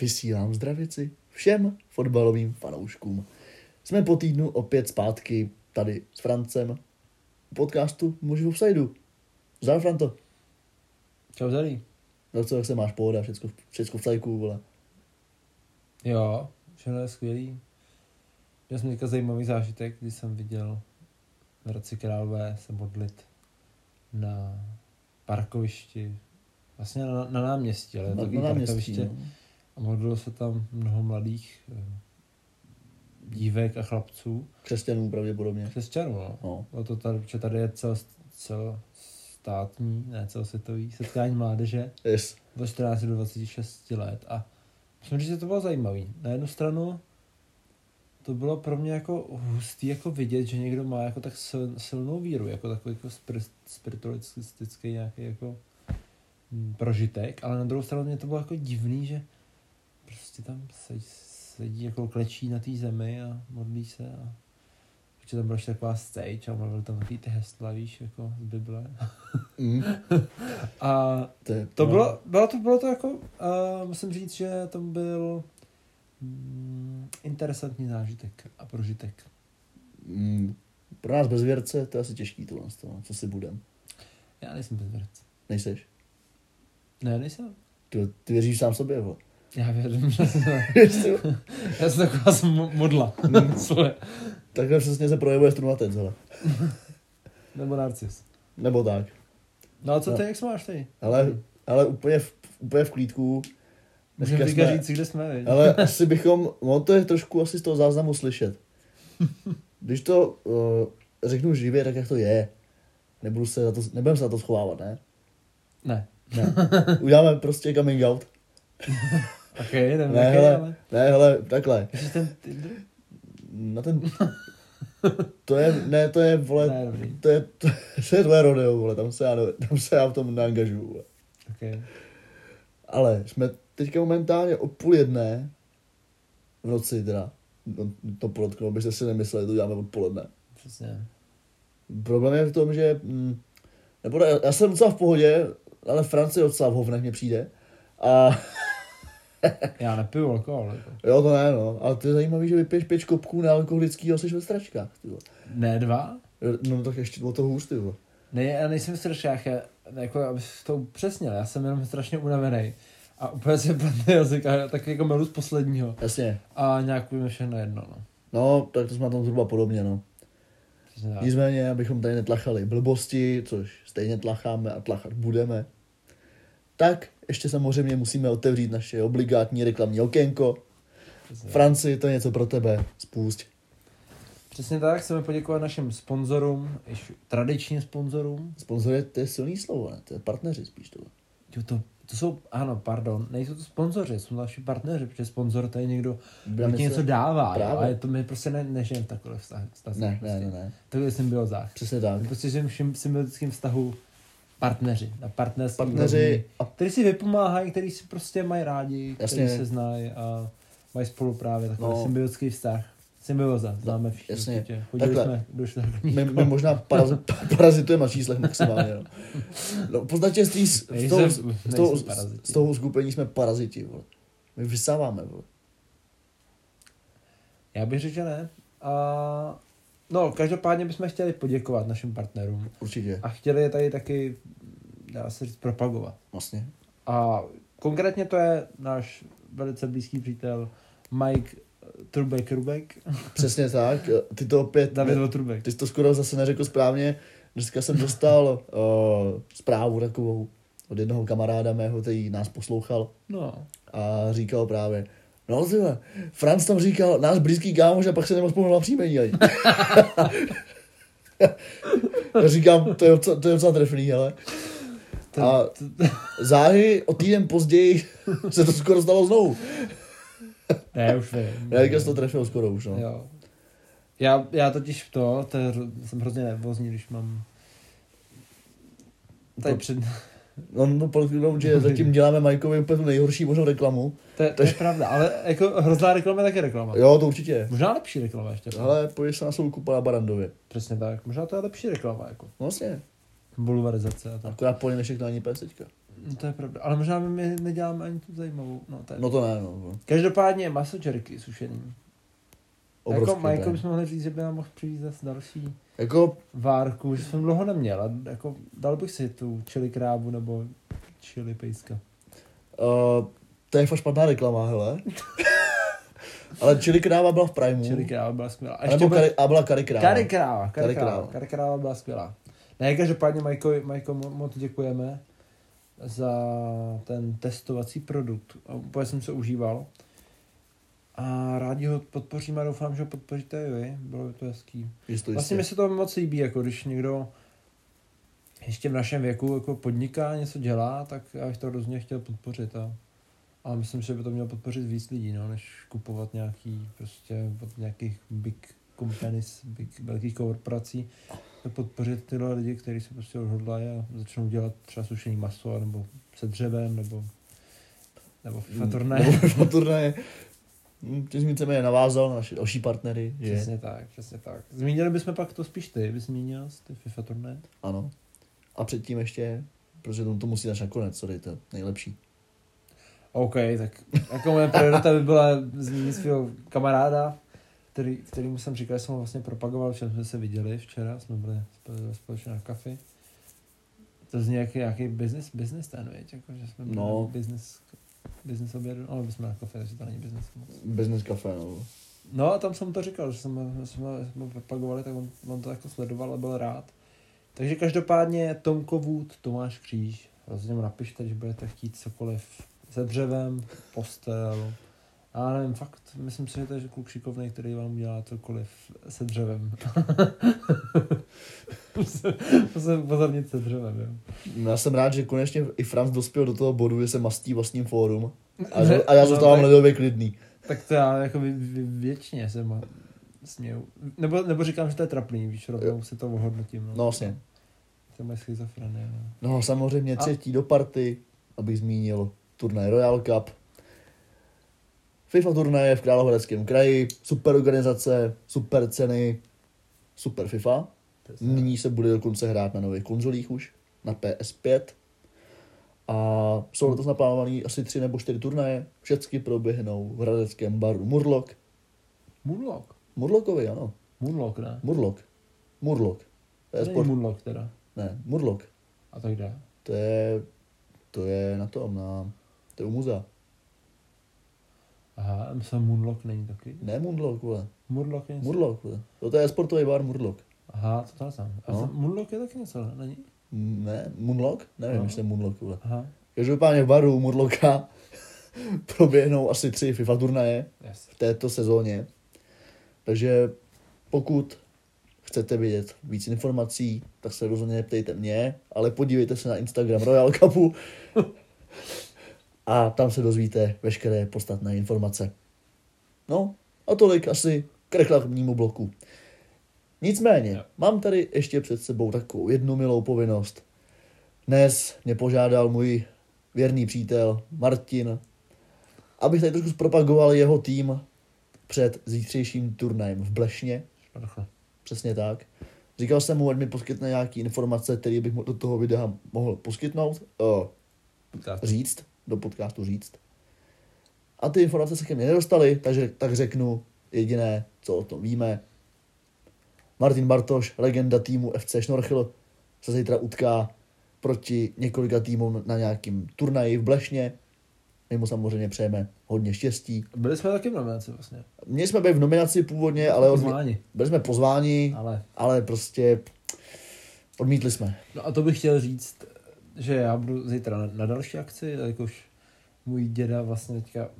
vysílám zdravici všem fotbalovým fanouškům. Jsme po týdnu opět zpátky tady s Francem u podcastu Muži v offsideu. Zdar, Franto. Čau Zalí. No co, jak se máš, pohoda, všecko, všecko v cajku, vole. Jo, všechno je skvělý. Měl jsem teďka zajímavý zážitek, když jsem viděl v Hradci Králové se modlit na parkovišti, vlastně na, na náměstí, ale Na, takový na náměstí, parkoviště. no. A modlilo se tam mnoho mladých eh, dívek a chlapců. Křesťanů pravděpodobně. Křesťanů, no. No. Bylo to tady, že tady je cel, celostátní, ne celosvětový setkání mládeže. Yes. do 14 do 26 let a říct, že to bylo zajímavý. Na jednu stranu to bylo pro mě jako hustý jako vidět, že někdo má jako tak sil, silnou víru, jako takový jako spir- spiritualistický nějaký jako hm, prožitek, ale na druhou stranu mě to bylo jako divný, že prostě tam sedí, sedí jako klečí na té zemi a modlí se a protože tam byla ještě taková stage a mluvil tam takový ty hesla, víš, jako z Bible. Mm. A To, je, to no. bylo, bylo to, bylo to jako, uh, musím říct, že to byl mm, interesantní zážitek a prožitek. Mm. Pro nás bezvěrce to je asi těžký tohle, z toho, co si budem. Já nejsem bezvěrec. Nejseš? Ne, nejsem. Ty, ty věříš sám sobě, vole. Já věřím, že já jsem taková jsem mo- modla. Takhle přesně se projevuje strunatec, hele. Nebo narcis. Nebo tak. No a co No. ty, jak se máš ty? Ale, ale úplně, v, úplně v klídku. Můžeme teďka jsme- říct, kde jsme, viď? Ale asi bychom, no to je trošku asi z toho záznamu slyšet. Když to uh, řeknu živě, tak jak to je. Nebudu se za to, nebudem se za to schovávat, ne? Ne. Ne. Uděláme prostě coming out. Ok, jdem, Ne, hele. ale... Ne, hele, takhle. Jsi ten Tinder? Na ten... To je, ne, to je, vole, Ne, dobrý. to je, to, to je tvoje rodeo, vole, tam se já, tam se já v tom neangažuju, vole. Ok. Ale jsme teďka momentálně o půl jedné v noci teda, no, to podotknu, abyste si nemysleli, to děláme odpoledne. Přesně. Problém je v tom, že, mm, nebo ne, já jsem docela v pohodě, ale Francie docela v hovnech mě přijde. A Já nepiju alkohol. Jako. jo, to ne, no. Ale to je zajímavé, že vypiješ pět kopků nealkoholického a jsi ve stračkách, ty vole. Ne, dva? No tak ještě bylo to hůř, ty. Ne, já nejsem v strašák, já, jako, abych to upřesnil, já jsem jenom strašně unavený. A úplně se platný jazyk, a tak jako milu z posledního. Jasně. A nějak víme všechno jedno, no. No, tak to jsme na tom zhruba podobně, no. Přesně. Nicméně, abychom tady netlachali blbosti, což stejně tlacháme a tlachat budeme, tak ještě samozřejmě musíme otevřít naše obligátní reklamní okénko. Franci, to je něco pro tebe, spust. Přesně tak, chceme poděkovat našim sponzorům, již tradičním sponzorům. Sponzor je, to je silný slovo, ne? To je partneři spíš to. Jo, to, to jsou, ano, pardon, nejsou to sponzoři, jsou naši partneři, protože sponzor to je někdo, kdo ti něco dává, jo, Právě. ale to my prostě ne, nežijeme v takové vztah, vztah Ne, prostě. ne, ne, ne. To je symbiozách. Přesně tak. My prostě žijeme v symbiotickém vztahu partneři, na partnerský Partneři a který si vypomáhají, který si prostě mají rádi, Jasně. který se znají a mají spolu právě takový No. symbiotický vztah. Symbioza, známe všichni. jasně. určitě. Chodili Takhle. jsme do my, my možná paraz, parazitujeme na číslech maximálně. No. No, v podstatě z, z, toho, z, toho, z toho skupení jsme paraziti. Vole. My vysáváme. Vole. Já bych řekl, že ne. A... No, každopádně bychom chtěli poděkovat našim partnerům Určitě. a chtěli je tady taky, dá se říct, propagovat. Vlastně. A konkrétně to je náš velice blízký přítel Mike Trubek Rubek, Přesně tak. Ty to opět... David Votrubek. Ty jsi to skoro zase neřekl správně. Dneska jsem dostal uh, zprávu takovou od jednoho kamaráda mého, který nás poslouchal No, a říkal právě, no tyhle, Franc tam říkal, náš blízký kámoš a pak se nemohl na příjmení. ani." Já říkám, to je, docela- to je docela trefný, ale. A- Záhy o týden později se to skoro stalo znovu. ne, už vím. Já jsi to trefil skoro už, no. Jo. Já, já totiž to, to je, jsem hrozně nervózní, když mám tady před... No, no podotknout, že zatím děláme Majkovi úplně tu nejhorší možnou reklamu. To, je- to je pravda, ale jako hrozná reklama je taky reklama. Jo, to určitě. Možná lepší reklama ještě. Ale pojď se na svou kupa na Barandově. Přesně tak. Možná to je lepší reklama, jako Vlastně. bulvarizace a tak. Akorát po něm nešek to ani pes teďka. No, to je pravda. Ale možná my neděláme ani tu zajímavou. No, to je... No to ne, no. Každopádně maso čerky sušený. Obrovský jako Majko brand. bychom mohli říct, že by nám mohl přivést zase další Jako, várku, že jsem dlouho neměl. A jako dal bych si tu chili krávu nebo chili pejska. uh, to je fakt špatná reklama, hele. Ale chili kráva byla v Primu. Chili kráva byla skvělá. A ještě nebo byl... kari, a byla kari kráva. Kary kráva, Kary kráva, kary kráva byla skvělá. Ne, každopádně Majko, Majko mo- moc děkujeme za ten testovací produkt. A Úplně jsem se užíval. A rádi ho podpoříme a doufám, že ho podpoříte i vy. Bylo by to hezký. Jistě, Vlastně jistě. mi se to moc líbí, jako když někdo ještě v našem věku jako podniká, něco dělá, tak já bych to hrozně chtěl podpořit. A, a myslím, že by to mělo podpořit víc lidí, no, než kupovat nějaký prostě od nějakých big companies, big, velkých korporací. To podpořit tyhle lidi, kteří se prostě odhodlají a začnou dělat třeba sušený maso, nebo se dřevem, nebo nebo FIFA turnaje. Nebo FIFA Tím jsem je navázal na naše další partnery, že Přesně tak, přesně tak. Zmínili bychom pak to spíš ty, bys zmínil ty FIFA turnaje? ano. A předtím ještě, protože to, to musí dát nakonec, sorry, to je nejlepší. OK, tak jako moje priorita by byla zmínit svého kamaráda, který, kterýmu jsem říkal, že jsem ho vlastně propagoval, že jsme se viděli včera, jsme byli spole- společně na kafi. To zní jak nějaký business, business ten, věď, jako, že jsme byli No. business, business obědu, ale my jsme na kafe, takže to není business moc. Business cafe, no. No a tam jsem to říkal, že jsme, jsme, jsme propagovali, tak on, on to jako sledoval a byl rád. Takže každopádně Tomko Wood, Tomáš Kříž, rozhodně mu napište, že budete chtít cokoliv se dřevem, postel, a nevím, fakt, myslím si, že to je kluk šikovný, který vám udělá cokoliv se dřevem. Musím upozornit se dřevem, jo. No, Já jsem rád, že konečně i Franz dospěl do toho bodu, že se mastí vlastním fórum. A, Ne, a já no, zůstávám ledově klidný. Tak to já jako vě, vě, věčně se ma, směju. Nebo, nebo říkám, že to je trapný, víš, rovnou si to ohodnotím. No vlastně. To je schizofrenie, no. No samozřejmě A- třetí do party, abych zmínil turnaj Royal Cup. FIFA turnaje v Královéhradeckém kraji, super organizace, super ceny, super FIFA. Nyní se bude dokonce hrát na nových konzolích už, na PS5. A jsou letos naplánované asi tři nebo čtyři turnaje. Všechny proběhnou v hradeckém baru Murlock. Moonlock. Murlockovi, ano. Moonlock, ne? Murlock. Murlock. To je sport... Moonlock teda. Ne, Murlock. A tak jde. To je, to je na tom, na, to je u muzea. Aha, myslím, Moonlock není taky. Ne Murlock, vole. Moonlock je. Murlock, vole. To, to je sportový bar Murlock. Aha, to tam jsem. A No. Moonlock je taky něco, není? Ne, Moonlock? Nevím, No. jestli je Moonlock, vole. Aha, Každopádně v baru Murlocka proběhnou asi tři FIFA turnaje yes. v této sezóně. Takže pokud chcete vědět víc informací, tak se rozhodně neptejte mě, ale podívejte se na Instagram Royal Cupu a tam se dozvíte veškeré podstatné informace. No a tolik asi k reklamnímu bloku. Nicméně, Jo. mám tady ještě před sebou takovou jednu milou povinnost. Dnes mě požádal můj věrný přítel Martin, abych tady trošku zpropagoval jeho tým před zítřejším turnajem v Blešně. Šparchle. Přesně tak. Říkal jsem mu, ať mi poskytne nějaké informace, které bych mu do toho videa mohl poskytnout, uh, říct, do podcastu říct. A ty informace se ke mně nedostaly, takže tak řeknu jediné, co o tom víme. Martin Bartoš, legenda týmu FC Šnorchl, se zítra utká proti několika týmům na nějakým turnaji v Blešně. My mu samozřejmě přejeme hodně štěstí. Byli jsme taky v nominaci vlastně. Měli jsme být v nominaci původně, ale Pozvání. byli jsme pozváni, Ale. ale prostě odmítli jsme. No a to bych chtěl říct, že já budu zítra na, na další akci, jakož můj děda vlastně teďka,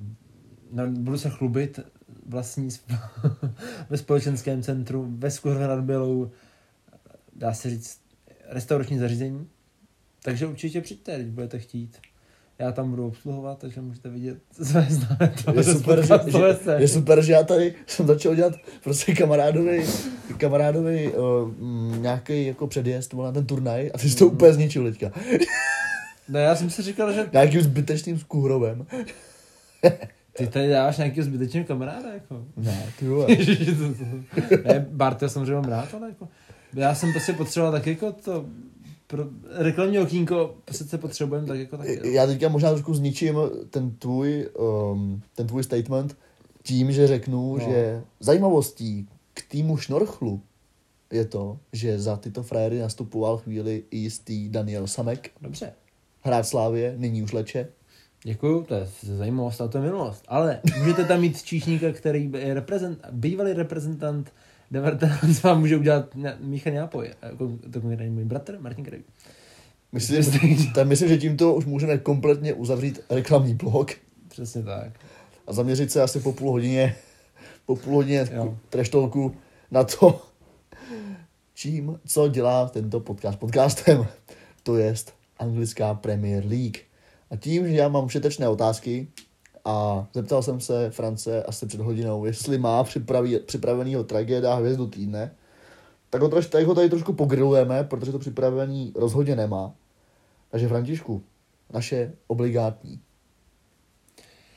na, budu se chlubit vlastní sp- ve společenském centru ve Skuhrově nad Bělou, dá se říct, restaurační zařízení. Takže určitě přijďte, když budete chtít. Já tam budu obsluhovat, takže můžete vidět své známé Je super, že, že, je super, že já tady jsem začal dělat prostě kamarádovi, kamarádovi uh, nějaký jako předjezd na ten turnaj a ty jsi to úplně zničil teďka. No já jsem si říkal, že Nějakým zbytečným skůhrovem. Ty tady dáváš nějaký zbytečný kamaráda, jako. Ne, ty vole. Ne, Bart, já samozřejmě mám rád, ale jako, já jsem prostě potřeboval taky jako to pro reklamní okýnko sice potřebujeme, tak jako tak. Já teďka možná trošku zničím ten tvůj, um, ten tvůj statement tím, že řeknu, no. že zajímavostí k týmu Šnorchlu je to, že za tyto frajery nastupoval chvíli i jistý Daniel Samek. Dobře. Hráč Slávě, nyní už leče. Děkuju, to je zajímavost a to je minulost. Ale můžete tam mít číšníka, který je reprezent, bývalý reprezentant Devertans vám může udělat Mícha Nápoj. Jako, to je můj bratr Martin Krejk. Myslím, tam myslím, že tímto už můžeme kompletně uzavřít reklamní blok. Přesně tak. A zaměřit se asi po půl hodině, po půl hodině treštolku na to, čím, co dělá tento podcast podcastem. To jest anglická Premier League. A tím, že já mám všetečné otázky a zeptal jsem se France asi před hodinou, jestli má připraví, připravenýho tragéda hvězdu týdne, tak ho, troš, tak ho tady trošku pogrilujeme, protože to připravený rozhodně nemá. Takže Františku, naše obligátní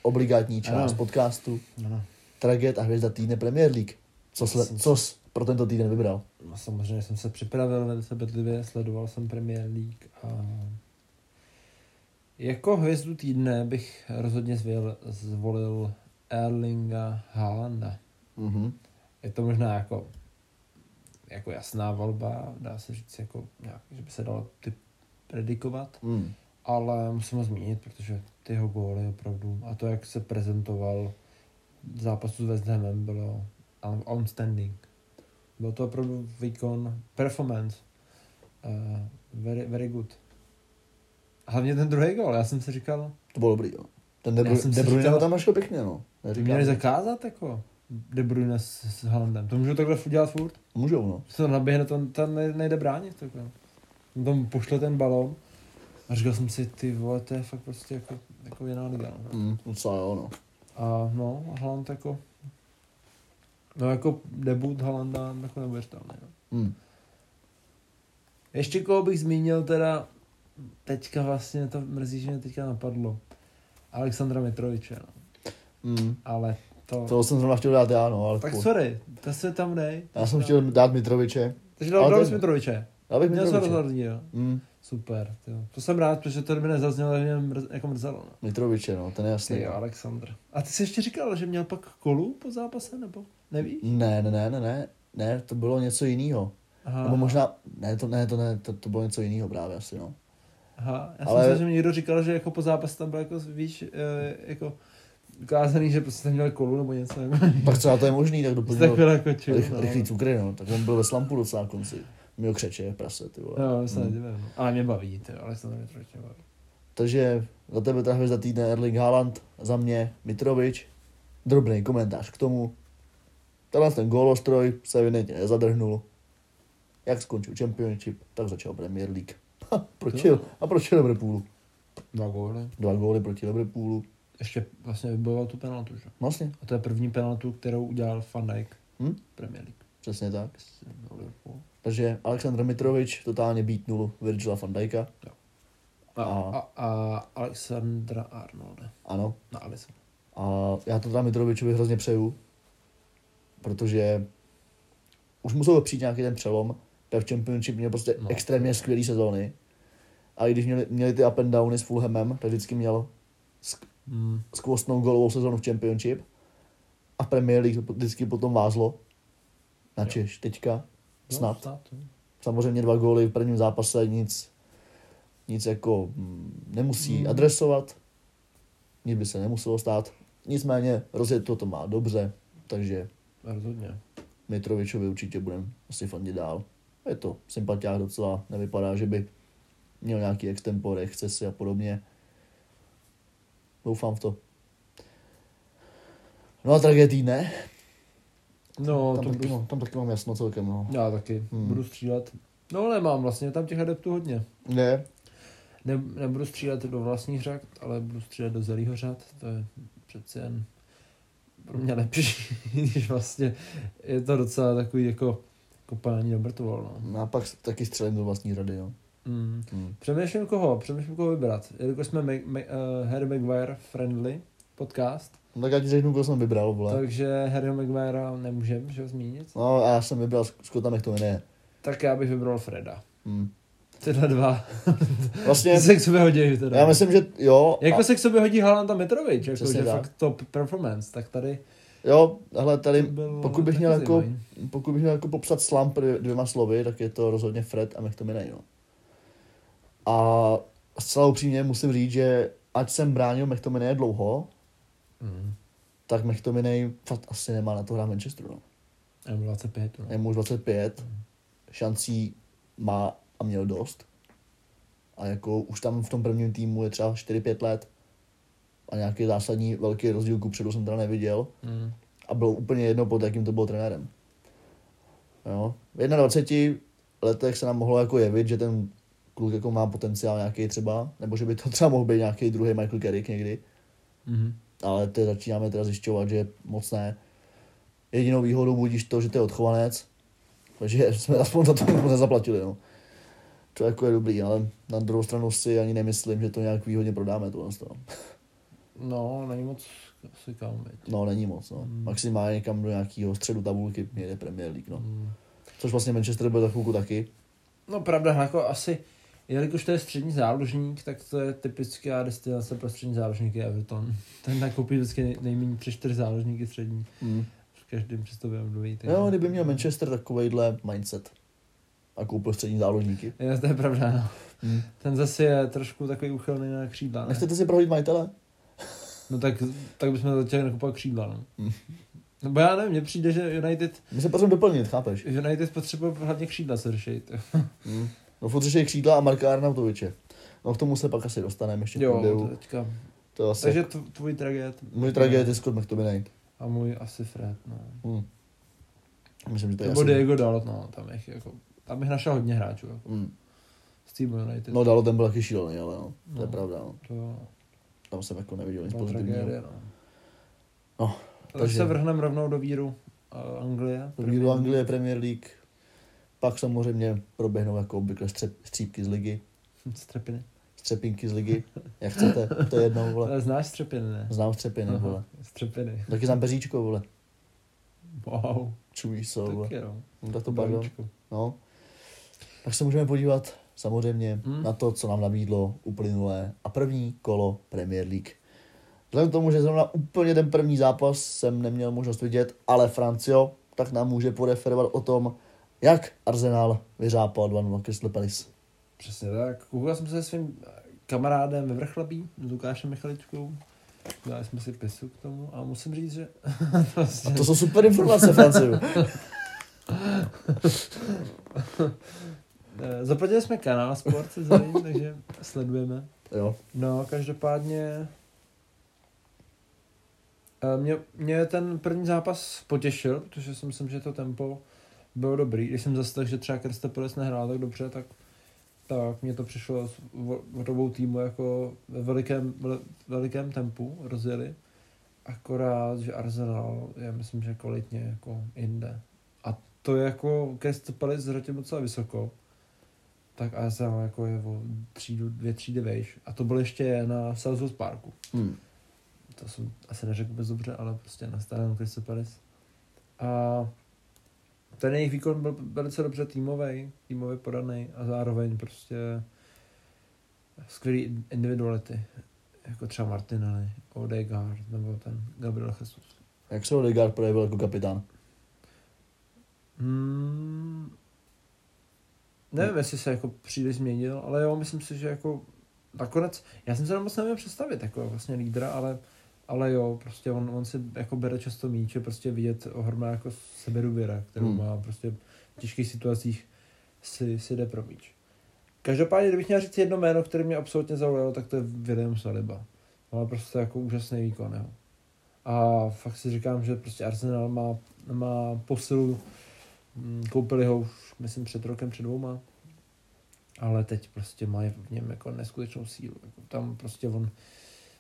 obligátní část ano. podcastu ano. Tragéd a hvězda týdne Premier League. Co, sle, co jsi pro tento týden vybral? No, samozřejmě jsem se připravil velice bedlivě, sledoval jsem Premier League a jako hvězdu týdne bych rozhodně zvěl, zvolil Erlinga Haalanda. Mm-hmm. Je to možná jako, jako jasná volba, dá se říct, jako nějak, že by se dalo ty predikovat, mm. ale musím ho zmínit, protože ty jeho góly opravdu, a to, jak se prezentoval v zápasu s West Hamem, bylo outstanding. Byl to opravdu výkon, performance, uh, very, very good. Hlavně ten druhý gol, já jsem si říkal... To bylo dobrý, jo. Ten De, Bruyne, De Bruyne říkal, tam našel pěkně, no. Neříkám. Měli zakázat, jako De Bruyne s, s Haalandem. To můžou takhle dělat furt? Můžou, no. Se to naběhne, to tam nejde bránit, takhle. On tam pošle ten balón. A říkal jsem si, ty vole, to je fakt prostě jako, jako jiná liga. No. Mm, docela jo, no. A no, Haaland jako... No jako debut Haalanda jako neuvěřitelný. No. Mm. Ještě koho bych zmínil teda, teďka vlastně to mrzí, že mě teďka napadlo. Alexandra Mitroviče, no. Mm. Ale to... To jsem zrovna chtěl dát já, no, ale... Tak sorry, to se tam dej. Já jsem chtěl dát Mitroviče. Takže dal, dal ten... Mitroviče. Já bych Měl Mitroviče. rozhodný, jo. Mm. Super, tyjo. To jsem rád, protože to by nezaznělo, ale mě mrz, jako mrzelo. No. Mitroviče, no, ten je jasný. Jo, Aleksandr. A ty jsi ještě říkal, že měl pak kolu po zápase, nebo nevíš? Ne, ne, ne, ne, ne, ne, to bylo něco jiného. Nebo možná, ne, to ne, to ne, to, to bylo něco jiného právě asi, no. Aha, já ale... jsem si, že mi někdo říkal, že jako po zápase tam byl jako, víš, e, jako ukázaný, že prostě měl kolu nebo něco. Tak co to je možný, tak doplnil tak jako čill, rych, no. rychlý cukry, no. Tak on byl ve slampu docela konci. Měl křeče, prase, ty vole. Jo, se hmm. no. Ale mě baví, ty, ale se to mě trošku baví. Takže za tebe ta za týdne Erling Haaland, za mě Mitrovič. Drobný komentář k tomu. Tenhle ten gólostroj se evidentně nezadrhnul. Jak skončil Championship, tak začal Premier League. Ha, proti, a proti Liverpoolu. Dva góly. Dva góly proti Liverpoolu. Ještě vlastně vybojoval tu penaltu, že? Vlastně. A to je první penaltu, kterou udělal Van Dijk hmm? Premier League. Přesně tak. Takže Aleksandr Mitrovič totálně beatnul Virgila van Dijka. Jo. A, a, a Alexandra Arnolda. Ano. Na Alison. A já to teda Mitrovičovi hrozně přeju, protože už musel přijít nějaký ten přelom, v Championship měl prostě no. extrémně skvělé sezóny. A i když měli, měli ty up and downy s Fulhamem, tak vždycky měl mm. skvostnou golovou sezónu v Championship. A v Premier League to vždycky potom vázlo. Na Češ, teďka. Snad. No, Samozřejmě dva góly v prvním zápase, nic, nic jako mm, nemusí mm. adresovat. Nic by se nemuselo stát. Nicméně rozjet to, to má dobře, takže Rozhodně. Mitrovičovi určitě budeme asi fandit dál je to sympatiák docela, nevypadá, že by měl nějaký extempore, excesy a podobně. Doufám v to. No a tragédii ne? No, tam, to taky, mám, tam taky mám jasno celkem, no. Já taky, hmm. budu střílet. No nemám vlastně, tam těch adeptů hodně. Ne? ne nebudu střílet do vlastních řad, ale budu střílet do zelýho řad, to je přece jen pro mě lepší, když vlastně je to docela takový jako kopání do mrtvol, no. no. a pak taky střelím do vlastní rady, jo. Mm. Mm. Přemýšlím koho, přemýšlím koho vybrat. Jelikož jsme Mag- Mag- uh, Harry Maguire friendly podcast. No, tak já ti řeknu, koho jsem vybral, vole. Takže Harry Maguire nemůžem, že ho zmínit. No a já jsem vybral Scotta McTominay. Tak já bych vybral Freda. Mm. Tyhle dva. Vlastně, se k sobě hodí teda. já myslím, že jo. Jako a, se k sobě hodí Haaland a Mitrovic, jako že tak. fakt top performance, tak tady jo, hele, tady, pokud bych měl jako, pokud bych měl jako popsat slump dvě- dvěma slovy, tak je to rozhodně Fred a McTominay, no. A zcela upřímně musím říct, že ať jsem bránil McTominay dlouho, Mm. tak McTominay fakt asi nemá na to hrát Manchesteru, no. M25, no. Je mu už 25, šancí má a měl dost. A jako už tam v tom prvním týmu je třeba 4-5 let a nějaký zásadní velký rozdíl ku předu jsem teda neviděl Mm. a bylo úplně jedno pod jakým to byl trenérem. Jo. V 21 letech se nám mohlo jako jevit, že ten kluk jako má potenciál nějaký třeba, nebo že by to třeba mohl být nějaký druhý Michael Carrick někdy, Mm. ale teď začínáme teda zjišťovat, že moc ne. Jedinou výhodou budíš to, že to je odchovanec, takže jsme aspoň za to moc nezaplatili, no. To jako je dobrý, ale na druhou stranu si ani nemyslím, že to nějak výhodně prodáme tohle. toho. No, není moc asi kam, veď. No, není moc, no. Mm. Maximálně někam do nějakého středu tabulky jede Premier League, no. Mm. Což vlastně Manchester byl za chvilku taky. No pravda, jako asi, jelikož to je střední záložník, tak to je typická destinace pro střední záložníky Everton. Ten nakoupí vždycky nej- nejméně tři, čtyři záložníky střední Mm. v každém přestupovém období. Jo, kdyby měl Manchester takovejhle mindset a koupil střední záložníky. Jo, to je pravda, no. Mm. Ten zase je trošku takový uchylný na křídla, ne? Nechcete si prohodit majitele? No tak, tak bychom začali nakupovat křídla, no. Nebo já nevím, mně přijde, že United, My se potřebujeme doplnit, chápeš? United potřebuje hlavně křídla se řešit. Mm. No furt řeší křídla a Marka Arnautoviče. No k tomu se pak asi dostaneme ještě Jo, to teďka. To asi... Takže tvůj traget. Můj tragédie je Scott McTominay. A můj asi Fred, no. Hmm. Myslím, že to je Nebo asi... Diego Dalot, no, tam bych, jako, tam bych našel hodně hráčů, jako, Hmm. z týmu United. No dalo ten byl taky šílený, ale no, to je No. pravda. No. To Tam jsem jako neviděl nic pozitivního. tragédie, no. No, Takže takže- se vrhneme rovnou do víru uh, Anglie. Do Anglie, Premier League. Pak samozřejmě proběhnou jako obvykle střep, střípky z ligy, Střepiny. střepinky z ligy, jak chcete, to je jedno, vole. Ale znáš střepiny, ne? Znám střepiny, Aha, vole. Střepiny. Taky znám peříčko, vole. Wow. Čumíš co, vole. Taky no. Tak to pardon. No. Tak se můžeme podívat samozřejmě Hmm. na to, co nám nabídlo uplynulé a první kolo Premier League. Vzhledem k tomu, že zrovna úplně ten první zápas jsem neměl možnost vidět, ale Francio, tak nám může poreferovat o tom, jak Arsenal vyřápal 2-0 Crystal Palace. Přesně tak. Koukal jsem se svým kamarádem ve Vrchlabí, s Lukášem Michaličkou. Dali jsme si pisu k tomu a musím říct, že A to jsou super informace, Franciu. eh, zaplatili jsme kanál Sport, takže sledujeme. Jo. No, každopádně eh, mě, mě ten první zápas potěšil, protože si myslím, že to tempo bylo dobrý. Když jsem zase že třeba Palace nehrál tak dobře, tak, tak mně to přišlo s- obou týmu jako ve velikém, veli- velikém tempu rozjeli. Akorát, že Arsenal je myslím, že kvalitně jako jinde. A to je jako Crystal Palace zatím docela vysoko tak Arsenal jako je o třídu, dvě třídy vejš. A to bylo ještě na Southwood Parku. Hmm. To jsem asi neřekl vůbec dobře, ale prostě na starém Crystal Palace. A ten jejich výkon byl velice dobře týmový, týmově podaný a zároveň prostě skvělý individuality, jako třeba Martinelli, Odegaard nebo ten Gabriel Jesus. Jak se Odegaard projevil jako kapitán? Hmm, nevím, jestli se jako příliš změnil, ale jo, myslím si, že jako nakonec, já jsem se moc nevěděl představit jako vlastně lídra, ale, ale jo, prostě on, on si jako bere často míč, je prostě vidět ohromná jako sebedůvěra, kterou Hmm. má prostě v těžkých situacích si, si jde pro míč. Každopádně, kdybych měl říct jedno jméno, které mě absolutně zaujalo, tak to je William Saliba. Má prostě jako úžasný výkon, jo. A fakt si říkám, že prostě Arsenal má, má posilu, Mm, koupili ho už, myslím, před rokem, před dvouma, ale teď prostě má v něm jako neskutečnou sílu. Jako tam prostě on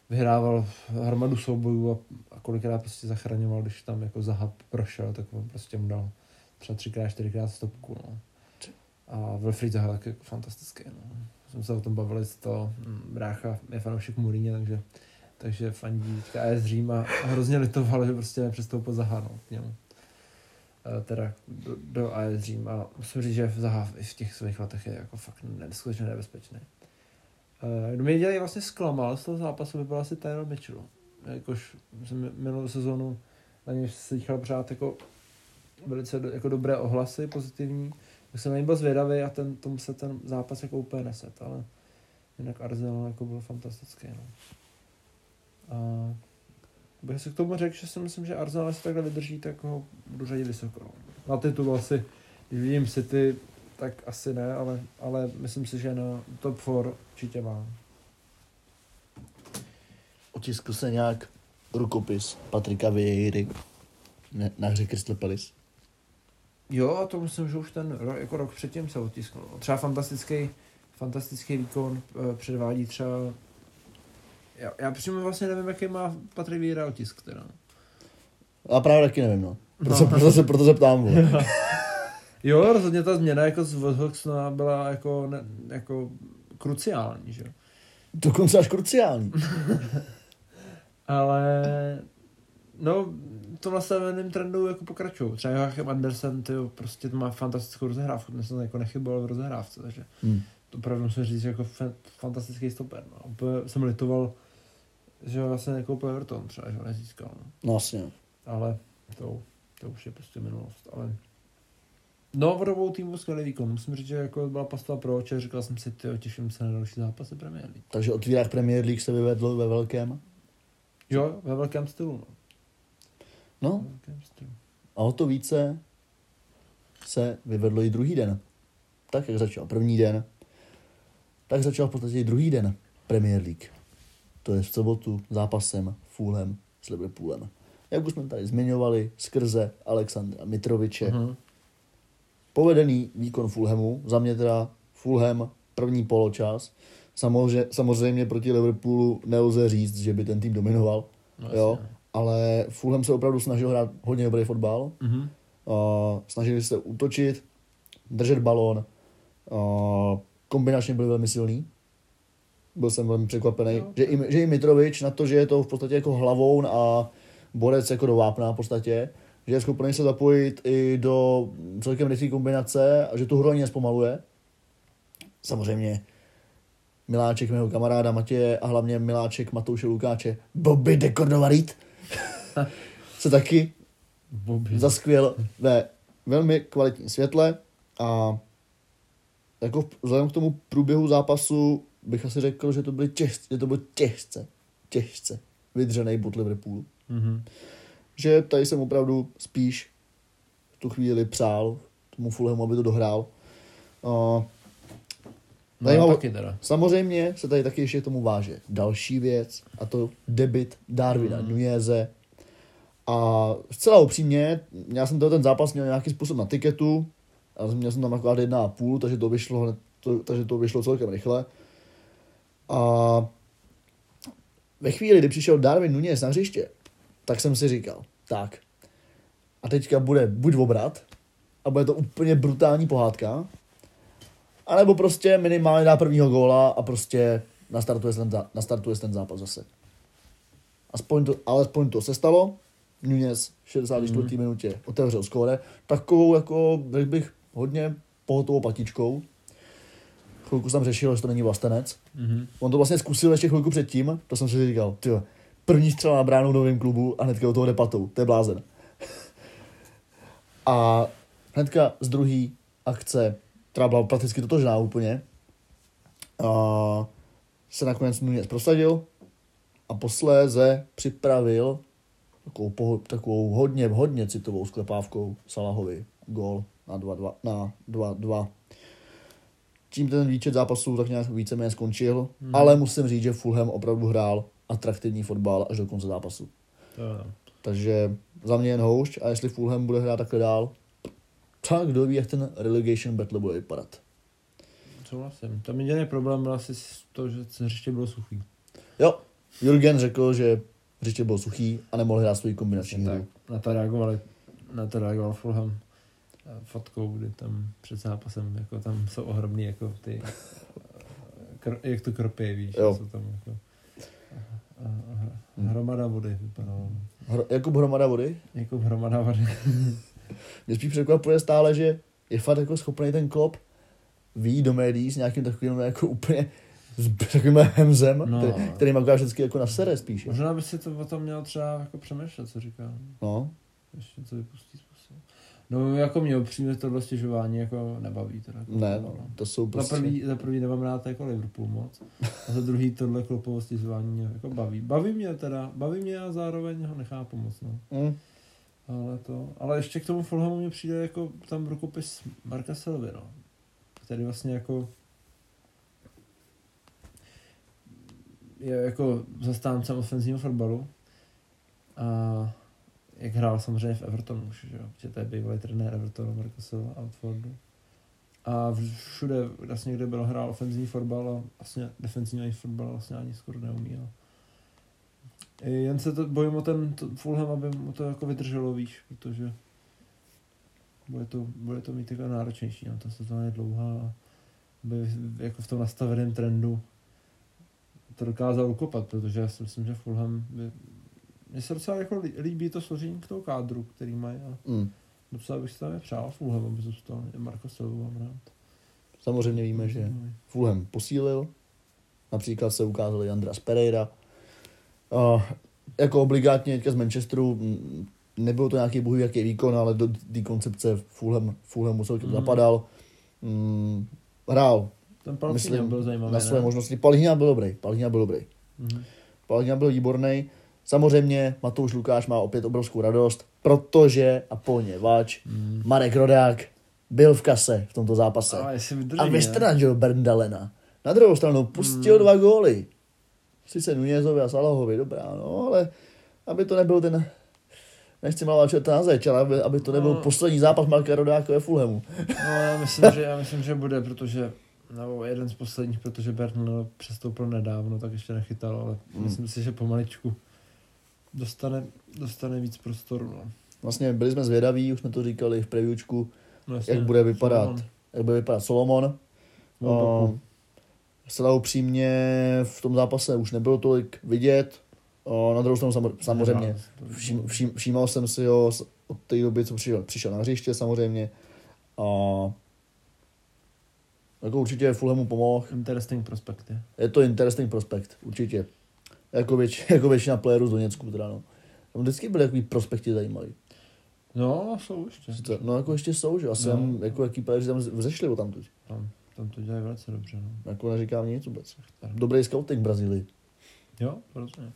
vyhrával hromadu soubojů a, a kolikrát prostě zachraňoval, když tam jako zahab prošel, tak on prostě mu dal třeba třikrát, čtyřikrát stopku, no. A Wilfried Zaha taky jako fantastický, no. Jsme se o tom bavili, z toho mm, brácha je fanoušek Mourinho, takže takže fandí AS Řím a a hrozně litoval, že prostě nepřestoupil Zaha, no, k němu. Eh, teda do, do AS Řím a musím říct, že v Zahav v těch svých letech je jako fakt neskutečně nebezpečný. Uh, kdo mě dělali vlastně zklamal z toho zápasu, by byl asi Tyler Mitchell. Jakož jsem minulou sezónu na něj slychal pořád jako velice do, jako dobré ohlasy, pozitivní. Tak jsem na něj byl zvědavý a ten, tomu se ten zápas jako úplně neset, ale jinak Arsenal jako byl fantastický. No. A bych si k tomu řekl, že si myslím, že Arsenal se takhle vydrží, tak ho budu řadit vysoko. No. Na titul asi, když vidím City, tak asi ne, ale, ale myslím si, že na top 4 určitě má. Otiskl se nějak rukopis Patrika Vieiry na hře Crystal Palace. Jo, to myslím, že už ten rok, jako rok předtím se otiskl. No. Třeba fantastický, fantastický výkon eh, předvádí třeba já, já přímo vlastně nevím, jaký má Patrik Víra otisk teda. A právě taky nevím, no. Proto, no. proto, se, proto se ptám. jo, rozhodně ta změna jako z Vodhoxna byla jako, ne, jako kruciální, že jo. Dokonce až kruciální. Ale no, to nastaveným trendu jako pokračují. Třeba Joachim Andersen, ty prostě to má fantastickou rozehrávku, dnes jsem jako nechyboval v rozehrávce, takže hmm. to opravdu musím říct jako fantastický stoper. No. Úplně jsem litoval, že ho vlastně nekoupil Everton třeba, že ho nezískal. No. no vlastně. Ale to, to už je prostě minulost. Ale No, v dobou týmu skvělý výkon. Musím říct, že jako byla pastava pro oče, říkal jsem si, ty těším se na další zápasy Premier League. Takže otvírák Premier League se vyvedl ve velkém? Jo, ve velkém stylu. No. no. Velkém stylu. A o to více se vyvedlo i druhý den. Tak, jak začal první den, tak začal v podstatě i druhý den Premier League to je v sobotu zápasem Fulham s Liverpoolem. Jak už jsme tady zmiňovali, skrze Alexandra Mitroviče. Uh-huh. Povedený výkon Fulhamu, za mě teda Fulham první poločas. Samozřejmě, samozřejmě proti Liverpoolu nelze říct, že by ten tým dominoval, no, jo, ale Fulham se opravdu snažil hrát hodně dobrý fotbal. Uh-huh. Uh, snažili se útočit, držet balón, uh, kombinačně byli velmi silní byl jsem velmi překvapený, no. že, i, že i Mitrovič na to, že je to v podstatě jako hlavoun a borec jako do vápna v podstatě, že je schopný se zapojit i do celkem rychlé kombinace a že tu hru ani nespomaluje. Samozřejmě Miláček mého kamaráda Matěje a hlavně Miláček Matouše Lukáče Bobby de Cordovarit se taky Bobby. zaskvěl ve velmi kvalitní světle a jako vzhledem k tomu průběhu zápasu bych asi řekl, že to, byly těžce, že to byl těžce, těžce vydřený bod Liverpoolu. Mm-hmm. Že tady jsem opravdu spíš v tu chvíli přál tomu Fulhamu, aby to dohrál. Uh, No, zajímavé, taky teda. Samozřejmě se tady taky ještě tomu váže další věc, a to debit Darwina mm. Nuneze. A zcela upřímně, já jsem ten zápas měl nějaký způsob na tiketu, a měl jsem tam akorát jedna a půl, takže to vyšlo, to, takže to vyšlo celkem rychle. A ve chvíli, kdy přišel Darwin Nunes na hřiště, tak jsem si říkal, tak, a teďka bude buď obrat, a bude to úplně brutální pohádka, anebo prostě minimálně dá prvního góla a prostě nastartuje ten, nastartuje ten zápas zase. Aspoň to, alespoň to se stalo. Nunes v 64. Mm. minutě otevřel skóre. Takovou, jako, řekl bych, hodně pohotovou patičkou chvilku jsem řešil, že to není vlastenec. Mm-hmm. On to vlastně zkusil ještě chvilku předtím, to jsem si říkal, ty první střela na bránu v novém klubu a hnedka do toho jde patou, to je blázen. a hnedka z druhé akce, která byla prakticky totožná úplně, a se nakonec Nunes prosadil a posléze připravil takovou, poho- takovou hodně, hodně citovou sklepávkou Salahovi gol na 2-2. Na 2-2 tím ten výčet zápasů tak nějak víceméně skončil, hmm. ale musím říct, že Fulham opravdu hrál atraktivní fotbal až do konce zápasu. To Takže za mě jen houšť a jestli Fulham bude hrát takhle dál, tak kdo ví, jak ten relegation battle bude vypadat. Souhlasím. Tam jediný problém byl asi to, že hřiště bylo suchý. Jo, Jurgen řekl, že hřiště bylo suchý a nemohl hrát svůj kombinační hru. Na to reagovali, na to reagoval Fulham fotkou, kdy tam před zápasem, jako tam jsou ohromný jako ty, kr, jak to kropě, víš, jo. jsou tam jako a, hromada vody vypadalo. Hro, Jakub hromada vody? Jakub hromada vody. Mě spíš překvapuje stále, že je fakt jako schopný ten klop výjít do médií s nějakým takovým jako úplně s takovým hemzem, no. který, který má vždycky jako na sere spíš. Možná by si to o tom měl třeba jako přemýšlet, co říká. No. Ještě co vypustí. No jako mě upřímně tohle stěžování jako nebaví. Teda, jako ne, no, to jsou prostě... Za prvý, za prvý nemám rád jako Liverpool moc. A za druhý tohle klopovo stěžování mě jako baví. Baví mě teda, baví mě a zároveň ho nechápu moc, no. Mm. Ale to, ale ještě k tomu Fulhamu mě přijde jako tam rukopis Marka Selvy, no. Který vlastně jako je jako zastáncem ofenzivního fotbalu. A jak hrál samozřejmě v Evertonu už, že, že to je bývalý trenér Evertonu, Marcusova a Watfordu. A všude, vlastně, kde byl hrál ofenzivní fotbal a vlastně defenzivní fotbal vlastně ani skoro neumí. A jen se to bojím o ten Fulham, aby mu to jako vydrželo, víš, protože bude to, bude to mít jako náročnější, no, ta sezóna je dlouhá a by jako v tom nastaveném trendu to dokázal ukopat, protože já si myslím, že Fulham by, mně se docela jako líbí to složení k tomu kádru, který mají a mm. docela bych si tam je přál Fulham, aby zůstal Marko Silva mám rád. Samozřejmě víme, že Fulham posílil, například se ukázali Andras Pereira, uh, jako obligátně z Manchesteru nebyl to nějaký bohu jaký výkon, ale do té koncepce Fulham, Fulham musel mm. zapadal. Mm, hrál ten Myslím, byl zajímavý. Na své ne? možnosti. Palhina byl dobrý. Palhina byl dobrý. Mm-hmm. Palhina byl výborný. Samozřejmě Matouš Lukáš má opět obrovskou radost, protože a poněvadž mm. Marek Rodák byl v kase v tomto zápase. A, vydrží, a vystranžil Berndalena. Na druhou stranu pustil mm. dva góly. Sice Nunězovi a Salahovi, dobrá, no, ale aby to nebyl ten nechci malovat čerta na zeď, ale aby, aby to nebyl no. poslední zápas Marka Rodáka ve Fulhamu. No, já myslím, že, já myslím, že bude, protože nebo jeden z posledních, protože Bernal přestoupil nedávno, tak ještě nechytal, ale hmm. myslím si, že pomaličku dostane, dostane víc prostoru. No. Vlastně byli jsme zvědaví, už jsme to říkali v previewčku, jasně, jak bude vypadat, Solomon. jak bude vypadat Solomon. No, Zcela upřímně v tom zápase už nebylo tolik vidět. O, na druhou stranu samozřejmě vším, vším, všímal jsem si ho od té doby, co přišel, přišel na hřiště samozřejmě. A jako určitě Fulhamu pomohl. Interesting prospekt, je. Je to interesting prospekt, určitě. Jako, věč, jako většina playerů z Doněcku, teda no. Tam vždycky byly takový prospekty zajímavý. No, jsou ještě. No, jako ještě jsou, že? Asi no. jako jaký playeri tam vzešli tam tu. Tam, tam to dělají velice dobře, no. Jako neříkám nic vůbec. Dobrý scouting v Brazílii. Jo, rozumím.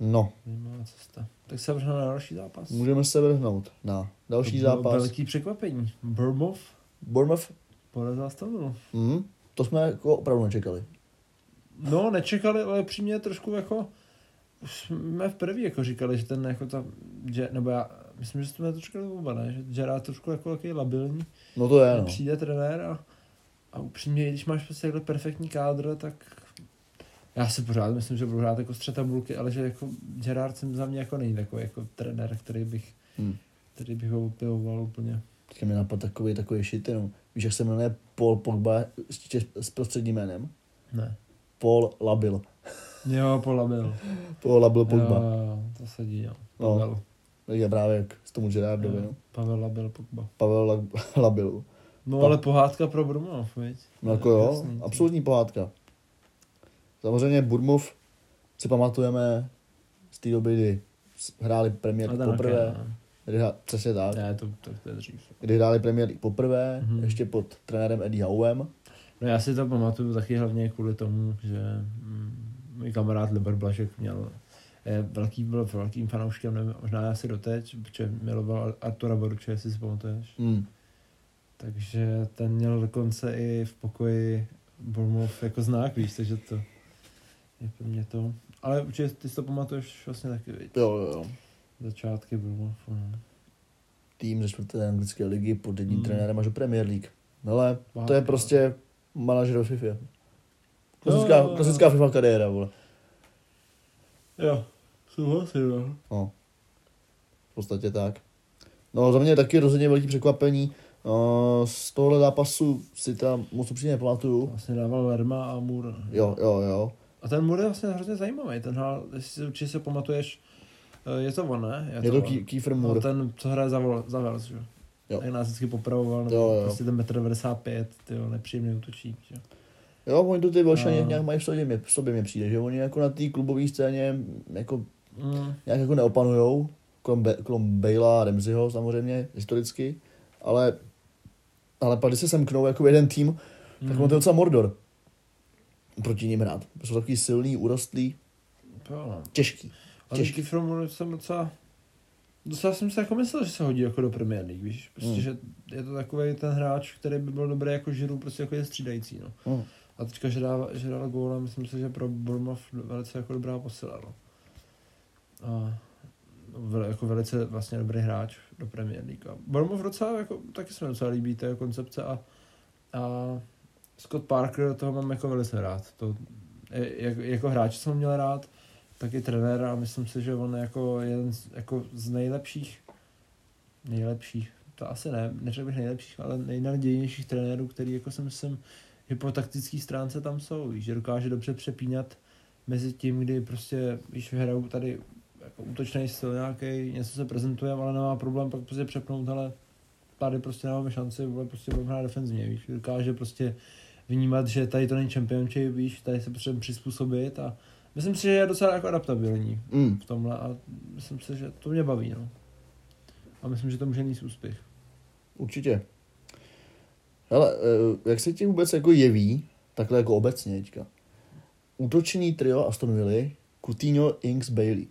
No. Zajímavá cesta. Tak se vrhneme na další zápas. Můžeme se vrhnout na další to zápas. Velký překvapení. Bournemouth. Bournemouth Porazil Aston mm, To jsme jako opravdu nečekali. No, nečekali, ale přímě trošku jako jsme v první jako říkali, že ten jako ta, že, nebo já myslím, že jsme to říkali oba, ne? že Gerard trošku jako takový labilní. No to je, no. Přijde trenér a, a upřímně, když máš prostě takhle perfektní kádr, tak já si pořád myslím, že budu hrát jako střed tabulky, ale že jako Gerard jsem za mě jako není takový jako trenér, který bych, hmm. který bych ho opěvoval úplně. Teďka mi napadl takový, takový shit, jenom. Víš, jak se jmenuje Paul Pogba s, s prostředním jménem? Ne. Paul Labil. Jo, Paul Labil. Paul Labil Pogba. Jo, to sedí, jo. Pavel. No. Je právě jak s tomu Gerardovi, no. Pavel Labil Pogba. Pavel La, Labil. No pa... ale pohádka pro Brumov, viď? No jako jo, jasný, absolutní pohádka. Samozřejmě Burmov si pamatujeme z té doby, kdy hráli premiér poprvé. No. Kdy hrá, přesně tak. Ne, to, to, to je dřív. Kdy hráli Premier League poprvé, mm-hmm. ještě pod trenérem Eddie Howem. No já si to pamatuju taky hlavně kvůli tomu, že mm, můj kamarád Liber Blažek měl je velký, byl velkým fanouškem, nevím, možná já si doteď, protože miloval Artura Boruče, jestli si pamatuješ. Mm. Takže ten měl dokonce i v pokoji Bournemouth jako znak, víš, takže to je pro mě to. Ale určitě ty si to pamatuješ vlastně taky, víš. Jo, jo, jo. Začátky bylo. Tým ze čtvrté anglické ligy pod jedním mm. trenérem až do Premier League. Ale to je prostě manažer FIFA. Klasická, jo, klasická FIFA kariéra, vole. Jo, souhlasím, no. no. V podstatě tak. No, za mě je taky rozhodně velký překvapení. Uh, z tohohle zápasu si tam moc upřímně nepamatuju. Vlastně dával Verma a Moore. Jo, jo, jo. A ten Moore je vlastně hrozně zajímavý. Ten hál, jestli si určitě si pamatuješ, Eh, Je to on, ne? Je to on. Key- Kiefer No, Moore. ten, co hraje za, za Wales, že? Jo? Jo. Tak nás vždycky popravoval, nebo Jo, jo. prostě ten metr 95, tyjo, nepříjemný útočík, že? Jo, oni to ty Velšani No. nějak mají v sobě, mě- v sobě mě přijde, že oni jako na té klubové scéně jako Mm. nějak jako neopanujou, krom, Be- krom Bale'a a Ramseyho samozřejmě, historicky, ale, ale pak když se semknou jako jeden tým, mm. tak on to je docela Mordor proti ním hrát. Jsou takový silný, urostlý, Jo, no. těžký. Ale Těžký. Kiefer Moore jsem docela... Docela jsem si jako myslel, že se hodí jako do Premier League, víš? Prostě, Mm. že je to takový ten hráč, který by byl dobrý jako žiru, prostě jako je střídající, no. Mm. A teďka, že dala góla, myslím si, že pro Bournemouth velice jako dobrá posila, no. A vel, jako velice vlastně dobrý hráč do Premier League. A Bournemouth docela, jako, taky se mi docela líbí, to je koncepce a, a Scott Parker, toho mám jako velice rád. To, je- jak, jako hráč jsem měl rád, tak i trenér a myslím si, že on je jako jeden z, jako z nejlepších, nejlepších, to asi ne, neřekl bych nejlepších, ale nejnadějnějších trenérů, který jako si myslím, že po taktické stránce tam jsou, že dokáže dobře přepínat mezi tím, kdy prostě, když hrajou tady jako útočný styl nějaký, něco se prezentuje, ale nemá problém pak prostě přepnout, ale tady prostě nemáme šanci, vole, prostě budeme hrát defenzivně, víš, dokáže prostě vnímat, že tady to není championship, víš, tady se potřebujeme přizpůsobit a myslím si, že je docela jako adaptabilní Mm. v tomhle a myslím si, že to mě baví, no. A myslím, že to může mít úspěch. Určitě. Ale eh, jak se ti vůbec jako jeví, takhle jako obecně teďka, útočný trio Aston Villa, Coutinho, Inks, Bailey.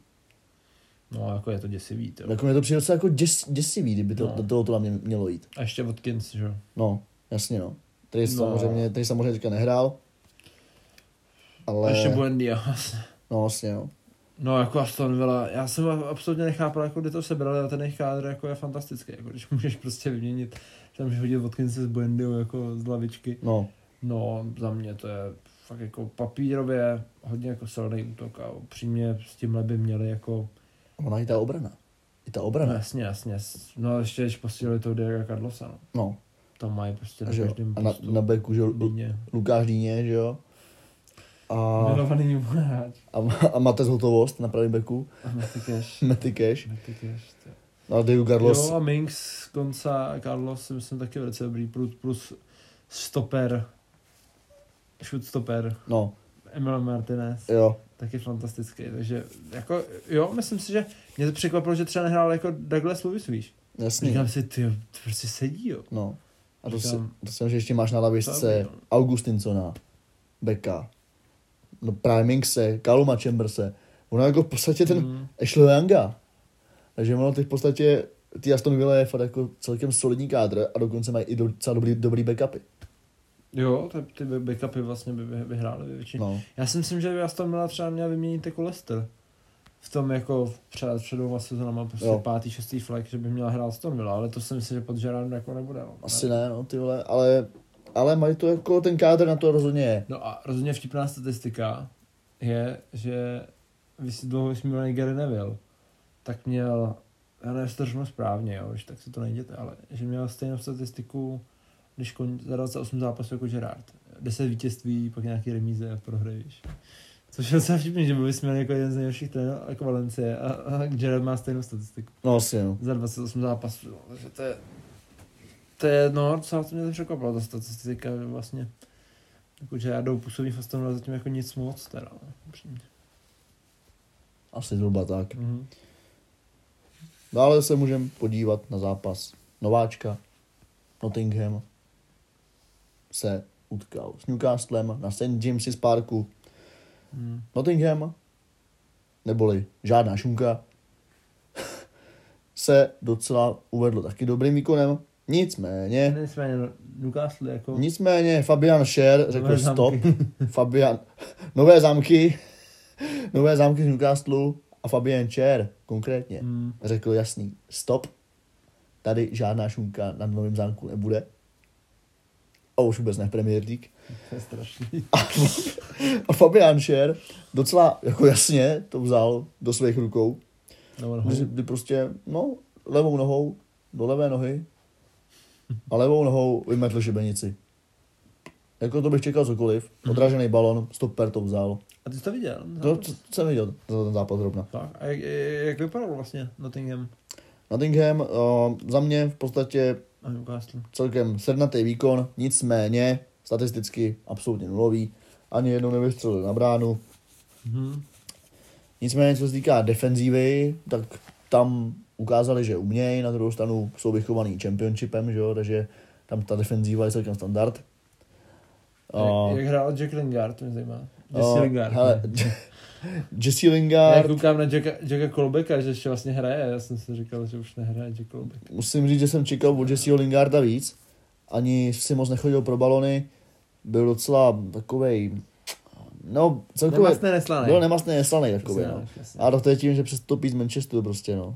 No, jako je to děsivý, to. Jako mě to přijde jako děs, děsivý, kdyby to, No. do toho to mě mělo jít. A ještě Watkins, že jo. No, jasně no. Tady No. samozřejmě, tady samozřejmě teďka nehrál. Ale, A ještě Buendia. no vlastně no. No, jako Aston Villa, já jsem absolutně nechápal, jako kde to sebrali, a ten jejich kádr jako je fantastický, jako když můžeš prostě vyměnit, tam můžeš hodit Watkinse s Buendiou jako z lavičky. No, No, za mě to je fakt jako papírově hodně jako silný útok a upřímně s tímhle by měli jako, ona i ta obrana. I ta no obrana. jasně, jasně, no a ještě když posílili toho Diego Carlosa, no. No, Tam mají prostě a, na jo. každém a na, na beku, že jo. Lukáš Dýně, že jo. A, Milovaný hráč. a, a Matez Hotovost na pravém beku. A Matty Cash. Matty Cash. Matty Cash, ty. A Carlos. Jo a Minks, Konca a Carlos si myslím taky velice dobrý, plus, plus stoper, shoot stoper, No, Emil Martinez, jo. taky fantastický, takže jako jo, myslím si, že mě to překvapilo, že třeba nehrál jako Douglas Lewis, víš. Jasný. Říkám si, ty, to prostě sedí, jo. No. A to, si, Říkám- to jsem, že ještě máš na lavičce no. Augustinsona, Beka, no právě Minkse, Kaluma Chamberse. Ono jako v podstatě ten Mm. Ashley Younga. Takže ono ty v podstatě, ty Aston Villa je fakt jako celkem solidní kádr a dokonce mají i do, docela dobrý, dobrý backupy. Jo, ty, ty backupy vlastně by vyhrály většině. No. Já si myslím, že by Aston Villa třeba měla vyměnit jako Leicester. V tom jako před, před dvěma sezónama prostě Jo. pátý, šestý flag, že by měla hrát Aston Villa, ale to si myslím, že pod Gerardem jako nebude. No. Asi ne, no ty vole, ale, ale mají to jako, ten kádr na to rozhodně je. No a rozhodně vtipná statistika je, že vys- dlouho vysmívaný Gary Neville, tak měl, já nevím, to řeknu správně, jo, že tak si to nejděte, ale že měl stejnou statistiku, když kon, za 28 zápasů jako Gerard. 10 vítězství, pak nějaký remíze a prohry, víš. Což je docela vtipný, že byl vysmívaný jako jeden z nejhorších trenérů jako Valencie a, a Gerard má stejnou statistiku. No asi, no. Za 28 zápasů, no, takže to je, to je, no, docela to mě to překvapilo, ta statistika, že vlastně jako Gerardou působí v Astonu zatím jako nic moc, teda, no, upřímně. Asi zhruba tak. Mhm. Dále se můžeme podívat na zápas nováčka. Nottingham se utkal s Newcastlem na St. James's Parku. Mhm. Nottingham, neboli žádná šunka, se docela uvedl taky dobrým výkonem. Nicméně, Nicméně, Newcastle jako... nicméně Fabian Scher řekl Nové stop. Fabian, nové zámky, nové zámky z Newcastle a Fabian Scher konkrétně Mm, řekl jasný stop. Tady žádná šunka na novém zámku nebude. A už vůbec ne Premier League. to je strašný. A Fabian Scher docela jako jasně to vzal do svých rukou. Kdy, kdy prostě, no, levou nohou do levé nohy a levou nohou vymetl šibenici. Jako to bych čekal cokoliv. Odražený balon, stopper to vzal A ty jsi to viděl? To, to jsem viděl, za ten zápas zrovna. Tak, a jak, jak vypadal vlastně Nottingham Nottingham uh, za mě v podstatě celkem sednatý výkon, nicméně statisticky absolutně nulový. Ani jednou nevystřelil na bránu. Mhm. Nicméně, co se týká defenzívy, tak tam ukázali, že umějí, na druhou stranu jsou vychovaný championshipem, že jo, takže tam ta defenzíva je celkem standard. Jak, jak hrál Jack Lingard, to mě zajímá. Jesse Lingard. hele, Jesse Já Lingard, koukám na Jacka, Jacka Kolbeka, že ještě vlastně hraje. Já jsem si říkal, že už nehraje Jack Kolbek. musím říct, že jsem čekal od Jesseho Lingarda víc. Ani si moc nechodil pro balony. Byl docela takovej, no celkově, Nemastné neslaný. byl nemastný neslaný takový, no. jasně. A to je tím, že přestoupí z Manchesteru prostě, no.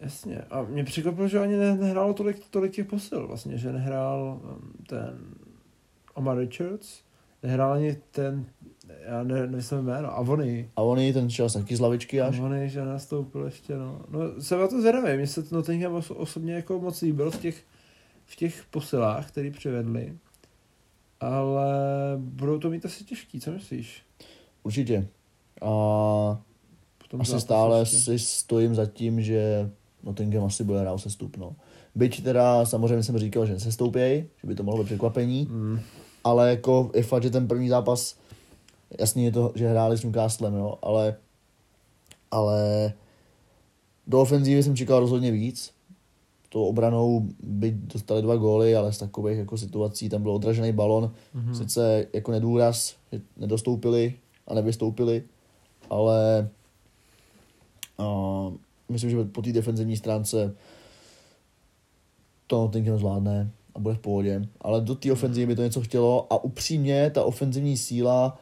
Jasně. A mě překvapilo, že ani ne- nehrálo tolik, tolik těch posil vlastně, že nehrál um, ten Omar Richards, nehrál ani ten, já ne, nevím jméno, Avony. A on ten čas taky z lavičky až. Avony, že nastoupil ještě, no. No, jsem na to zvědavý, mně se to Nottingham oso- osobně jako moc líbil v těch, v těch posilách, který přivedli. Ale budou to mít asi těžký, co myslíš? Určitě. A V tom asi stále si stojím za tím, že Nottingham asi bude hrát sestup, no. Byť teda samozřejmě jsem říkal, že nesestoupěj, že by to mohlo být překvapení, Mm. ale jako je fakt, že ten první zápas, jasně je to, že hráli s Newcastlem, jo, ale, ale do ofenzívy jsem čekal rozhodně víc. To obranou by dostali dva góly, ale z takových jako situací tam byl odražený balon, Mhm. sice jako nedůraz, že nedostoupili a nevystoupili, ale uh, myslím, že po té defenzivní stránce to Nottingham zvládne a bude v pohodě. Ale do té ofenzivy by to něco chtělo a upřímně ta ofenzivní síla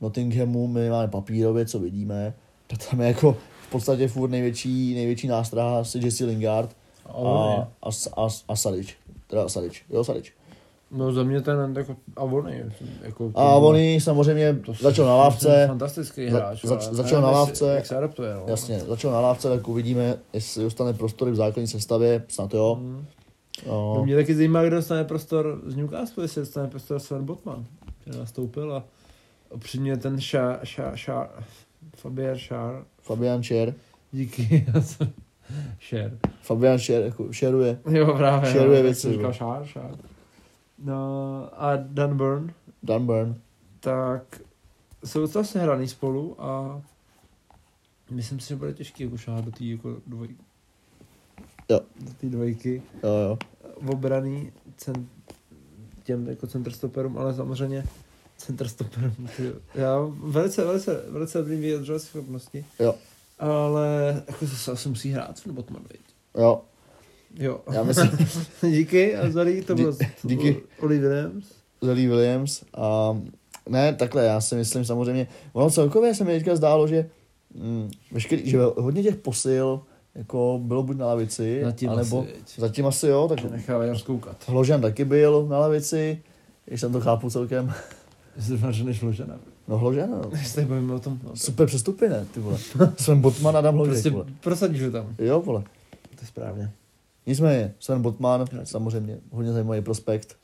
Nottinghamu minimálně papírově, co vidíme, tak tam je jako v podstatě furt největší, největší nástraha asi Jesse Lingard A a, a, a, a Sadic. Teda Sadic, jo Sadic. No za mě ten jako Avony. Jako, A Avony samozřejmě to začal na lávce, Fantastický Za- hráč. zač- ale začal na lávce. Jak se adaptuje. No. jasně, začal na lávce, tak uvidíme, jestli dostane prostory v základní sestavě, snad jo. Mm. No, No. Mě taky zajímá, kdo dostane prostor z Newcastle, jestli dostane prostor Sven Botman, že nastoupil a upřímně ten ša, ša, ša, Fabian Šár, Fabian Scher, díky, já jsem Šer. Fabian Scher, jako šeruje. Jo, právě. Šeruje no, věci, jsem říkal. Šár, Šár. No a Dan Burn, Dunburn. tak jsou docela sehraný spolu a myslím si, že bude těžký jako šáhat do té jako dvojky. Jo. Do té dvojky. Jo, jo. obraný cen, těm jako centerstoperům, ale samozřejmě centerstoperům. ty- Já velice, velice, velice dobrý vyjadřovací schopnosti. Jo. Ale jako zase asi musí hrát ten Botman? Jo, Jo. já myslím, díky a Zalí to Dí- bylo, díky. Oli Williams. Zelý Williams a ne, takhle, já si myslím samozřejmě, ono celkově se mi teďka zdálo, že, mm, veškerý, že hodně těch posil jako bylo buď na lavici, Zatím anebo asi, zatím asi jo, tak Nechávají rozkoukat. Hložan taky byl na lavici, když jsem to chápu celkem. Zrovna, že než Ložana. No Hložan, no. Když se tady bavíme o tom. No, Super přestupy, ne, ty vole. Sven Botman, Adam Hložek, prostě vole. prosadíš ho tam. Jo, vole. To je správně. Nicméně, Sven Botman, samozřejmě hodně zajímavý prospekt,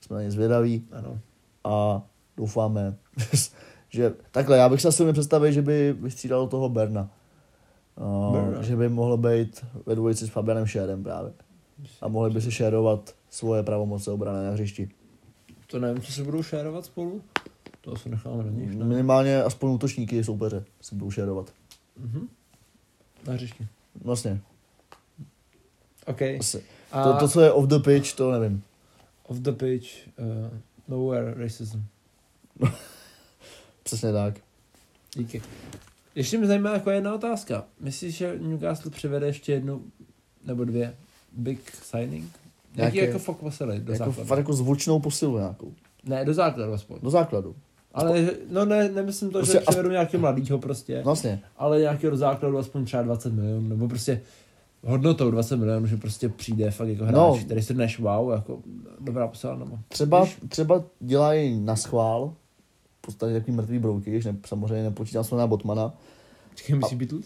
jsme na ně zvědaví Ano. a doufáme, že takhle, já bych se asi představil, že by vystřídal toho Berna. Uh, Berna. že by mohl být ve dvojici s Fabianem Šérem právě. A mohli by si šérovat svoje pravomoce obrany na hřišti. To nevím, co se budou šérovat spolu. To asi necháme na nich, ne? Minimálně aspoň útočníky soupeře si budou šérovat. Mhm. Na hřišti. Vlastně. OK. Asi. A To, to, co je off the pitch, to nevím. off the pitch, uh, nowhere racism. Přesně tak. Díky. Ještě mě zajímá jako jedna otázka. Myslíš, že Newcastle přivede ještě jednu nebo dvě big signing? Jaký Nějaké- jako fok posily do Jako, základu? fakt jako zvučnou posilu nějakou. Ne, do základu aspoň. Do základu. Ale no ne, nemyslím to, Prostě že as- přivedu nějakého mladýho prostě, Vlastně. ale nějakého do základu aspoň třeba 20 milionů, nebo prostě hodnotou 20 milionů, že prostě přijde fakt jako hráč, No. který si dneš wow, jako dobrá posila nebo. Třeba, Víš? třeba dělají na schvál, v podstatě takový mrtvý brouky, když ne, samozřejmě nepočítám se na Botmana. Čekaj, myslíš Beatles?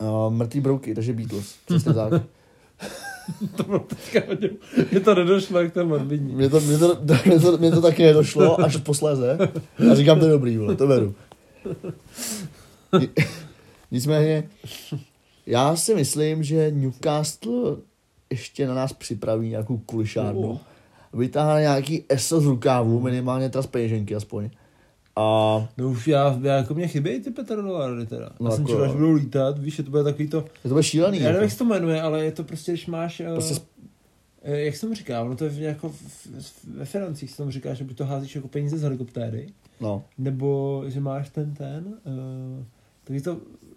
Uh, mrtvý brouky, takže Beatles, přesně tak. to bylo teďka hodně, mě to nedošlo, jak to je morbidní. Mně to, mě, to, mě, to, mě to taky nedošlo, až posléze. A říkám, to je dobrý, vole, to beru. Ni- Nicméně, já si myslím, že Newcastle ještě na nás připraví nějakou kulišárnu. Oh. Vytáhne nějaký ESO z rukávu, minimálně teda z peněženky aspoň. A No už já, já jako mě chybějí ty petrodolary teda. No já jsem jako čekal, jo. že budou lítat, víš, že to bude takový to, je to bude šílený. já nevím, jako. jak se to jmenuje, ale je to prostě, když máš, eh, Prostě eh, jak se tomu říká, ono to je jako v, ve financích se tomu říká, že buď to házíš jako peníze z helikoptéry, No, nebo že máš ten ten, uh, takový to eh,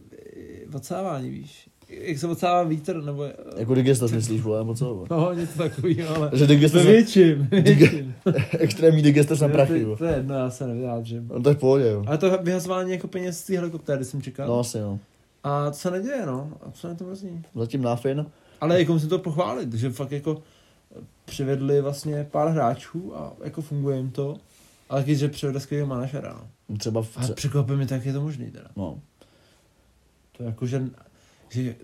odsávání, víš, jak se odsává vítr, nebo... eh, jako digestas myslíš, vole, co? No, něco takového, ale... Že digestas, větším, větším. extrémní digestas na prachy, to, jo. to je jedno, já se nevyjádřím. No to je v pohodě, jo. Ale to vyhazování jako peněz z té helikoptéry jsem čekal. No asi, no. A co se neděje, no? A co je to mrzí? Zatím náfin. Ale jako musím to pochválit, že fakt jako přivedli vlastně pár hráčů a jako funguje jim to. Ale když že přivedli skvělého manažera, no. Třeba, v, A překvapí mi, tak je to možný teda. no. To je jako, že, že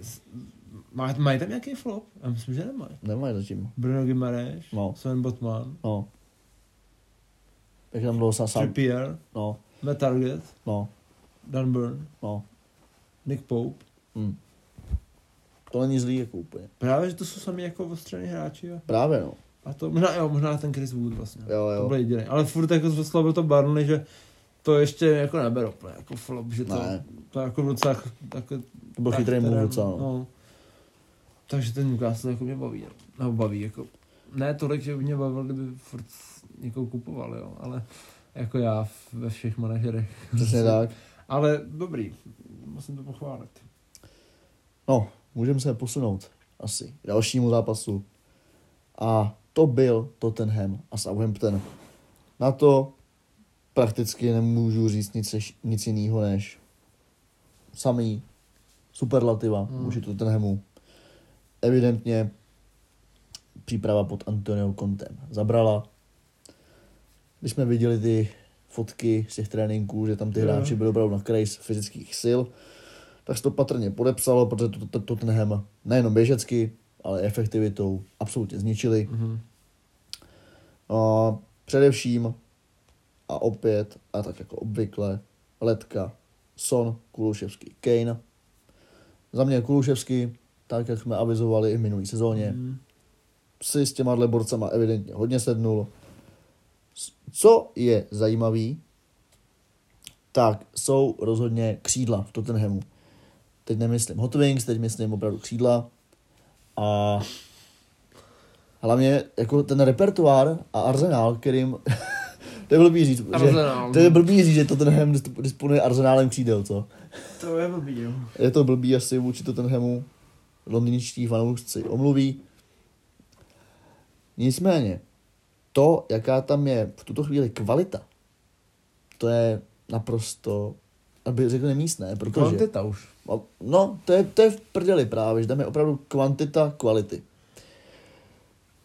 má, mají tam nějaký flop? Já myslím, že nemají. Nemají zatím. Bruno Gimares, No. Sven Botman, No. Jak tam bylo sám. Trippier, No, Matt Target, no, Dan Burn, no. Nick Pope. Hm. To není zlý jako úplně. Právě, že to jsou sami jako ostřený hráči. Jo. Právě no. A to možná, jo, možná ten Chris Wood vlastně. Jo, To jo. byl jediný. Ale furt jako zveslal to Barnley, že to ještě jako neber úplně jako flop, že to, Ne. to jako docela tak, To byl chytrý move docela, no. no. Takže ten Newcastle jako mě baví, no. Nebo baví, jako, ne tolik, že by mě bavil, kdyby furt někoho kupoval, jo, ale jako já ve všech manažerech. Přesně tak. Ale dobrý, musím to pochválit. No, můžeme se posunout asi k dalšímu zápasu. A to byl Tottenham a Southampton. Na to prakticky nemůžu říct nic, nic jiného než samý superlativa Hmm. vůči Tottenhamu. Evidentně příprava pod Antonio Contem zabrala. Když jsme viděli ty fotky z těch tréninků, že tam ty Jo. hráči byli opravdu na kraji fyzických sil, tak se to patrně podepsalo, protože to- to- Tottenham nejenom běžecky, ale efektivitou absolutně zničili. Mhm. A především a opět, a tak jako obvykle, Letka, Son, Kuluševský, Kane. Za mě Kuluševský, tak jak jsme avizovali i v minulý sezóně, Mhm. si s těma borcama evidentně hodně sednul. Co je zajímavý, tak jsou rozhodně křídla v Tottenhamu. Teď nemyslím Hot Wings, teď myslím opravdu křídla. A hlavně jako ten repertoár a arzenál, kterým... to je blbý říct, že, to je blbý říct, že Tottenham disponuje arzenálem křídel, co? To je blbý, jo. Je to blbý asi vůči Tottenhamu. Londýnští fanoušci omluví. Nicméně, to, jaká tam je v tuto chvíli kvalita, to je naprosto, aby řekl nemístné, protože... Kvantita už. No, to je, to je v prdeli právě, že tam je opravdu kvantita kvality.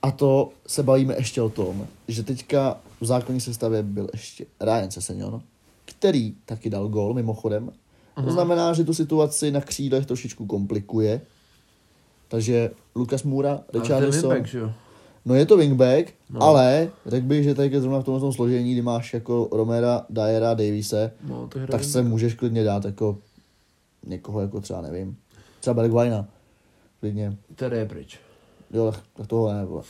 A to se bavíme ještě o tom, že teďka v základní sestavě byl ještě Ryan Sessegnon, který taky dal gol mimochodem. To Aha. znamená, že tu situaci na křídlech trošičku komplikuje. Takže wingback, že jo. no je to wingback, No. ale řekl bych, že tady je zrovna v tomhle tom složení, kdy máš jako Romera, Dyera, Davise, No, tak se můžeš klidně dát jako někoho jako třeba nevím, třeba Bergwajna, klidně, Tady je pryč. Jo, tak, tak toho ne, vole.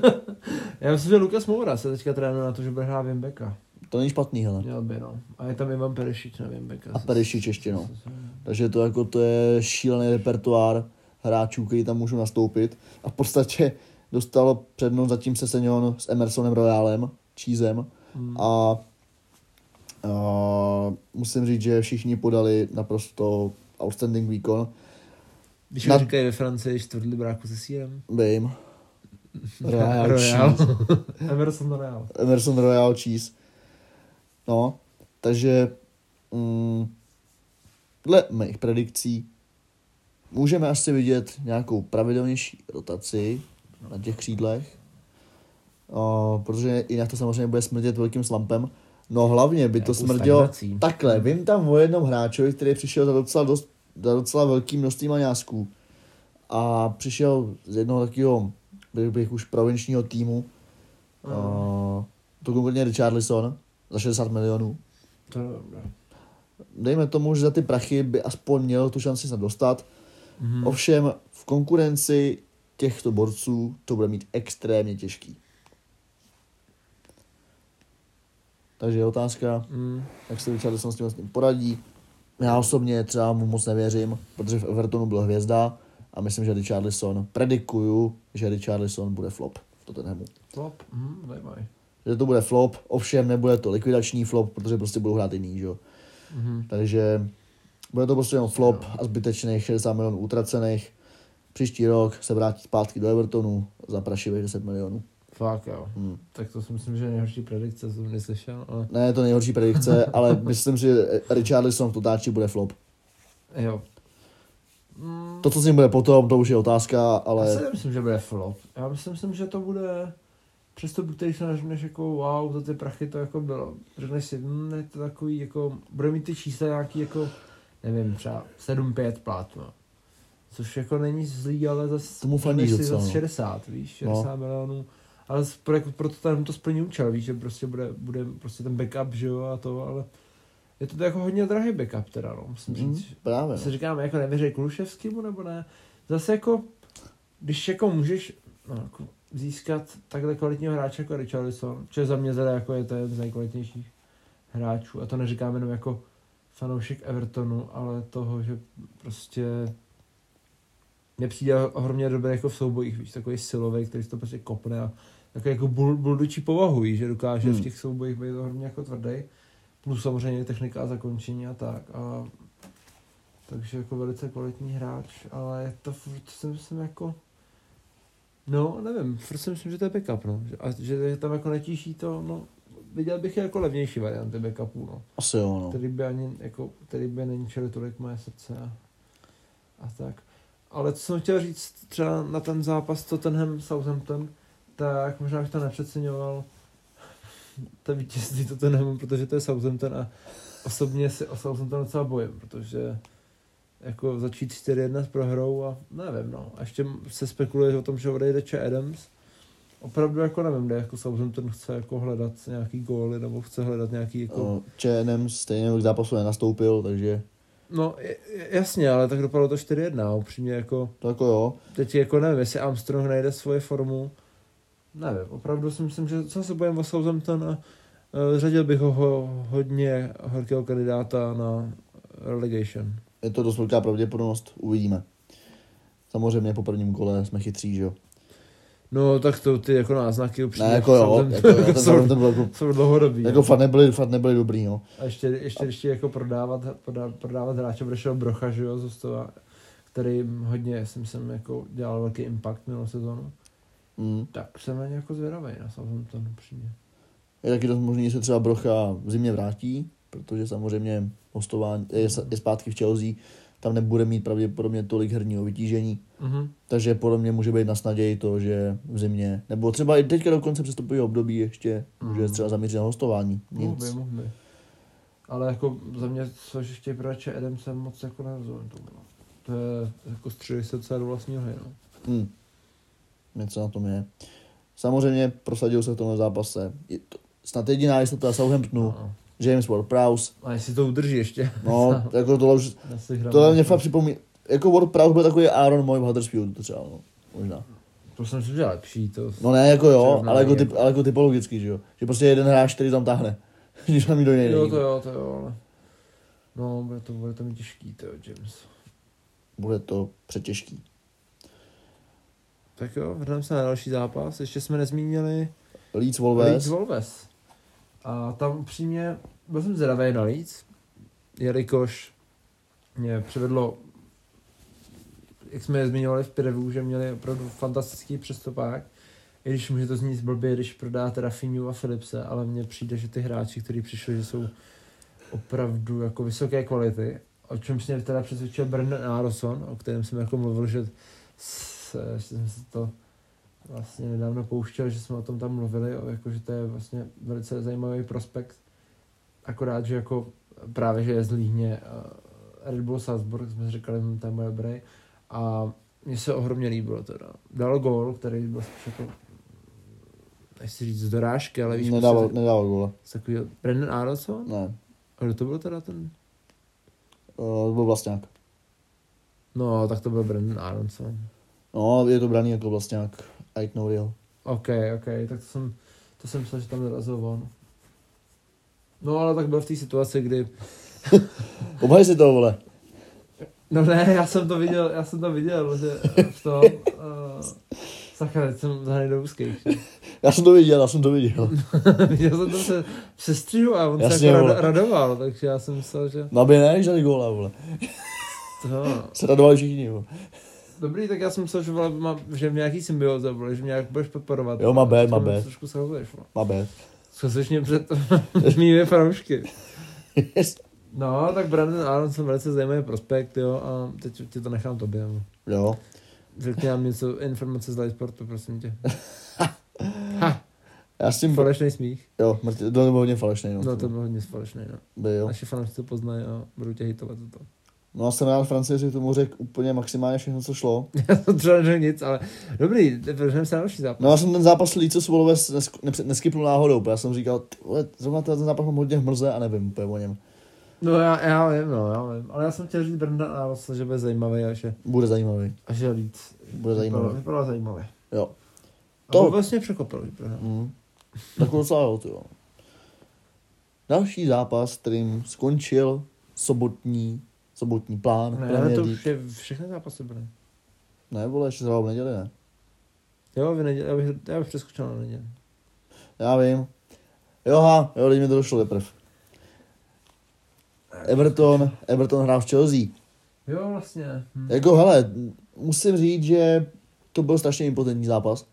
Já myslím, že Lukas Moura se teďka trénuje na to, že bude hrát Wimbeka. to není špatný, hele. Měl by, no. A je tam Ivan Perešič na Wimbeka. A Perišič ještě, no. Takže to jako to je šílený repertoár hráčů, který tam můžou nastoupit. A v podstatě dostalo přednost zatím se Senion s Emersonem Royálem, Cheesem. Hmm. A, a musím říct, že všichni podali naprosto outstanding výkon. Když Na- říkají ve Francii čtvrtli bráku se sírem. Vím. Royal, Royal. Cheese. Emerson Royal. Emerson Royal Cheese. No, takže mm, dle mých predikcí můžeme asi vidět nějakou pravidelnější rotaci na těch křídlech, o, protože jinak to samozřejmě bude smrdět velkým slampem. No hlavně by to Nějakou smrdělo takhle. Vím tam o jednom hráčovi, který přišel za docela, dost, za docela velkým množství maňásků. a přišel z jednoho takového, bych, bych už provinčního týmu, Mm. uh, to konkrétně Richarlison za 60 milionů. To je dobré. Dejme tomu, že za ty prachy by aspoň měl tu šanci se dostat. Mhm. Ovšem v konkurenci těchto borců to bude mít extrémně těžký. Takže je otázka, Mm. jak se Richarlison s tím, s tím poradí. Já osobně třeba mu moc nevěřím, protože v Evertonu byl hvězda a myslím, že Richarlison, predikuju, že Richarlison bude flop v Tottenhamu. Flop. Mm, zajímavý. Že to bude flop, ovšem nebude to likvidační flop, protože prostě budou hrát jiný, že? jo. Mhm. Takže bude to prostě jenom flop a zbytečných 60 milionů utracených. Příští rok se vrátí zpátky do Evertonu za prašivých 10 milionů. Fakt jo. Hmm. Tak to si myslím, že je nejhorší predikce, co jsem neslyšel, ale Ne, to nejhorší predikce, ale myslím že Richarlison v Totáči bude flop. jo. Mm, To, co s ním bude potom, to už je otázka, ale... Já si nemyslím, že bude flop. Já myslím, myslím že to bude přestup, který se řekneš jako wow, za ty prachy to jako bylo. Řekneš si, hm, je to takový jako, bude mít ty čísla nějaký jako, nevím, třeba 7-5 plat, no. Což jako není zlý, ale zase Tomu fandíš docela, zase no. 60, víš, 60 no. milionů. Ale pro, jako, proto tam to splní účel, víš, že prostě bude, bude prostě ten backup, že jo, a to, ale je to jako hodně drahý backup teda, no, musím Mm, říct. právě, Si no. říkám, jako nevěřej Kuluševskému nebo ne. Zase jako, když jako můžeš no, jako získat takhle kvalitního hráče jako Richarlison, což za mě teda jako je to jeden z nejkvalitnějších hráčů. A to neříkám jenom jako fanoušek Evertonu, ale toho, že prostě mně přijde ohromně dobrý jako v soubojích, víš, takový silový, který to prostě kopne a jako bul, buldučí povahu, že dokáže Hmm. v těch soubojích být ohromně jako tvrdý. Plus samozřejmě technika a zakončení a tak. A takže jako velice kvalitní hráč, ale je to furt si myslím jako No, nevím, furt si myslím, že to je backup, no. Že- A že tam jako netíší to, no. Viděl bych je jako levnější varianty backupů, no. Asi jo, no. Který by ani, jako, který by neníčili tolik moje srdce a, a tak. Ale co jsem chtěl říct třeba na ten zápas Tottenham Southampton, tak možná bych to nepřeceňoval to vítězství Tottenhamu, protože to je Southampton a osobně si o Southampton docela bojím, protože jako začít 4-1 s prohrou a nevím, no. A ještě se spekuluje o tom, že odejde Che Adams. Opravdu jako nevím, kde jako Southampton chce jako hledat nějaký góly nebo chce hledat nějaký jako... No, ČNM stejně k zápasu nenastoupil, takže No jasně, ale tak dopadlo to 4-1 a upřímně jako, to jako jo. teď jako nevím, jestli Armstrong najde svoje formu, nevím, opravdu si myslím, že co se bojím o Southampton a uh, řadil bych ho, ho hodně horkého kandidáta na relegation. Je to dost velká pravděpodobnost, uvidíme. Samozřejmě po prvním kole jsme chytří, že jo. No tak to ty jako náznaky upřímně. Ne, jako jo, Southampton- jako jo, ten jsou, Southampton byl jako, jsou dlouhodobý. jako no. fakt nebyli, fakt nebyli dobrý, no. A ještě, ještě, ještě jako prodávat, prodá, prodávat hráče, odešel Brocha, že jo, z Ostova, který hodně, si myslím, jako dělal velký impact minulou sezónu. Mm. Tak jsem na ně jako zvědavý na Southampton, upřímně. Je taky dost možný, že se třeba Brocha v zimě vrátí, protože samozřejmě hostování je, je zpátky v Chelsea, tam nebude mít pravděpodobně tolik herního vytížení, Mhm. takže podle mě může být na snadě to, že v zimě, nebo třeba i teďka do konce přestupového období ještě může Mhm. třeba zaměřit na hostování. Nic. by, mohl by. Ale jako za mě, co že chtějí prodat Che Adam, jsem moc jako nerozumím tomu. no. To je jako střeli se do vlastního hry, no. Hmm. Něco na tom je. Samozřejmě prosadil se v tomhle zápase. Je to snad jediná jistota Southamptonu, No. James Ward-Prowse. A jestli to udrží ještě. No, jako tohle už, tohle na- mě fakt připomíná. Jako Ward-Prowse byl takový Aaron Moy v Huddersfieldu, to třeba, no. Možná. To jsem si že lepší, to... No ne, jako jo, ale jako, typ, ale jako typologicky, že jo. Že prostě jeden hráč, který tam táhne. Když tam nikdo jiný Jo, není. to jo, to jo, ale... No, bude to, bude to mít těžký, to jo, James. Bude to přetěžký. Tak jo, vrhneme se na další zápas. Ještě jsme nezmínili Leeds Leeds Wolves. Wolves. A tam upřímně byl jsem zvědavý na Leeds, jelikož mě přivedlo, jak jsme je zmiňovali v preview, že měli opravdu fantastický přestupák, i když může to znít blbě, když prodá teda Finu a Philipse, ale mně přijde, že ty hráči, kteří přišli, že jsou opravdu jako vysoké kvality, o čem mě teda přesvědčil Brendan Aronson, o kterém jsem jako mluvil, že, s, že jsem si to vlastně nedávno pouštěl, že jsme o tom tam mluvili, o, jako, že to je vlastně velice zajímavý prospekt. Akorát, že jako právě, že je z Líhně uh, Red Bull Salzburg, jsme si říkali, to je moje dobrý. A mně se ohromně líbilo teda. Dal gól, který byl spíš jako nechci říct z dorážky, ale víš, Nedával, prostě nedával góla. z takový Brendan Aronson? Ne. A kdo to byl teda ten? Uh, to byl vlastňák. No, tak to byl Brendan Aronson. No, je to braný jako vlastňák. Ait no real. OK, OK, tak to jsem, to jsem myslel, že tam dorazil on. No, ale tak byl v té situaci, kdy... Obhaj si to, vole. No ne, já jsem to viděl, já jsem to viděl, že v tom... Uh, sakra, teď jsem zahraj do úzkých. Já jsem to viděl, já jsem to viděl. viděl jsem to se, se střihu a on Jasně, se jako rado, radoval, takže já jsem myslel, že... No aby ne, dali góla, vole. To, Se radovali všichni, vole. Dobrý, tak já jsem myslel, že, vole, má, že v nějaký symbioze, vole, že mě nějak budeš podporovat. Jo, má bet, má bet. Trošku schazuješ, vole. Má. Schazuješ mě před mými fanoušky. Yes. No, tak Brandon Aronson velice zajímavý prospekt, jo, a teď ti to nechám tobě. jo. Jo. Řekni nám něco, informace z live sportu, prosím tě. ha, Já s tím... falešný smích. Jo, mrtě, to byl hodně falešný, no. No, to bylo hodně falešný, no. By, jo. Naši fanoušci to poznají a budou tě hitovat za to. No a jsem rád, Francie si tomu řekl úplně maximálně všechno, co šlo. Třeba neřekl nic, ale dobrý, vrhneme se na další zápas. No já jsem ten zápas Líco Svolové nesk- nesk- neskypnul náhodou, protože já jsem říkal, zrovna ten zápas mám hodně mrze a nevím úplně o něm. No já, já vím, no, já vím. Ale já jsem chtěl říct Brenda Aronson, že bude zajímavý a že, Bude zajímavý. a že víc. Bude zajímavý. Vypadalo zajímavě. Jo. A To- to vlastně překopil, že prohrál. Mm. Tak docela jo, ty jo. Další zápas, kterým skončil sobotní, sobotní plán. Ne, Premier to už je, všechny zápasy byly. Ne, vole, ještě zhrál v neděli, ne? Jo, v neděli, já bych, já bych přeskočil na neděli. Já vím. Jo, ha, jo, teď mi to došlo teprve. Everton, Everton hrál v Chelsea. Jo, vlastně. Hm. Jako, hele, musím říct, že to byl strašně impotentní zápas.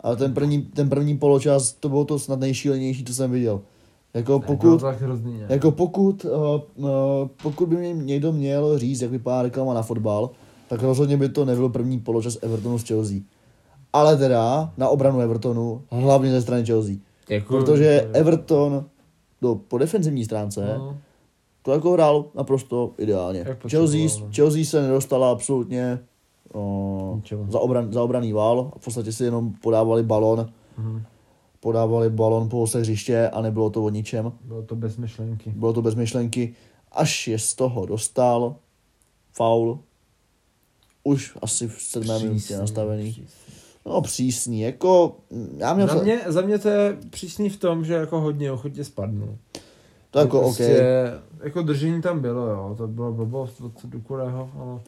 Ale ten první, ten první poločas, to bylo to snad nejšílenější, co jsem viděl. Jako bylo pokud, to tak hrozný, jako pokud, uh, uh, pokud by mě někdo měl říct, jak vypadá reklama na fotbal, tak rozhodně by to nebyl první poločas Evertonu s Chelsea. Ale teda na obranu Evertonu, hlavně ze strany Chelsea. Jako, Protože Everton do, po defenzivní stránce No, to jako hrál naprosto ideálně. Chelsea, no. Chelsea se nedostala absolutně Ničeho. za, obran, za obraný vál. V podstatě si jenom podávali balon, mhm. Podávali balon po ose hřiště a nebylo to o ničem. Bylo to bez myšlenky. Bylo to bez myšlenky. Až je z toho dostal faul, už asi v sedmé minutě nastavený. přísný. No přísný, jako já měl... Za mě, za mě to je přísný v tom, že jako hodně ochotně spadnu. to jako prostě, OK. Jako držení tam bylo, jo, to bylo blbost od Dukureho, ale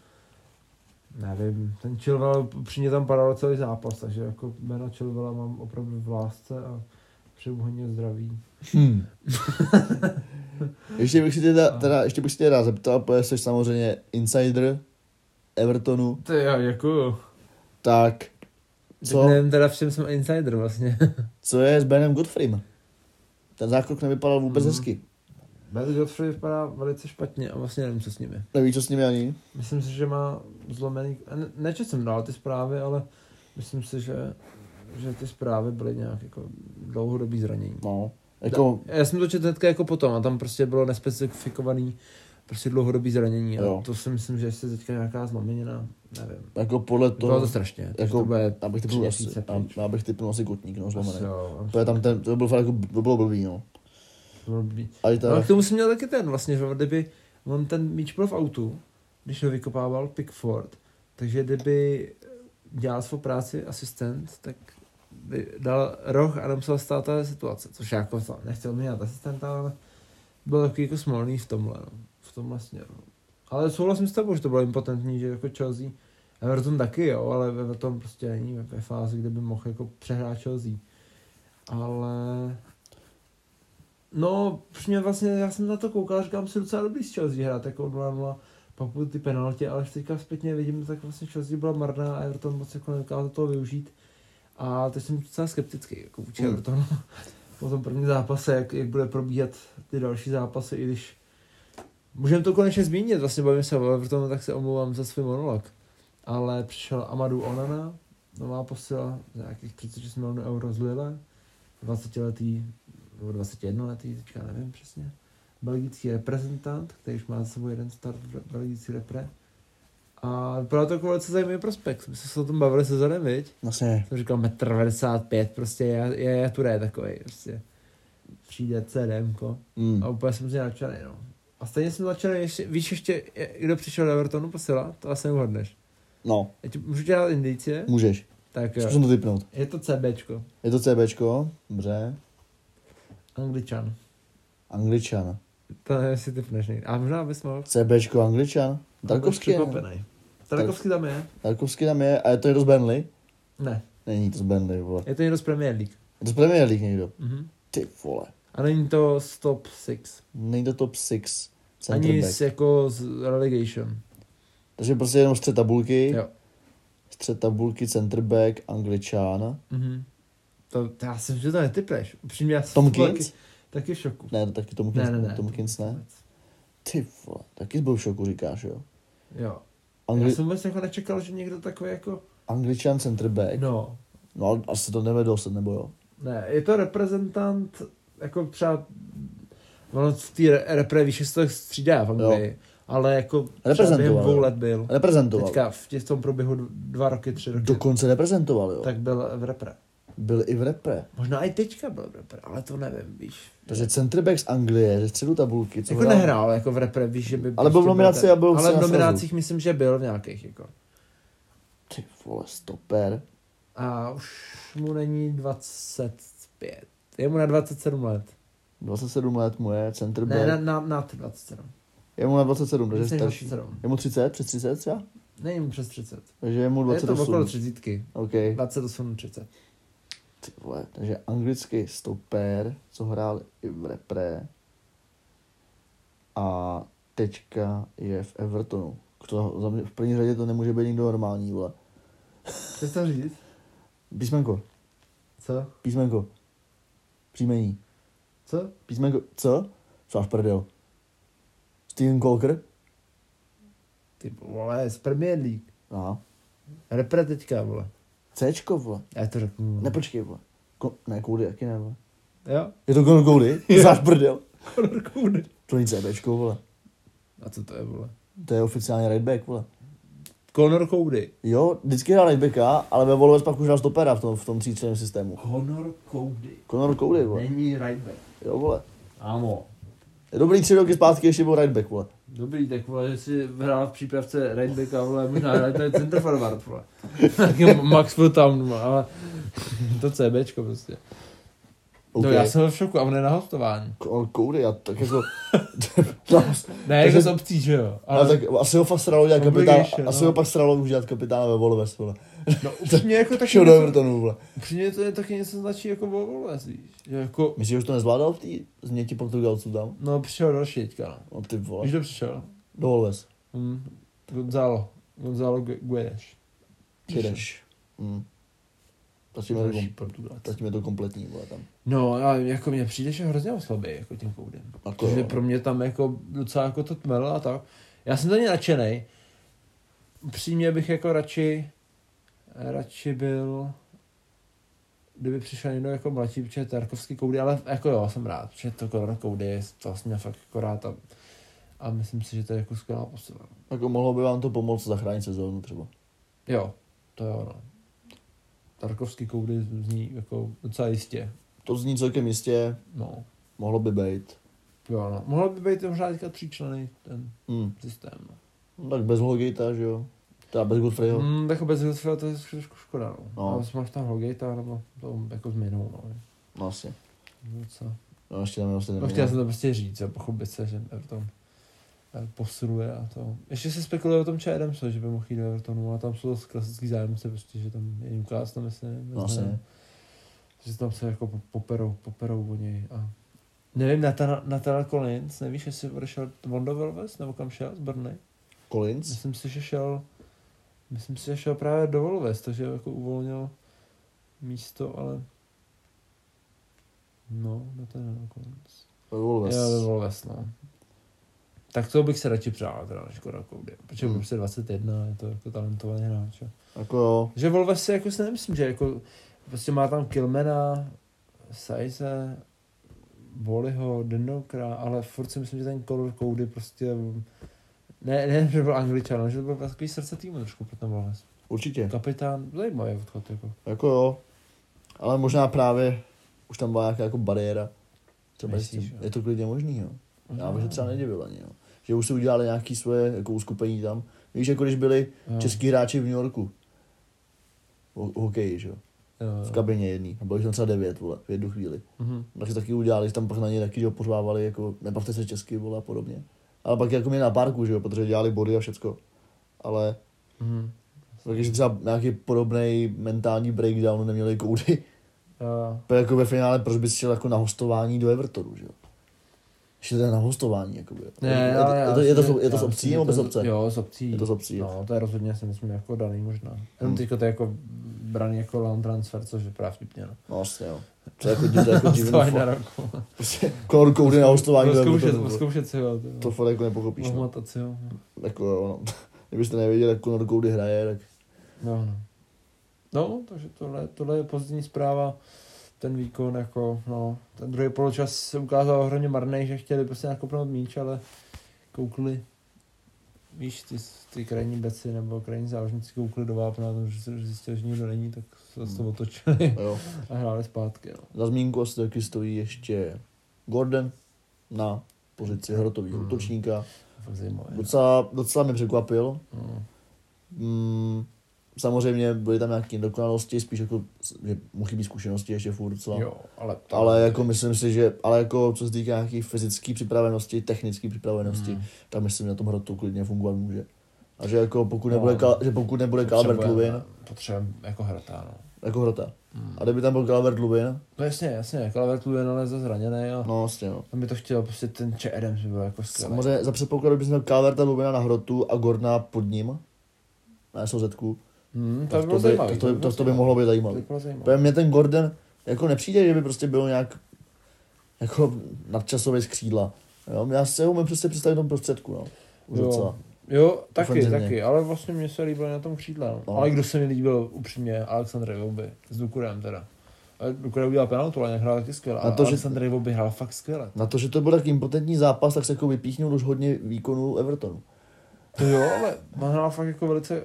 nevím, ten Chilwell upřímně tam padal celý zápas, takže jako jméno Chilwella mám opravdu v lásce a přeju hodně zdraví. Hmm. ještě bych si teda, teda, ještě bych si teda zeptal, protože jsi samozřejmě insider Evertonu, To já jako, tak co? nevím teda v čem jsem insider vlastně. co je s Benem Godfreym? Ten zákrok nevypadal vůbec Mhm. hezky. Ben Godfrey vypadá velice špatně a vlastně nevím, co s je. Neví, co s nimi ani. Myslím si, že má zlomený, ne, nečetl jsem dál ty zprávy, ale myslím si, že, že ty zprávy byly nějak jako dlouhodobý zranění. No, jako, Já jsem to četl hnedka jako potom a tam prostě bylo nespecifikovaný prostě dlouhodobý zranění a Jo. to si myslím, že jestli teďka nějaká zlomenina, nevím. jako podle To, bylo to toho, strašně, jako, to bude abych typnul asi, abych typnul asi kotník, no, zlomený. Asi jo, Protože tam ten, to bylo fakt jako, to bylo blbý, no. To bylo blbý. A i No, ta, ale k tomu jsem měl taky ten vlastně, že kdyby on ten míč byl v autu, když ho vykopával Pickford, takže kdyby dělal svou práci asistent, tak by dal roh a nemusel stát ta situace, což jako to nechtěl měnit asistenta, ale byl takový jako smolný v tomhle, no. v tomhle směru. Ale souhlasím s tebou, že to bylo impotentní, že jako Chelsea, Everton taky jo, ale Everton prostě není ve, ve fázi, kde by mohl jako přehrát Chelsea. Ale No, mě vlastně, já jsem na to koukal, říkám si docela dobrý z Chelsea hrát jako 0-0, pak ty penalty, ale teďka zpětně vidím, tak vlastně Chelsea byla marná a Everton moc jako nedokázal toho využít. A teď jsem docela skeptický jako vůči Mm. Evertonu. Po tom prvním zápase, jak, jak bude probíhat ty další zápasy, i když můžeme to konečně zmínit, vlastně bavíme se o Evertonu, tak se omlouvám za svůj monolog. Ale přišel Amadu Onana, nová posila za nějakých 36 milionů euro z Lille, 20-letý nebo 21 letý, teďka nevím přesně, belgický reprezentant, který už má za sebou jeden start v belgický repre. A vypadá to jako velice zajímavý prospekt. My jsme se o tom bavili se Zonem, viď? Vlastně. Jsem říkal 1,95 m, prostě je, je, je turé takový, prostě. Přijde CDMko. Mm. A úplně jsem si nadšený, no. A stejně jsem nadšený, ještě, víš ještě, kdo přišel do Evertonu posila? To asi neuhodneš. No, Já ti, můžu ti dát indicie? můžeš. Tak jo. Zkusím to typnout. Je to CBčko. Je to CBčko, dobře. Angličan. Angličan. To nevím, jestli typneš někdy. A možná bys mohl. CBčko, Angličan. Tarkovský. je. Tarkovský tam je? Tarkovský tam je, a je to někdo z Burnley? Ne. Není to z Burnley, vole. Je to někdo z Premier League. Je to z Premier League někdo. Mhm. Ty vole. A není to z top 6. Není to top 6. Center Ani z, jako z relegation. Takže prostě jenom střed tabulky. Jo. Střed tabulky, center back, Angličan. Mhm. To, to já jsem, že to netypneš. Upřímně, já jsem Tomkins? taky, taky v šoku. Ne, to taky Tomkins, Ne, ne, ne. Tomkins ne. Ty vole, taky byl v šoku, říkáš, jo. Jo. Angli- Já jsem vůbec jako nečekal, že někdo takový jako... Angličan center back. No, No, ale asi to nevede dost, nebo jo. ne, je to reprezentant, jako třeba... Ono v té re- repre, víš, se to střídá v Anglii. Ale jako Reprezentoval, dvou jo. let byl. Reprezentoval. Teďka v v tom průběhu d- dva roky, tři roky. Dokonce reprezentoval, jo. Tak byl v repre. Byl i v repre. Možná i teďka byl v repre, ale to nevím, víš. Takže center back z Anglie, ze středu tabulky. Co Jako hrál? nehrál jako v repre, víš, že by... Ale byl v prostě nominaci a byl Ale v nominacích myslím, že byl v nějakých, jako. Ty vole, stoper. A už mu není 25. Je mu na 27 let. 27 let mu je, center back. Ne, na, na, na 27. Je mu na 27, takže než starší. 27. Je mu 30, přes 30 třeba? Není mu přes 30. Takže je mu Je to 28. okolo 30. OK. 28, 30. Ty vole, takže anglický stoper, co hrál i v repre. A teďka je v Evertonu. To, za mě, v první řadě to nemůže být nikdo normální, vole. Chceš to říct? Písmenko, Co? písmenko. Příjmení. Co? Písmenko, co? Co máš prdel? Steven Colker? Ty vole, z Premier League. Aha. Repre teďka, vole. Cčko, vole. Já to řeknu. Ne, počkej, vole. Ko- ne, Cody, jaký ne, vole. Jo? Je to Conor Cody? Záš prdel. Conor Cody. To není CBčko, vole. A co to je, vole? To je oficiálně right back, vole. Conor Cody. Jo, vždycky hrál right backa, ale ve Wolves pak už hrál stopera v tom, v tom tříčleném systému. Conor Cody. Conor Cody, vole. Není right back. Jo, vole. Ámo. Je dobrý tři roky zpátky ještě byl right back, vole. Dobrý, tak vole, že si hrál v přípravce right backa, vole, možná hrál to je center forward, vole. Taky Max Town, ale to CBčko prostě. OK. No já jsem v šoku a on je na hostování. Conor Cody, já tak jako... no, Ne, jako z obcí, že jo. ale Ale, tak asi ho fakt sralo dělat kapitán, asi no. ho pak sralo už dělat kapitána ve Wolves, vole. No upřímně jako taky Šel do něco, Evertonu, vole. upřímně to je taky něco značí jako Wolves, víš. Že jako, Myslíš, že už to nezvládal v té změti Portugalců tam? no přišel další teďka, no. No ty vole. Víš, kdo přišel? Do Wolves. Hm, Gonzalo. Gonzalo Gu- Guedes. Přijdeš. Hmm. Zatím je, to, kom- to kompletní, vole, tam. No a jako mně přijde, že hrozně oslabý jako tím koudem. Jako Protože jo. pro mě tam jako docela jako to tmel a tak. Já jsem za ně nadšenej. Přímě bych jako radši radši byl kdyby přišel někdo jako mladší, protože Tarkovský koudy, ale jako jo, jsem rád, protože to Conor Koudy je to jsem měl fakt jako rád a, a myslím si, že to je jako skvělá posila. Jako mohlo by vám to pomoct zachránit sezónu třeba. Jo, to jo, no. Tarkovský koudy zní jako docela jistě. To zní celkem jistě, No, mohlo by být. jo, no. Mohlo by být možná teďka tříčlený ten Hmm. systém. No. No, tak bez Holgata, že jo? Teda bez Godfreyho. Hmm. Mm, jako bez Hilsfeld to je trošku škoda, no. No. no. Ale máš tam Holgate, nebo to jako změnou, no. No asi. Docela. No ještě tam vlastně No chtěl jsem to prostě říct a pochopit se, že Everton eh, posiluje a to. Ještě se spekuluje o tom Čedem, že by mohl jít do Evertonu, a tam jsou to klasický zájemce, prostě, že tam je Newcastle, myslím. No asi. Že tam se jako po- poperou, poperou o něj a Nevím, Nathan, Nathan Collins, nevíš, jestli odešel on do Wolves, nebo kam šel z Brny? Collins? Myslím si, že šel, myslím si, že šel právě do Wolves, takže jako uvolnil místo, ale no, Nathan Collins. Ve Wolves. Jo, do Wolves, no. Tak to bych se radši přál, teda, než Cody. Protože Hmm. prostě 21, je to jako talentovaný hráč. Jako jo. Že Wolves si jako si nemyslím, že jako prostě má tam Kilmena, Saize, Voliho, Denokra, ale furt si myslím, že ten Conor Cody prostě Ne, ne, že byl angličan, ale že to byl takový srdce týmu trošku pro ten Wallace. Určitě. Kapitán, zajímavý odchod, jako. Jako jo. Ale možná právě už tam byla nějaká jako bariéra. Třeba Myslíš, tím, je to klidně možný, jo. Já bych se třeba nedivil ani, jo. Že už si udělali nějaký svoje jako uskupení tam. Víš, jako když byli Jo. český hráči v New Yorku. O, hokeji, že jo. V kabině jedný. A bylo jich tam třeba devět, vole, v jednu chvíli. Mhm. Tak si taky udělali, že tam pak na ně taky, že pořvávali, jako, nebavte se česky, vole, a podobně. Ale pak jako mě na parku, že jo, protože dělali body a všecko. Ale Mhm. takže třeba nějaký podobný mentální breakdown neměli koudy. Jo. To jako ve finále, proč bys šel jako na hostování do Evertonu, že jo? Ještě to je na hostování, jako je, Ne, je, ale je, já to, je, to, je to já z obcí nebo bez obce? Jo, z obcí. Je to z obcí, jo. No, to je rozhodně si myslím jako daný možná. Jenom Hmm. teďka to je jako braný jako land transfer, což je právě vtipně, no. No vlastně, jo. To je jako, to je jako divný na roku. Prostě Conor Cody na hostování do Zkoušet, Evertonu. bro. zkoušet si ho. To fakt jako nepochopíš, no. Ohmatat si ho. Jako jo, no. Kdybyste nevěděli, jak Conor Cody hraje, tak No, no. No, takže tohle, tohle je pozitivní zpráva. Ten výkon, jako, no, ten druhý poločas se ukázal hodně marný, že chtěli prostě nakopnout míč, ale koukli, víš, ty, ty krajní beci nebo krajní záložníci koukli do vápna, že se zjistili, že nikdo není, tak se to otočili jo. a hráli zpátky, no. Za zmínku asi taky stojí ještě Gordon na pozici hrotového Hmm. útočníka. Fakt zajímavé. Docela, docela mě překvapil. No. Mm, samozřejmě byly tam nějaké dokonalosti, spíš jako, že mu chybí zkušenosti ještě furt docela. Jo, ale to... Ale jako myslím si, že, ale jako co se týká nějaké fyzické připravenosti, technické připravenosti, Hmm. tak myslím, že na tom hrotu klidně fungovat může. A že jako pokud No, nebude, Kal, že pokud nebude Calvert Lubin, Potřebujeme jako hrata, no. jako hrota. Hmm. A kdyby tam byl Calvert Lubin, No jasně, jasně, Calvert Lewin ale za zraněný a no vlastně no. tam by to chtělo, prostě ten Che Adams by byl jako skvělý. Samozřejmě za předpokladu, bys měl Calverta Lubina na hrotu a Gordona pod ním, na SOZku, Hmm, to tak to by, zajímavý. tak to, by, to, to by mohlo být zajímavé. ten Gordon jako nepřijde, že by prostě byl nějak jako nadčasový z křídla. Jo? Já si ho umím přesně představit v tom prostředku, no. Už Jo. docela. Jo, taky, Ofenzivně. taky, ale vlastně mě se líbil na tom křídle. No. No. Ale kdo se mi líbil upřímně, Aleksandr Iwobi, s Dukurem teda. Dukurem udělal penaltu, ale hrál taky skvěle. Na A to, Aleksandr Iwobi hrál fakt skvěle. Na to, že to byl tak impotentní zápas, tak se jako vypíchnul už hodně výkonů Evertonu. To jo, ale on hrál fakt jako velice...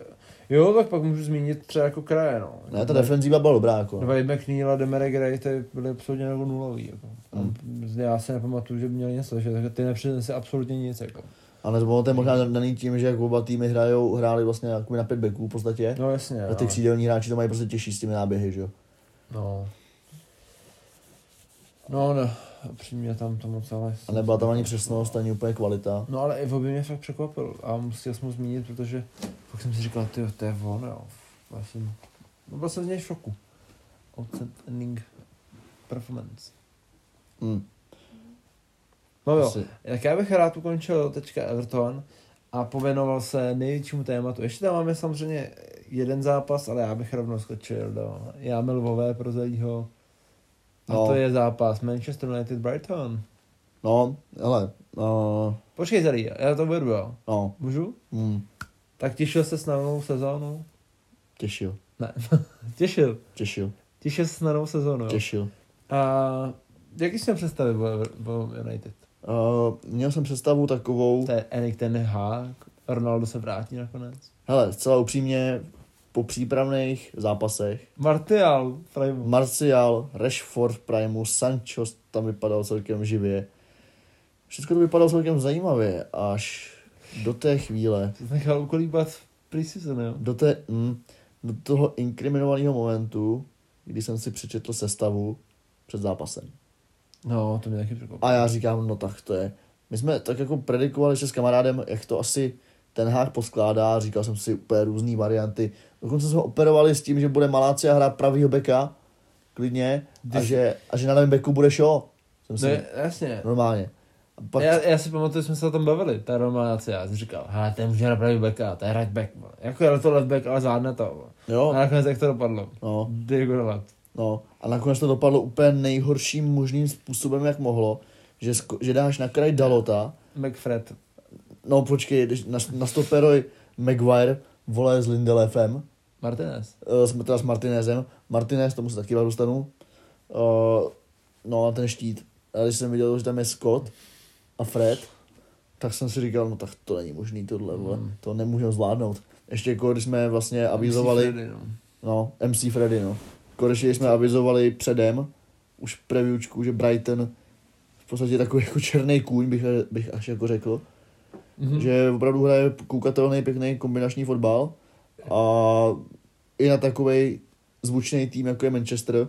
Jo, tak pak můžu zmínit třeba jako kraje, no. Ne, ta defenzíva byla dobrá, jako. Dva McNeil a Demere Gray, ty byly absolutně jako nulový. Jako. Hmm. Já si nepamatuju, že by měli něco, že ty nepřinese absolutně nic. Jako. Ale to to je možná daný tím, že jak oba týmy hrajou, hráli vlastně jako na pět backů v podstatě. No jasně. A ty ale- křídelní hráči to mají prostě těžší s těmi náběhy, že jo. No. No, no, upřímně tam to moc ale... A nebyla tam ani přesnost, ani úplně kvalita. No ale Ivo by mě fakt překvapil a musel jsem ho zmínit, protože fakt jsem si říkal, ty to je on, jo. Já jsem, no byl jsem z něj v šoku. Outstanding performance. Hmm. No jo, Asi. tak já bych rád ukončil teďka Everton a pověnoval se největšímu tématu. Ještě tam máme samozřejmě jeden zápas, ale já bych rovnou skočil do Jámy Lvové pro Zelího. A No. to je zápas Manchester United Brighton. No, hele, no, Počkej Zelí, já to uvedu, jo. no, Můžu? hmm, Tak těšil se na novou sezónu? těšil, Ne, těšil. těšil, Těšil se na novou sezónu, jo. těšil. A jaký jsi měl představit o, United? Uh, měl jsem představu takovou, To je Enik ten Hák, Ronaldo se vrátí nakonec. hele, zcela upřímně, po přípravných zápasech, Martial, Prime. Martial, Rashford v Primu, Sancho tam vypadal celkem živě. Všechno to vypadalo celkem zajímavě, až do té chvíle, Jsi nechal ukolíbat preseason, jo? do, té, mm, do toho inkriminovaného momentu, kdy jsem si přečetl sestavu před zápasem. No, to mě taky překvapilo. A já říkám, no tak to je. My jsme tak jako predikovali ještě s kamarádem, jak to asi ten hák poskládá, říkal jsem si úplně různé varianty. Dokonce jsme operovali s tím, že bude Malácia hrát pravýho beka, klidně, a Ty- že, a že na levém beku bude show. Jsem si, Ne, jasně. normálně. A pak, Já, já si pamatuju, že jsme se o tom bavili, ta románace, já jsem říkal, hele, ten může napravit backa, to je right back, vole. jako je to left back, ale zvládne to, vole. jo, A nakonec jak to dopadlo? no, Diego no. A nakonec to dopadlo úplně nejhorším možným způsobem, jak mohlo, že, sko- že dáš na kraj Dalota, McFred. no počkej, když na, na stoperoj Maguire, vole s Lindelefem, Martinez. uh, jsme teda s Martinezem. Martinez, tomu se taky vás dostanu. Uh, no a ten štít. A když jsem viděl, že tam je Scott a Fred, tak jsem si říkal, no tak to není možný tohle, vole. Mm. to nemůžeme zvládnout. Ještě jako když jsme vlastně avizovali, Freddy, no. no, MC Freddy, no. Konečně jsme avizovali předem, už previewčku, že Brighton v podstatě takový jako černý kůň, bych, bych až jako řekl, Mhm. že opravdu hraje koukatelný, pěkný kombinační fotbal a i na takový zvučný tým, jako je Manchester,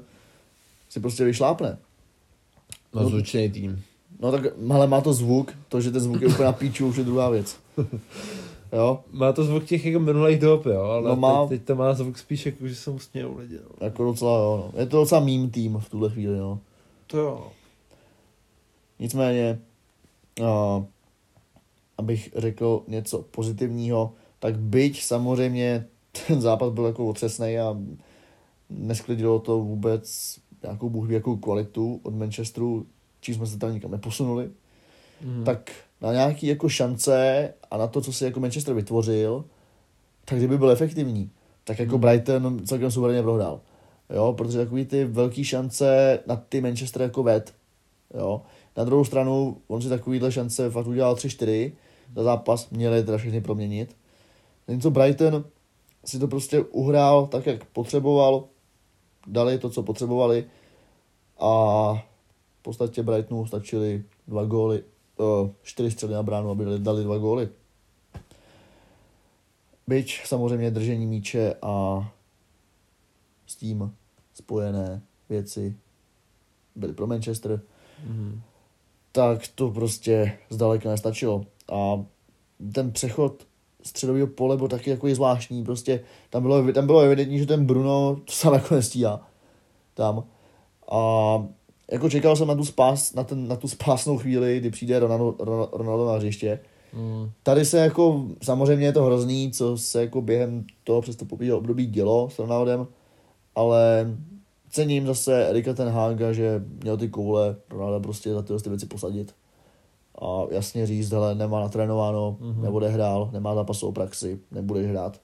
si prostě vyšlápne. No, zvučný tým. No tak, ale má to zvuk, to, že ten zvuk je úplně na píču, už je druhá věc. Jo, Má to zvuk těch jako minulých dob, jo, ale No má- teď, teď, to má zvuk spíš jako, že se mu smějou lidi, no. jako docela jo, no. Je to docela mým tým v tuhle chvíli, no. To jo. Nicméně, uh, abych řekl něco pozitivního, tak byť samozřejmě ten zápas byl jako otřesný a nesklidilo to vůbec nějakou bůh jakou kvalitu od Manchesteru, čím jsme se tam nikam neposunuli, Mhm. tak na nějaký jako šance a na to, co si jako Manchester vytvořil, tak kdyby byl efektivní, tak jako Hmm. Brighton celkem suverénně prohrál. Jo, protože takový ty velký šance na ty Manchester jako ved, jo. Na druhou stranu, on si takovýhle šance fakt udělal 3-4 za zápas, měli teda všechny proměnit. Zatímco Brighton si to prostě uhrál tak, jak potřeboval, dali to, co potřebovali a v podstatě Brightonu stačily dva góly, uh, čtyři střely na bránu, aby dali, dva góly. Byť samozřejmě držení míče a s tím spojené věci byly pro Manchester, Mhm. tak to prostě zdaleka nestačilo. A ten přechod středového pole byl taky jako zvláštní, prostě tam bylo, tam bylo evidentní, že ten Bruno to sám jako nestíhá tam. A jako čekal jsem na tu, spás, na, ten, na tu spásnou chvíli, kdy přijde Ronaldo, Ronaldo, Ronaldo na hřiště. Mhm. Tady se jako, samozřejmě je to hrozný, co se jako během toho přestupového období dělo s Ronaldem, ale cením zase Erika ten Haga, že měl ty koule Ronalda prostě za tyhle ty věci posadit. A jasně říct, hele, nemá natrénováno, Mhm. mm-hmm. neodehrál, nemá zápasovou praxi, nebudeš hrát.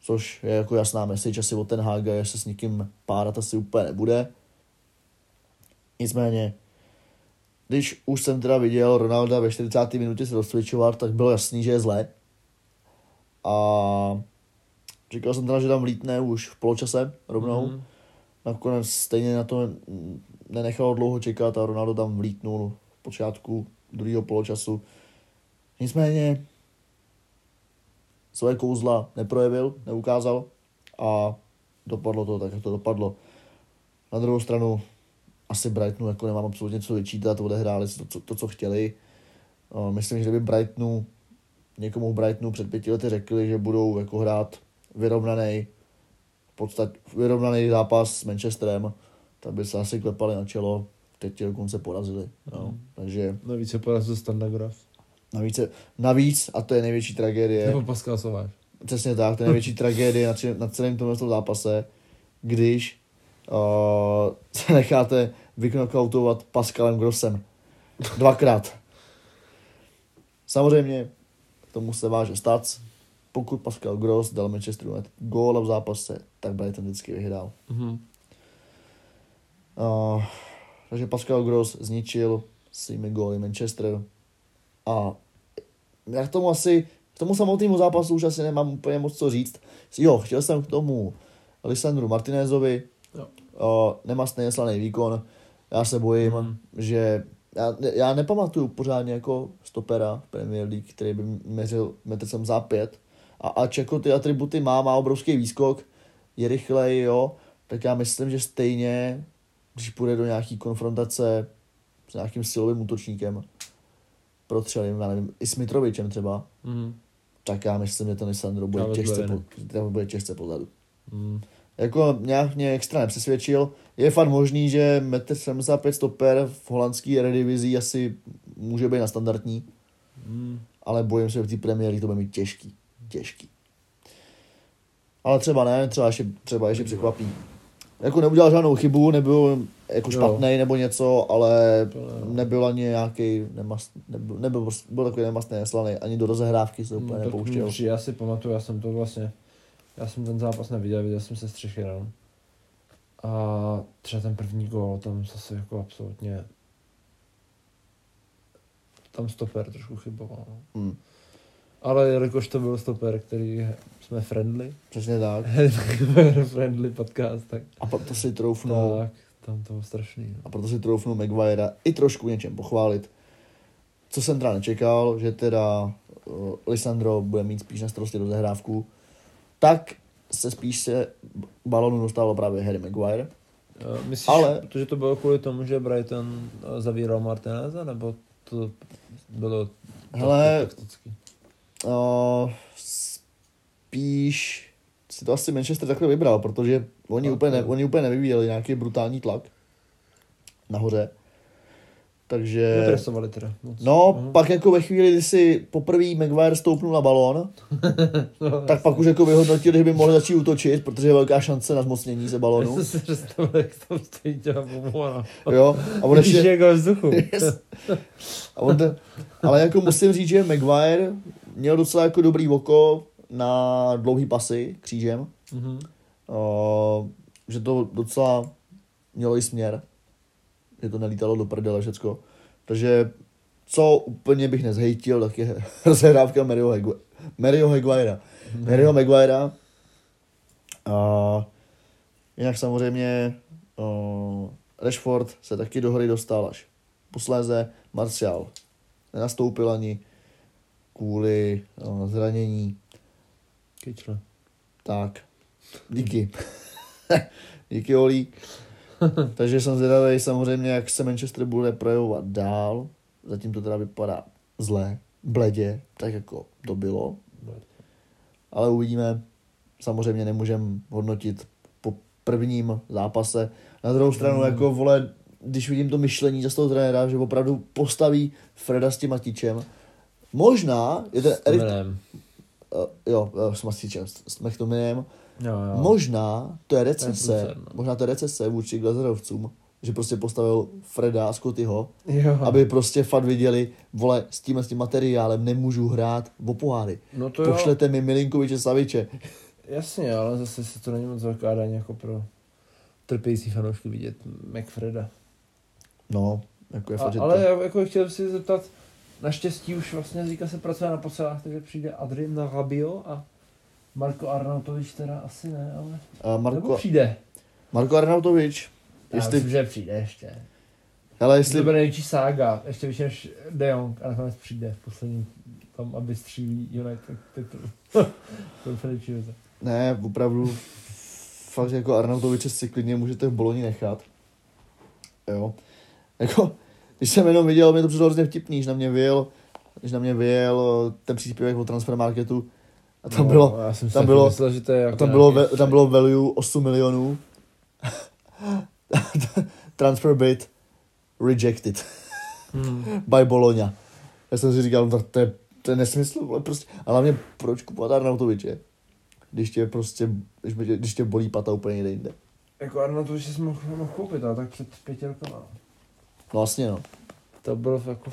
Což je jako jasná message asi od ten Haga, že se s nikým párat asi úplně nebude. Nicméně, když už jsem teda viděl Ronalda ve 40. minutě se rozcvičovat, tak bylo jasný, že je zlé. A říkal jsem teda, že tam vlítne už v poločase rovnou. Mhm. Nakonec stejně na to nenechalo dlouho čekat a Ronaldo tam vlítnul v počátku druhého poločasu. Nicméně své kouzla neprojevil, neukázal a dopadlo to tak, jak to dopadlo. Na druhou stranu asi Brightonu jako nemám absolutně co vyčítat, odehráli si to, co, to, co chtěli. A Myslím, že kdyby Brightonu, někomu v Brightonu před pěti lety řekli, že budou jako hrát vyrovnaný, v podstatě vyrovnaný zápas s Manchesterem, tak by se asi klepali na čelo, teď tě dokonce porazili. No. Mhm. Takže Navíc se porazil Standa Graf. navíc, navíc, a to je největší tragédie, Nebo Pascal Sovář. Přesně tak, to je největší tragédie na, či- na celém tomhle zápase, když uh, se necháte vyknokautovat Pascalem Grossem. Dvakrát. Samozřejmě k tomu se váže stac. Pokud Pascal Gross dal Manchester United góla v zápase, tak Brighton vždycky vyhrál. Mhm. Uh, takže Pascal Gross zničil svými góly Manchester a já k tomu asi, k tomu samotnému zápasu už asi nemám úplně moc co říct. Jo, chtěl jsem k tomu Lisandru Martinézovi, Jo. uh, nemastný slaný výkon, já se bojím, Mhm. že já, já nepamatuju pořádně jako stopera v Premier League, který by měřil metr jsem za pět. A ač jako ty atributy má, má obrovský výskok, je rychlej, jo, tak já myslím, že stejně, když půjde do nějaký konfrontace s nějakým silovým útočníkem, protřelým, já nevím, i s Mitrovičem třeba, Mhm. tak já myslím, že ten Lisandro bude Carlos těžce, po, ten bude těžce pozadu. Mhm. Jako nějak mě extra nepřesvědčil. Je fakt možný, že 1,75 m stoper v holandský Eredivizi asi může být na standardní, Mhm. ale bojím se, že v té League to bude mít těžký. Těžký. Ale třeba ne, třeba ještě, třeba ještě překvapí. Jako neudělal žádnou chybu, nebyl jako špatný nebo něco, ale nebyl ani nějaký nemast, nebyl, nebyl, prostě- byl takový nemastný, neslaný, ani do rozehrávky se úplně No, nepouštěl. přijde, já si pamatuju, já jsem to vlastně, já jsem ten zápas neviděl, viděl jsem se střechy jenom. A třeba ten první gól, tam zase jako absolutně, tam stoper trošku chyboval. no. Hmm. Ale jelikož to byl stoper, který jsme friendly, Přesně tak. friendly podcast, tak, A proto si troufnu, tak tam to bylo strašný. No. a proto si troufnu Maguirea i trošku něčem pochválit. Co jsem teda nečekal, že teda uh, Lisandro bude mít spíš na starosti rozehrávku, tak se spíš se balonu dostával právě Harry Maguire. Jo, Myslíš, Ale- protože to bylo kvůli tomu, že Brighton eh, zavíral Martineze, nebo to bylo Hele, takticky? Uh, spíš si to asi Manchester takhle vybral, protože oni, No, úplně, ne, no. oni úplně nevyvíjeli nějaký brutální tlak nahoře. Takže... Nepresovali teda. Moc. No, Mhm. pak jako ve chvíli, kdy si poprvé Maguire stoupnul na balón, no, tak pak už jako vyhodnotili, že by mohli začít útočit, protože je velká šance na zmocnění se balónu. Já jsem si představil, jak tam stojí těla pomůžena. Jo, a on ještě, je jako vzduchu. Yes. A on, ale jako musím říct, že Maguire měl docela jako dobrý oko na dlouhý pasy křížem. Mhm. Uh, že to docela mělo i směr. Že to nelítalo do prdele všecko. Takže co úplně bych nezhejtil, tak je rozehrávka Mario, Higu- Mario Higuaira. Mario Maguirea. A jinak samozřejmě uh, Rashford se taky do hry dostal až posléze Martial. Nenastoupil ani kvůli uh, zranění Kyčle. tak, díky. díky, Olí. Takže jsem zvědavý samozřejmě, jak se Manchester bude projevovat dál. Zatím to teda vypadá zlé, bledě, tak jako to bylo. Ale uvidíme. Samozřejmě nemůžeme hodnotit po prvním zápase. Na druhou stranu, Mm. jako vole, když vidím to myšlení za toho trenéra, že opravdu postaví Freda s tím Matičem, možná, je ten Erik, Erik... uh, jo, uh, s Matičem, s, s Jo, jo. Možná to je recese, průser, no. možná to je recese vůči Glazerovcům, že prostě postavil Freda a Scottyho, jo. aby prostě fakt viděli, vole, s tímhle s tím materiálem nemůžu hrát o poháry. No to jo. Pošlete mi Milinkoviče Saviče. Jasně, ale zase se to není moc velká daň jako pro trpějící fanoušky vidět McFreda. No, jako je A, fakt, ale to... já jako chtěl si zeptat, naštěstí už vlastně říká se pracuje na posilách, takže přijde Adrien Rabio a Marko Arnautovič teda asi ne, ale... A Nebo Marko, přijde. Marko Arnautovič, Já jestli, myslím, že přijde ještě. hele, Jestli... To bude největší sága, ještě víc než De Jong a nakonec přijde v poslední tam, aby střílí United titul. Ne, opravdu, fakt jako Arnautoviče si klidně můžete v Boloni nechat. Jo. Jako, když jsem jenom viděl, mě to přišlo hrozně vtipný, když na mě vyjel, když na mě vyjel ten příspěvek o transfermarketu a tam bylo, No, já jsem tam bylo- myslel, že to je jako tam bylo, ve, tam bylo value 8 milionů. Transfer bid rejected Hmm. by Bologna. Já jsem si říkal, no, tak to je, to je nesmysl, ale prostě, a hlavně proč kupovat Arnautoviče? Když tě prostě, když, tě, když tě bolí pata úplně někde jinde. Jako Arnautovič si mohl, mohl koupit, ale tak před pěti rokama. No vlastně no, To bylo jako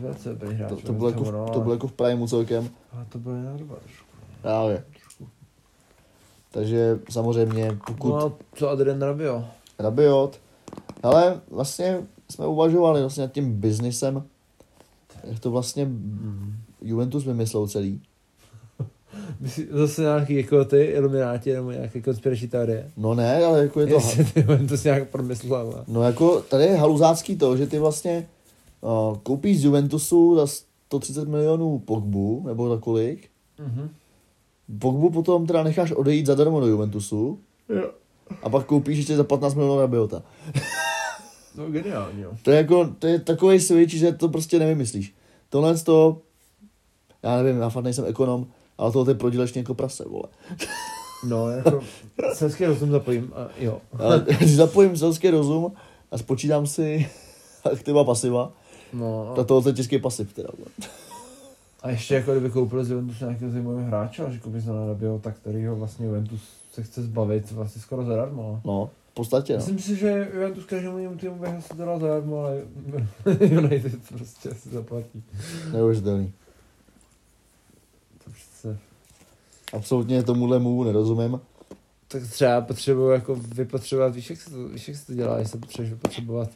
velice dobrý hráč. to, to, bylo jako, no, v- to bylo jako v primu celkem. Ale to bylo jiná doba trošku. Právě. Takže samozřejmě, pokud No a co Adrien Rabio? Rabiot, ale vlastně jsme uvažovali vlastně nad tím biznisem, jak to vlastně Juventus vymyslel celý. Zase nějaký jako ty ilumináti nebo nějaké konspirační teorie. No ne, ale jako je to... Jestli ty to si nějak promyslel. a- No jako tady je haluzácký to, že ty vlastně uh, koupíš z Juventusu za 130 milionů Pogbu, nebo za kolik. Mhm. Pogbu potom teda necháš odejít zadarmo do Juventusu Jo. a pak koupíš ještě za 15 milionů Rabiota. No geniální, jo. To je jako, to je takový switch, že to prostě nevymyslíš. Tohle z toho, já nevím, já fakt nejsem ekonom, ale tohle ty proděleš jako prase, vole. No, jako selský rozum zapojím a jo. Ale když zapojím selský rozum a spočítám si aktiva pasiva, No, tak tohle je těžký pasiv teda. vole. a ještě jako kdyby koupil z Juventus nějakého zajímavého hráče, a že koupí za Rabio, tak který ho vlastně Juventus se chce zbavit vlastně skoro zadarmo. No, v podstatě, no. Myslím si, že Juventus každému jinému týmu by se dala zadarmo, ale United prostě si zaplatí. Neuvěřitelný. To přece... Absolutně tomuhle move nerozumím. Tak třeba potřebuji jako vypotřebovat, víš jak, se to, víš, jak se to dělá, jestli potřebuješ vypotřebovat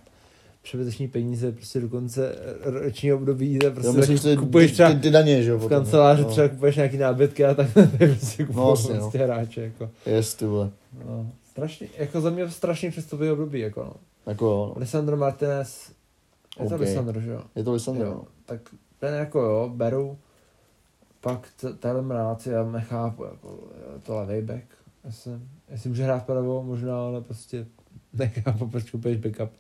přebyteční peníze prostě do konce ročního období, tak prostě Jo, myslíš, tak ty, kupuješ ty, třeba ty, ty daně, že jo? v potom, kanceláři no. třeba kupuješ nějaký nábytky a tak prostě kupuješ No, vlastně, no. prostě hráče, jako. Jest, ty vole. No, strašně, jako za mě strašně přestupový období, jako no. Jako jo, no. Lisandro Martinez, je to OK. Lisandro, že jo? Je to Lisandro, jo. no. Tak ten jako jo, beru, pak t- Telemrác já nechápu, jako to levej back, jestli, jestli může hrát pravou, možná, ale prostě nechápu, proč kupuješ backup.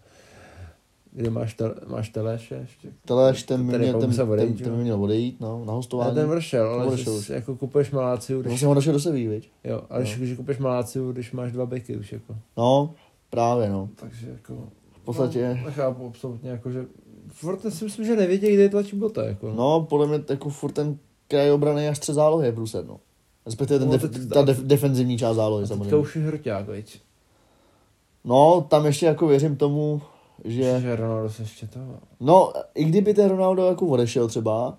Kde máš, tel, máš Teleše ještě? Teleš, ten by Ten měl, ten, ten, odejít, ten, by měl odejít, no, na hostování. ten vršel, ale vršel jsi jako kupuješ Maláciu, když, Vlastně on došel do Sevilly, viď? jo, ale když, No. když kupuješ Maláciu, když máš dva beky už jako. No, právě, no. Takže jako... V podstatě, No, nechápu absolutně, jako, že furt si myslím, že nevědějí, kde je tlačí bota, jako. no, podle mě jako furt ten kraj obrany až střed zálohy je průser, no. Respektive ten No, def, ta def, defenzivní část zálohy, a samozřejmě. už je hrťák, veď. No, tam ještě jako věřím tomu, že... Že Ronaldo se ještě to... No, i kdyby ten Ronaldo jako odešel třeba,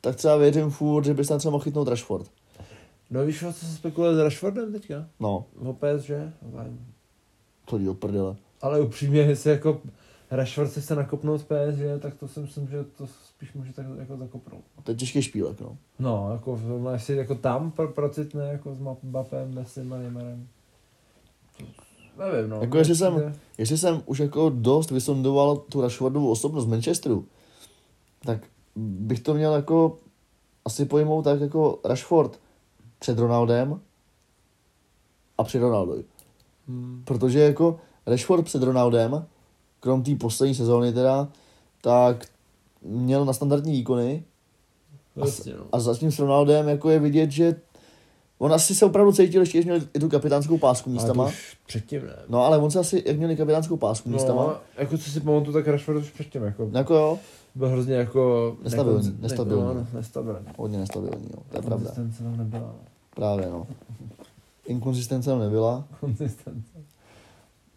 tak třeba věřím furt, že by se tam třeba mohl chytnout Rashford. No víš, co se spekuluje s Rashfordem teďka? No, O PSG? Fajn. to do prdele. Ale upřímně, jestli jako Rashford se chce nakopnout z PSG, tak to si myslím, že to spíš může tak jako zakopnout. To je těžký špílek, no. No, jako, no, jestli jako tam pro, procitne jako s Mbappem, Messim a Neymarem. Nevím, no. Jako jestli jsem- Jestli jsem už jako dost vysondoval tu Rashfordovu osobnost Manchesteru, tak bych to měl jako asi pojmout tak jako Rashford před Ronaldem a před Ronaldovi. Hmm. Protože jako Rashford před Ronaldem, krom té poslední sezóny teda, tak měl na standardní výkony Vlastně, no. a zatím s Ronaldem jako je vidět, že on asi se opravdu cítil ještě, když měl i tu kapitánskou pásku Ale to místama. už předtím ne. No ale on se asi, jak měl i kapitánskou pásku místama, No, jako co si pamatuju, tak Rashford už předtím jako jako jo, byl hrozně jako... Nestabilní, nekonz- nestabilní. No, nestabilní. hodně nestabilní, jo, to je pravda. Konzistence tam nebyla. no. Právě, no. Inkonzistence tam nebyla, Konzistence.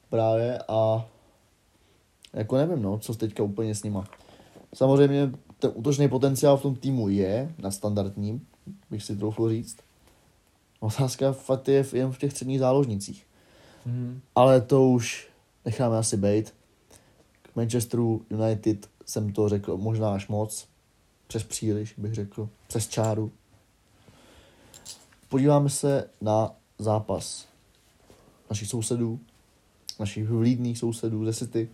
právě, a jako nevím, no, co teďka úplně s nima. Samozřejmě ten útočný potenciál v tom týmu je nadstandardním, bych si troufl říct. Otázka fakt je v- jen v těch středních záložnicích. Mhm. Ale to už necháme asi bejt. K Manchesteru United jsem to řekl možná až moc. Přes příliš, bych řekl. Přes čáru. Podíváme se na zápas našich sousedů, našich vlídných sousedů ze City,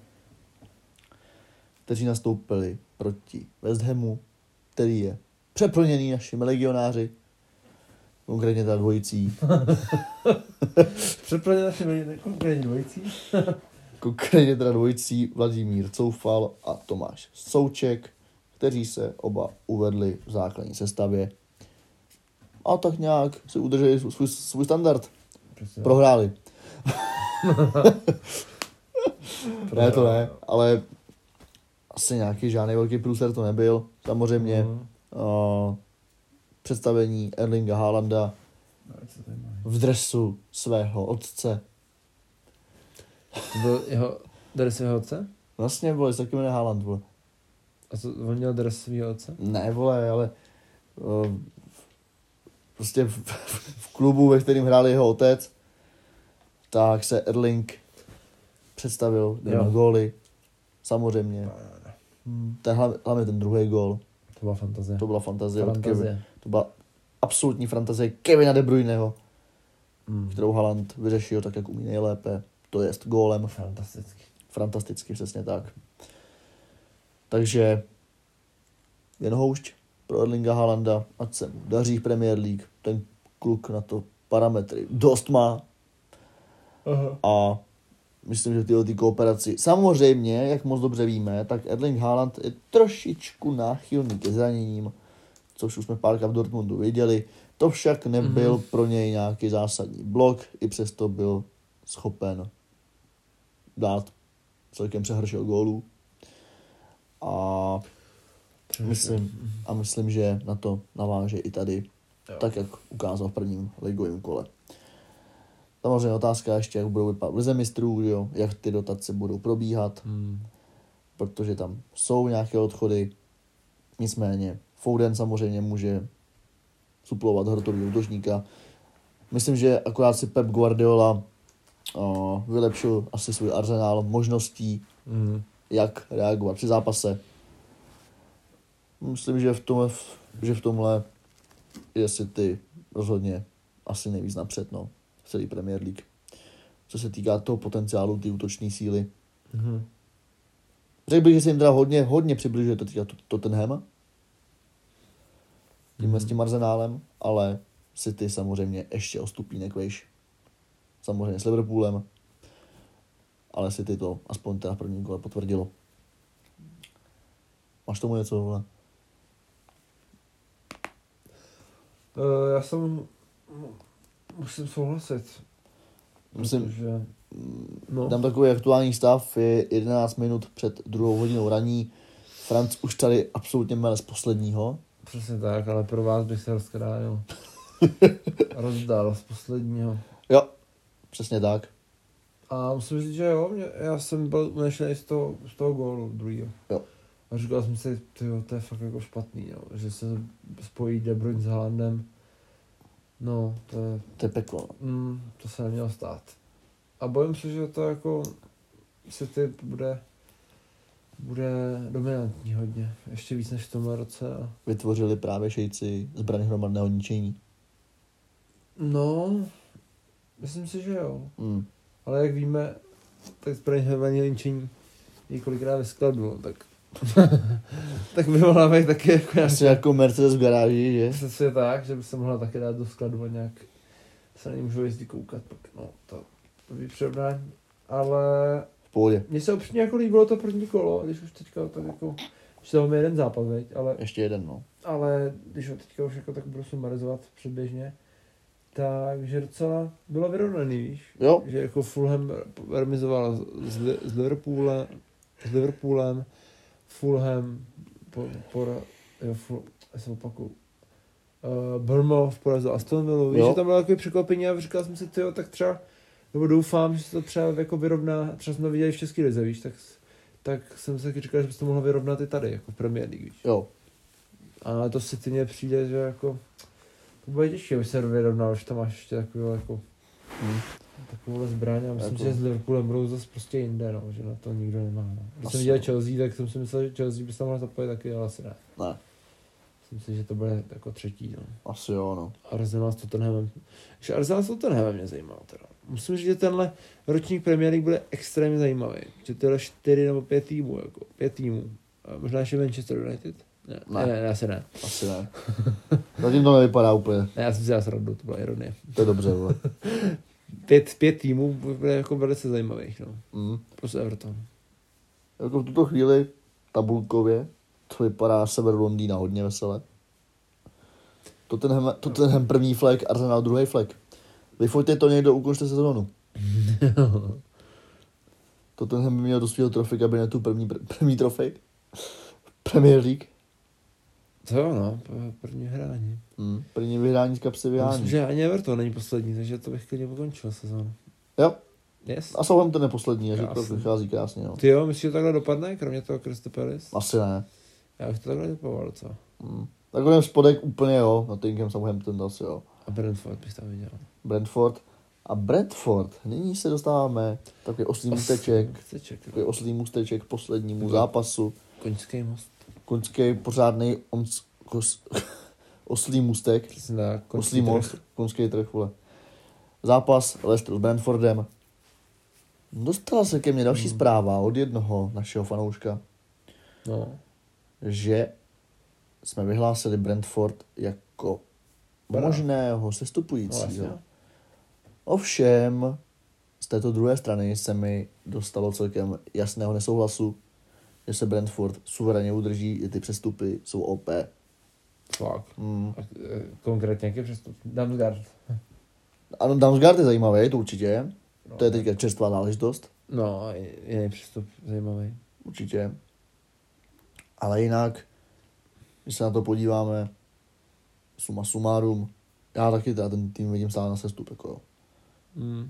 kteří nastoupili proti West Hamu, který je přeplněný našimi legionáři, konkrétně ta dvojicí Přeplně naše lidi, konkrétně dvojicí. Konkrétně teda dvojicí Vladimír Coufal a Tomáš Souček, kteří se oba uvedli v základní sestavě. A tak nějak si udrželi svůj- svůj, svůj standard. Přesně. Prohráli. Ne, to ne, ale asi nějaký žádný velký průser to nebyl. Samozřejmě Mhm. uh, představení Erlinga Haalanda v dresu svého otce. To byl jeho dres svého otce? Vlastně, vole, se taky jmenuje Haaland, vole. A co, on měl dres svého otce? Ne, vole, ale uh, prostě v, v klubu, ve kterém hrál jeho otec, tak se Erling představil Jo. góly. Samozřejmě. Hmm. Ten, hlavně, ten druhý gól, To byla fantazie. to byla fantazie, od Kevin, fantazie. to byla absolutní fantazie Kevina De Bruyneho, Hmm. kterou Haaland vyřešil tak, jak umí nejlépe. To je gólem. Fantastický. Fantasticky, přesně tak. Takže jen houšť pro Erlinga Haalanda, ať se mu daří v Premier League. Ten kluk na to parametry dost má Aha. a myslím, že v této kooperaci, samozřejmě, jak moc dobře víme, tak Erling Haaland je trošičku náchylný ke zraněním, což už jsme párkrát v Dortmundu viděli. To však nebyl Mhm. pro něj nějaký zásadní blok, i přesto byl schopen dát celkem přehršel gólů. A myslím, a myslím, že na to naváže i tady, Jo. tak jak ukázal v prvním ligovém kole. Samozřejmě otázka ještě, jak budou vypadat v lize mistrů, jo, jak ty dotace budou probíhat, Hmm. protože tam jsou nějaké odchody. Nicméně Foden samozřejmě může suplovat hrotový útočníka. Myslím, že akorát si Pep Guardiola o, vylepšil asi svůj arzenál možností, Hmm. jak reagovat při zápase. Myslím, že v tomhle, že v tomhle je City rozhodně asi nejvíc napřed, no, celý Premier League. Co se týká toho potenciálu, ty útoční síly. Mhm. Řekl bych, že se jim teda hodně, hodně přibližuje to teďka Tottenham. Tímhle s Mhm. tím Arsenálem, ale City samozřejmě ještě o stupínek vejš. Samozřejmě s Liverpoolem, ale City to aspoň teda v prvním kole potvrdilo. Máš tomu něco, vole? Uh, já jsem... Musím souhlasit. Musím, Protože, no, Dám takový aktuální stav, je 11 minut před druhou hodinou raní. Franc už tady absolutně mele z posledního. přesně tak, ale pro vás bych se rozkrál. Rozdal z posledního. Jo, přesně tak. A musím říct, že jo, mě, já jsem byl unešený z toho, z toho gólu druhého. Jo. A říkal jsem si, tyjo, to je fakt jako špatný, jo, že se spojí De Bruyne s Haalandem. No, to je, To je peklo. no. mm, to se nemělo stát. A bojím se, že to jako City bude, bude dominantní hodně. Ještě víc než v tomhle roce. A... Vytvořili právě šejci zbraň hromadného ničení. No, myslím si, že jo. Mm. Ale jak víme, tak zbraň hromadného linčení je kolikrát ve skladu, no, tak tak by mohla být taky jako nějaká... Asi jako Mercedes v garáži, že? Přesně tak, že by se mohla taky dát do skladu a nějak se na ní můžu jezdit koukat, pak no, to, přirovnání. Ale V pohodě. mně se upřímně jako líbilo to první kolo, když už teďka tak jako, to máme jeden zápas, veď, ale, Ještě jeden, no. ale když ho teďka už jako tak budu sumarizovat předběžně, takže docela bylo vyrovnaný, víš? Jo, že jako Fulham remizoval s, s, Liverpoolem, s Liverpoolem, Fulham, po, po, jo, Ful, já se opakuju, uh, Bournemouth porazil Aston Villa, víš, Jo. že tam bylo takové překvapení a říkal jsem si, tyjo, tak třeba, nebo doufám, že se to třeba jako vyrovná, třeba jsme to viděli v České lize, víš, tak, tak jsem si taky říkal, že by se to mohlo vyrovnat i tady, jako v Premier League, víš. jo. Ale to si ty mně přijde, že jako, to bude těžké, aby se vyrovnal, že tam máš ještě takový jako Hm. Takovouhle zbraň a myslím, Jako- že s Liverpoolem budou zase prostě jinde, no, že na to nikdo nemá. No. Když Asi jsem viděl. Chelsea, tak jsem si myslel, že Chelsea by se tam mohla zapojit taky, ale asi ne. Ne, Myslím si, že to bude jako třetí. No. asi jo, no. Arsenal s Tottenhamem. Že Arsenal s Tottenhamem mě zajímalo teda. Musím říct, že tenhle ročník Premier League bude extrémně zajímavý. Že tyhle čtyři nebo pět týmů, jako pět týmů. A možná ještě Manchester United? Ne, Ne. ne, ne, ne asi ne. Asi ne. Zatím to nevypadá úplně. ne já jsem si dal srandu, to byla ironie. To je dobře, vole. Pět, pět týmů bude jako velice zajímavých, no. Mm. Plus Everton. Jako v tuto chvíli tabulkově to vypadá sever Londýna hodně vesele. Tottenham, Tottenham první flek, Arsenal druhý flek. Vyfoťte to někdo, ukončte sezónu. Tottenham by měl do svého trofej kabinetu první, první trofej. Premier League. To jo, no, první hraní. Mm. První vyhrání z kapsy Myslím, vyhrání. že ani Everton není poslední, takže to bych klidně ukončil sezónu. Jo, Yes. a Southampton je poslední, takže to vychází krásně. Jo. Ty jo, myslíš, že to takhle dopadne, kromě toho Crystal Palace? Asi ne. Já bych to takhle typoval docela. Mm. Takový spodek úplně jo, na Tinkem Southampton to asi jo. A Brentford bych tam viděl. Brentford. A Brentford, nyní se dostáváme takový oslý můsteček, Můsteček. takový oslý můsteček poslednímu zápasu. Koňský most. Konský pořádný ons, kos, oslý tak. koňský oslý most, trh. konský trh, vole. Zápas Leicester s Brentfordem. Dostala se ke mně další Hmm. zpráva od jednoho našeho fanouška, No. že jsme vyhlásili Brentford jako Bará. možného no sestupujícího. jasně. Ovšem, z této druhé strany se mi dostalo celkem jasného nesouhlasu, že se Brentford suverénně udrží, i ty přestupy jsou OP. Fakt. A, e, konkrétně jaký přestup? Damsgaard. Ano, Damsgaard je zajímavý, to určitě. No, To je teďka čerstvá záležitost, No, jiný přestup zajímavý. určitě. Ale jinak, když se na to podíváme, suma sumárum, já taky teda ten tým vidím stále na sestup. Jako. jo. Mm.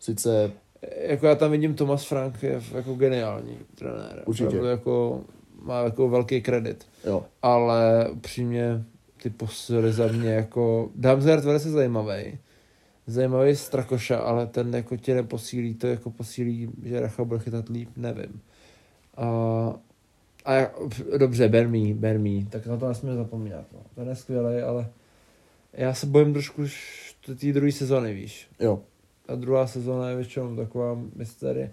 Sice Jako já tam vidím Thomas Frank je jako geniální trenér. Určitě. Opravdu Jako, má jako velký kredit. jo, ale upřímně ty posily za mě jako... Damsgaard velice zajímavý. Zajímavý Strakoša, ale ten jako tě neposílí, to jako posílí, že Racha bude chytat líp, nevím. A, a dobře, Bermí, Bermí, tak na to nesmíme zapomínat. No. Ten je skvělý, ale já se bojím trošku už té druhé sezóny, víš. Jo. A druhá sezóna je většinou taková mysterie.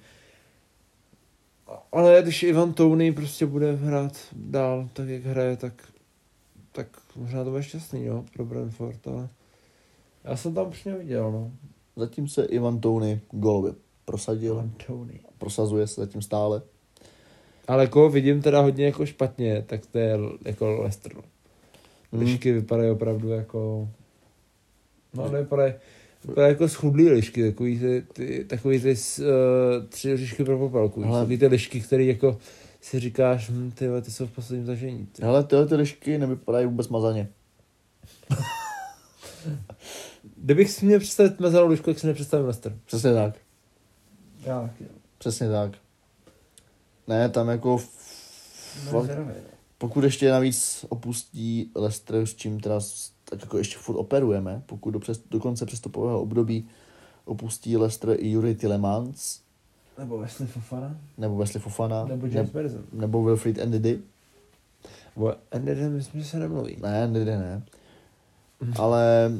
Ale když Ivan Touny prostě bude hrát dál tak, jak hraje, tak, tak možná to bude šťastný, no, pro Brentford, ale já jsem tam už viděl, no. Zatím se Ivan Tony golově prosadil. Ivan Touny. Prosazuje se zatím stále. Ale koho vidím teda hodně jako špatně, tak to je jako Leicester. no. Hmm. Lišky vypadají opravdu jako... No, nevypadají, vypadají jako schudlý lišky, takový ty, ty, takový ty uh, tři lišky pro popelku. Ale- Takový ty lišky, který jako si říkáš, hm, ty, vole, ty jsou v posledním tažení. Ty. Hele, tyhle ty lišky nevypadají vůbec mazaně. Kdybych si měl představit mezelou lišku, jak si nepředstavím Leicester. Přesně tak. Já. Přesně tak. Ne, tam jako... f- fakt, no. pokud ještě navíc opustí Leicester, s čím teda tak jako ještě furt operujeme, pokud do, přes, do konce přestupového období opustí Leicester i Yuri Tillemans, Nebo Wesley Fofana. nebo Wesley Fofana, Nebo ne, James Madison. nebo Wilfried Ndidi. Bo Anderson myslím, že se nemluví. Ne, Ndidi ne. Ale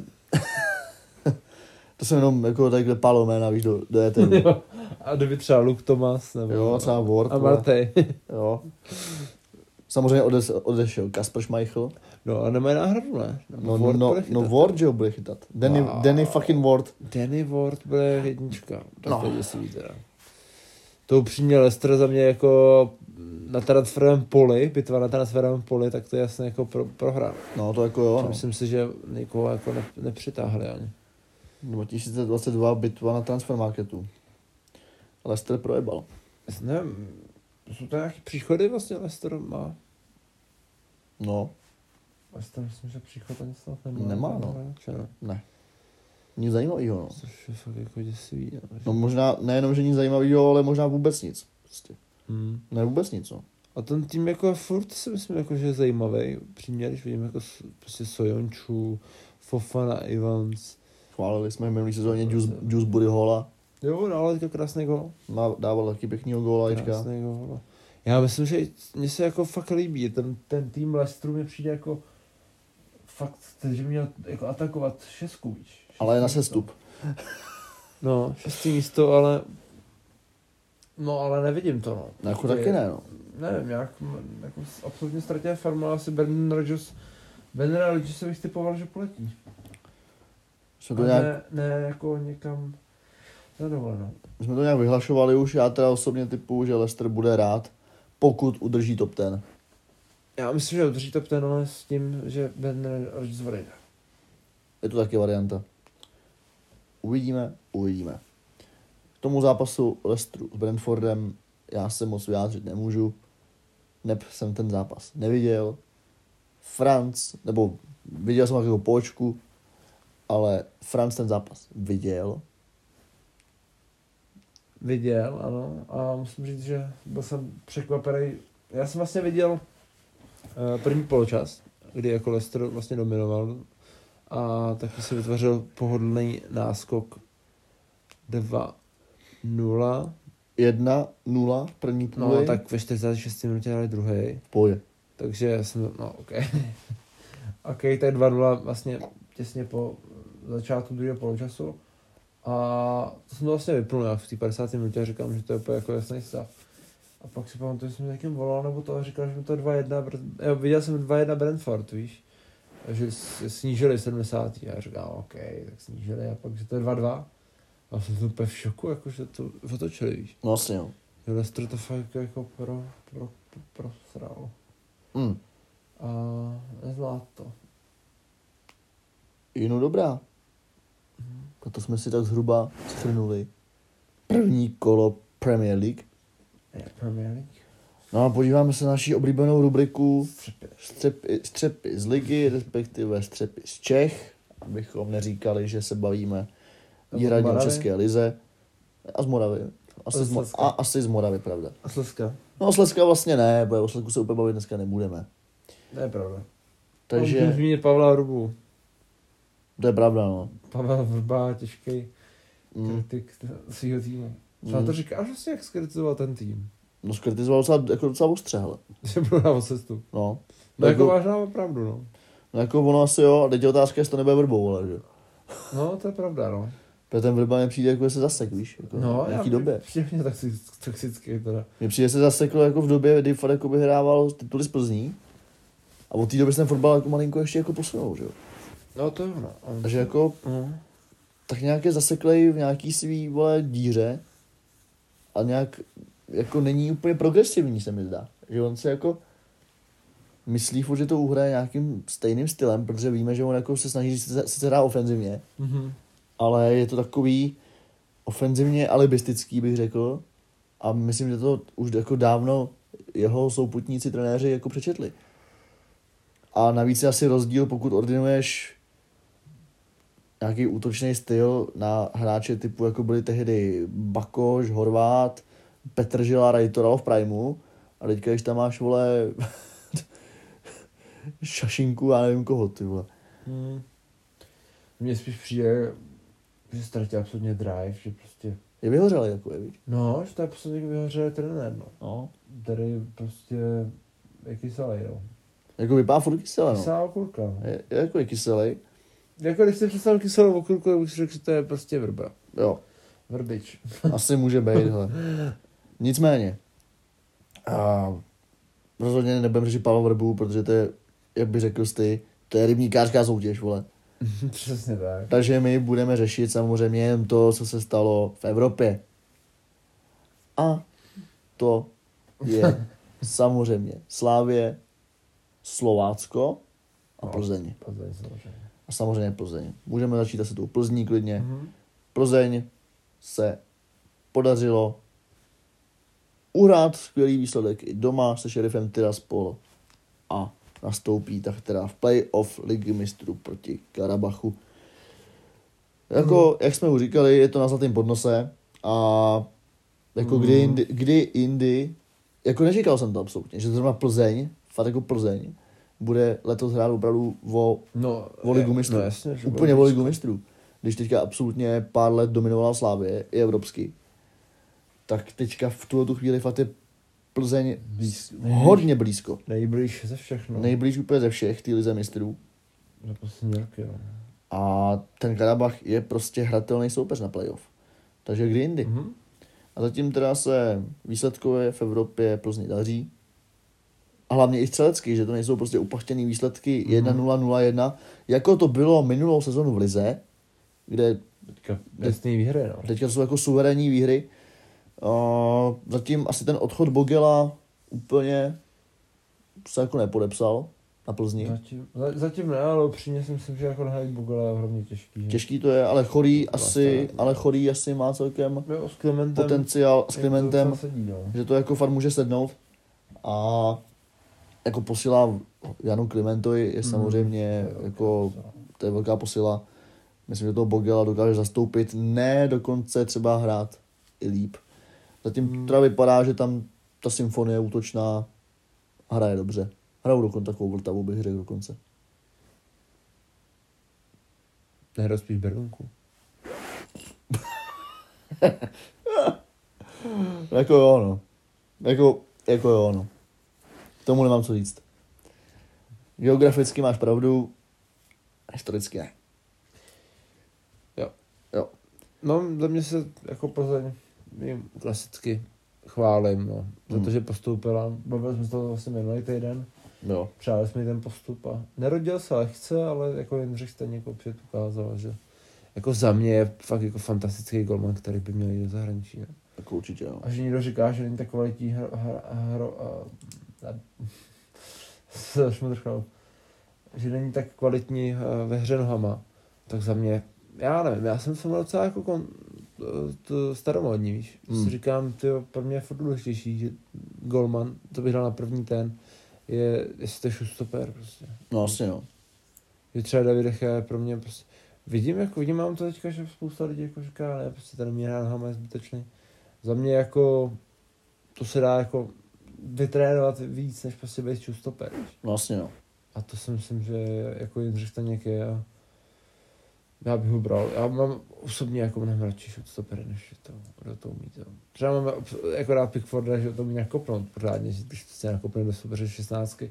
to jsem jenom jako takhle palo jména, víš, do, do. Jo. A kdyby třeba Luke Thomas, nebo... Jo, třeba Ward. A. Martej. Jo. Samozřejmě ode, odešel Kasper Schmeichel. No a nemají náhradu, ne? No, Ward no, no chytat. Ward, že jo, bude chytat. Danny, Wow. Danny fucking Ward. Danny Ward bude jednička. Tak No. to je děsivý teda. To upřímně Leicester za mě jako na transferovém poli, bitva na transferovém poli, tak to je jasně jako pro, prohra. No, to jako jo, no. Myslím si, že nikoho jako ne, nepřitáhli ani. 2022 bitva na transfermarketu. Leicester projebal. Nevím, jsou to nějaké příchody vlastně Leicester má? No, Leicester myslím, že příchod ani snad nemá. Nemá, no. Hráče, no. ne. Nic zajímavého, no. Což je fakt jako děsivý. No. No možná, nejenom, že nic zajímavého, ale možná vůbec nic. Prostě. Hmm. Ne vůbec nic, no. A ten tým jako furt si myslím, jako, že je zajímavý. Přímě, když vidím jako prostě Sojončů, Fofana, Evans. Chválili jsme v minulý sezóně Juice, Juice Hola. Jo, dával teďka krásný gol. Má, dával taky pěknýho góla, teďka. Krásný gol. Já myslím, že mně se jako fakt líbí. Ten, ten tým Leicesteru mi přijde jako fakt, že měl jako atakovat šestku, víš. Ale je na sestup. No, šestý místo, ale no, ale nevidím to, no. No, jako taky ne, no. Nevím, nějak m- jako absolutně ztratil farmu, ale asi Brendan Rodgers Brendan Rodgers se bych typoval, že poletí. Jsme to, nějak, ne, ne, jako někam na dovolenou. my jsme to nějak vyhlašovali už, já teda osobně typu, že Leicester bude rád, pokud udrží top ten. Já myslím, že udrží top ten, ale s tím, že Brendan Rodgers odejde. Je to taky varianta. Uvidíme, uvidíme. K tomu zápasu Leicesteru s Brentfordem já se moc vyjádřit nemůžu. Neb jsem ten zápas neviděl. Franc, nebo viděl jsem jako počku, ale Franc ten zápas viděl. Viděl, ano, a musím říct, že byl jsem překvapený. Já jsem vlastně viděl uh, první poločas, kdy jako Leicester vlastně dominoval a taky si vytvořil pohodlný náskok 2-0. 1-0 v první půli. No, tak ve 46 minutě dali druhý. pohodě. Takže já jsem, no ok. ok, tak 2-0 vlastně těsně po začátku druhého poločasu. A to jsem to vlastně vypnul jak v té 50. minutě a říkám, že to je úplně jako jasný stav. A pak si pamatuju, že jsem někým volal, nebo to a říkal, že mi to 2-1, Br- jo, viděl jsem 2-1 Brentford, víš. Že snížili v 70. A já říkám, OK, tak snížili a pak, že to je 2-2. A jsem to úplně v šoku, jako, že to otočili, víš. No vlastně jo. Že Leicester to fakt jako pro, pro, pro, pro sral. Mm. A nezvlád to. Jinu dobrá. Proto jsme si tak zhruba schrnuli první kolo Premier League. Premier League. No a podíváme se na naši oblíbenou rubriku Střepy. střepy, střepy z ligy, respektive střepy z Čech, abychom neříkali, že se bavíme Nebo výhradně o. České lize. A z Moravy. Asi A z, Mo- a asi z Moravy, pravda. A Slezka. No o Slezska vlastně ne, bo o Slezsku se úplně bavit dneska nebudeme. To je pravda. Můžu Takže zmínit Pavla Hrubu. To je pravda, no. Pavel Vrba, těžký Mm. kritik svého týmu. Co na to Mm. říkáš vlastně, jak skritizoval ten tým? No skritizoval docela, jako docela ostře, hele. Že byl na cestu. No. No jako jako, máš na pravdu, no. no jako ono asi jo, a teď je otázka, jestli to nebude vrbou, ale že. No, to je pravda, no. Protože ten vrba mi přijde, jako se zasek, víš, jako No, v nějaký já, době. Přijde mě toxic, toxický teda. Mně přijde, že se zasekl jako v době, kdy fakt jako vyhrával tituly z Plzní. A od té doby se ten fotbal jako malinko ještě jako posunul, že jo. No to je ono. Takže jako No. tak nějak je zaseklej v nějaký svý, vole, díře a nějak jako není úplně progresivní, se mi zdá. Že on se jako myslí furt, že to uhraje nějakým stejným stylem, protože víme, že on jako se snaží sice, sice hrát ofenzivně, Mhm. ale je to takový ofenzivně alibistický, bych řekl. A myslím, že to už jako dávno jeho souputníci, trenéři jako přečetli. A navíc je asi rozdíl, pokud ordinuješ nějaký útočný styl na hráče typu, jako byli tehdy Bakoš, Horvát, Petr Žila, Rajtoral v Primu. A teďka, když tam máš, vole, Šašinku, já nevím koho, ty vole. Hmm. Mně spíš přijde, že ztratil absolutně drive, že prostě... Je vyhořelý, jako je, víš? No, že to je prostě vyhořelý trenér, no. No. Tady prostě je kyselý, no. Jako vypadá furt kyselé, no. Kyselá okurka, no. Je, je jako je kyselý. Jako když si představil kyselou okurku, si řekl, že to je prostě vrba. Jo, Vrbič. asi může být, hele. Nicméně, a rozhodně nebudem řešit Pavla Vrbu, protože to je, jak by řekl ty, to je rybníkářská soutěž, vole. Přesně tak. Takže my budeme řešit samozřejmě jen to, co se stalo v Evropě. A to je samozřejmě Slávě, Slovácko a No. Plzeň. Plzeň samozřejmě. A samozřejmě Plzeň. Můžeme začít asi tou Plzní klidně. Mhm. Plzeň se podařilo uhrát skvělý výsledek i doma se šerifem Tiraspol a nastoupí tak teda v play-off ligy mistrů proti Karabachu. Jako, jak jsme už říkali, je to na zlatém podnose a jako Mm. kdy, jindy, kdy jindy, jako neříkal jsem to absolutně, že zrovna Plzeň, fakt jako Plzeň, bude letos hrát opravdu o No, O ligu je- mistrů. No jasně, že úplně bude o ligu mistrů. Když teďka absolutně pár let dominovala Slávě i evropsky, tak teďka v tuhle tu chvíli fakt je Plzeň Blíz- hodně blízko. Nejblíž ze všech, no. Nejblíž úplně ze všech té lize mistrů. Za poslední roky, no. A ten Karabach je prostě hratelný soupeř na playoff. Takže kdy jindy. Mhm. A zatím teda se výsledkově v Evropě Plzni daří. A hlavně i střelecky, že to nejsou prostě upachtěný výsledky 1-0, 0-1, jako to bylo minulou sezonu v Lize, kde Teďka jasný výhry, no. Teďka jsou jako suverénní výhry. Uh, zatím asi ten odchod Bogela úplně se jako nepodepsal na Plzni. Zatím, za- zatím ne, ale upřímně si myslím, že jako nahradit Bugala je hrozně těžký. že? Těžký to je, ale Chorý To asi, vlastně- ale Chorý asi má celkem Jo, s Klementem. potenciál s docela Sedí, no. že to jako fakt může sednout. A jako posila Janu Klimentovi je Mhm. samozřejmě je jako, velká to je velká posila. Myslím, že toho Bogela dokáže zastoupit, ne dokonce třeba hrát i líp. Zatím Hmm. teda vypadá, že tam ta symfonie útočná hraje dobře. Hrajou dokonce takovou Vltavu, bych řekl dokonce. Nehrál spíš Berlunku. Jako jo, no. Jako, jako jo, no. Tomu nemám co říct. Geograficky máš pravdu, historicky ne. Jo. Jo. No, za mě se jako Plzeň jim klasicky chválím, no. Za to, Hmm. že postoupila. Bavili jsme se to vlastně minulý týden. Jo. Přáli jsme ten postup a nerodil se lehce, ale jako Jindřich stejně jako opět ukázal, že jako za mě je fakt jako fantastický golman, který by měl jít do zahraničí. Ne? Jako určitě jo. A že někdo říká, že není tak kvalitní hro, hro, hro šmudrchal, že není tak kvalitní eh, ve hře nohama, tak za mě, já nevím, já jsem jsem docela jako kon, to, to staromodní, víš. Hmm. Si říkám, ty pro mě je furt důležitější, že golman, to bych dal na první ten, je, jestli to je šustoper prostě. No asi no. Že třeba David Decha je pro mě prostě, vidím, jako vidím, mám to teďka, že spousta lidí jako říká, ne, prostě ten umírá nohama je zbytečný. Za mě jako, to se dá jako vytrénovat víc, než prostě být šustoper. víš. No. A to si myslím, že jako Jindřich Staněk je a Já bych ho bral. Já mám osobně jako mnohem radši shotstoppery, než to, kdo to umí. To. Třeba mám jako rád Pickforda, že to umí nakopnout pořádně, když to se nakopne do soupeře 16.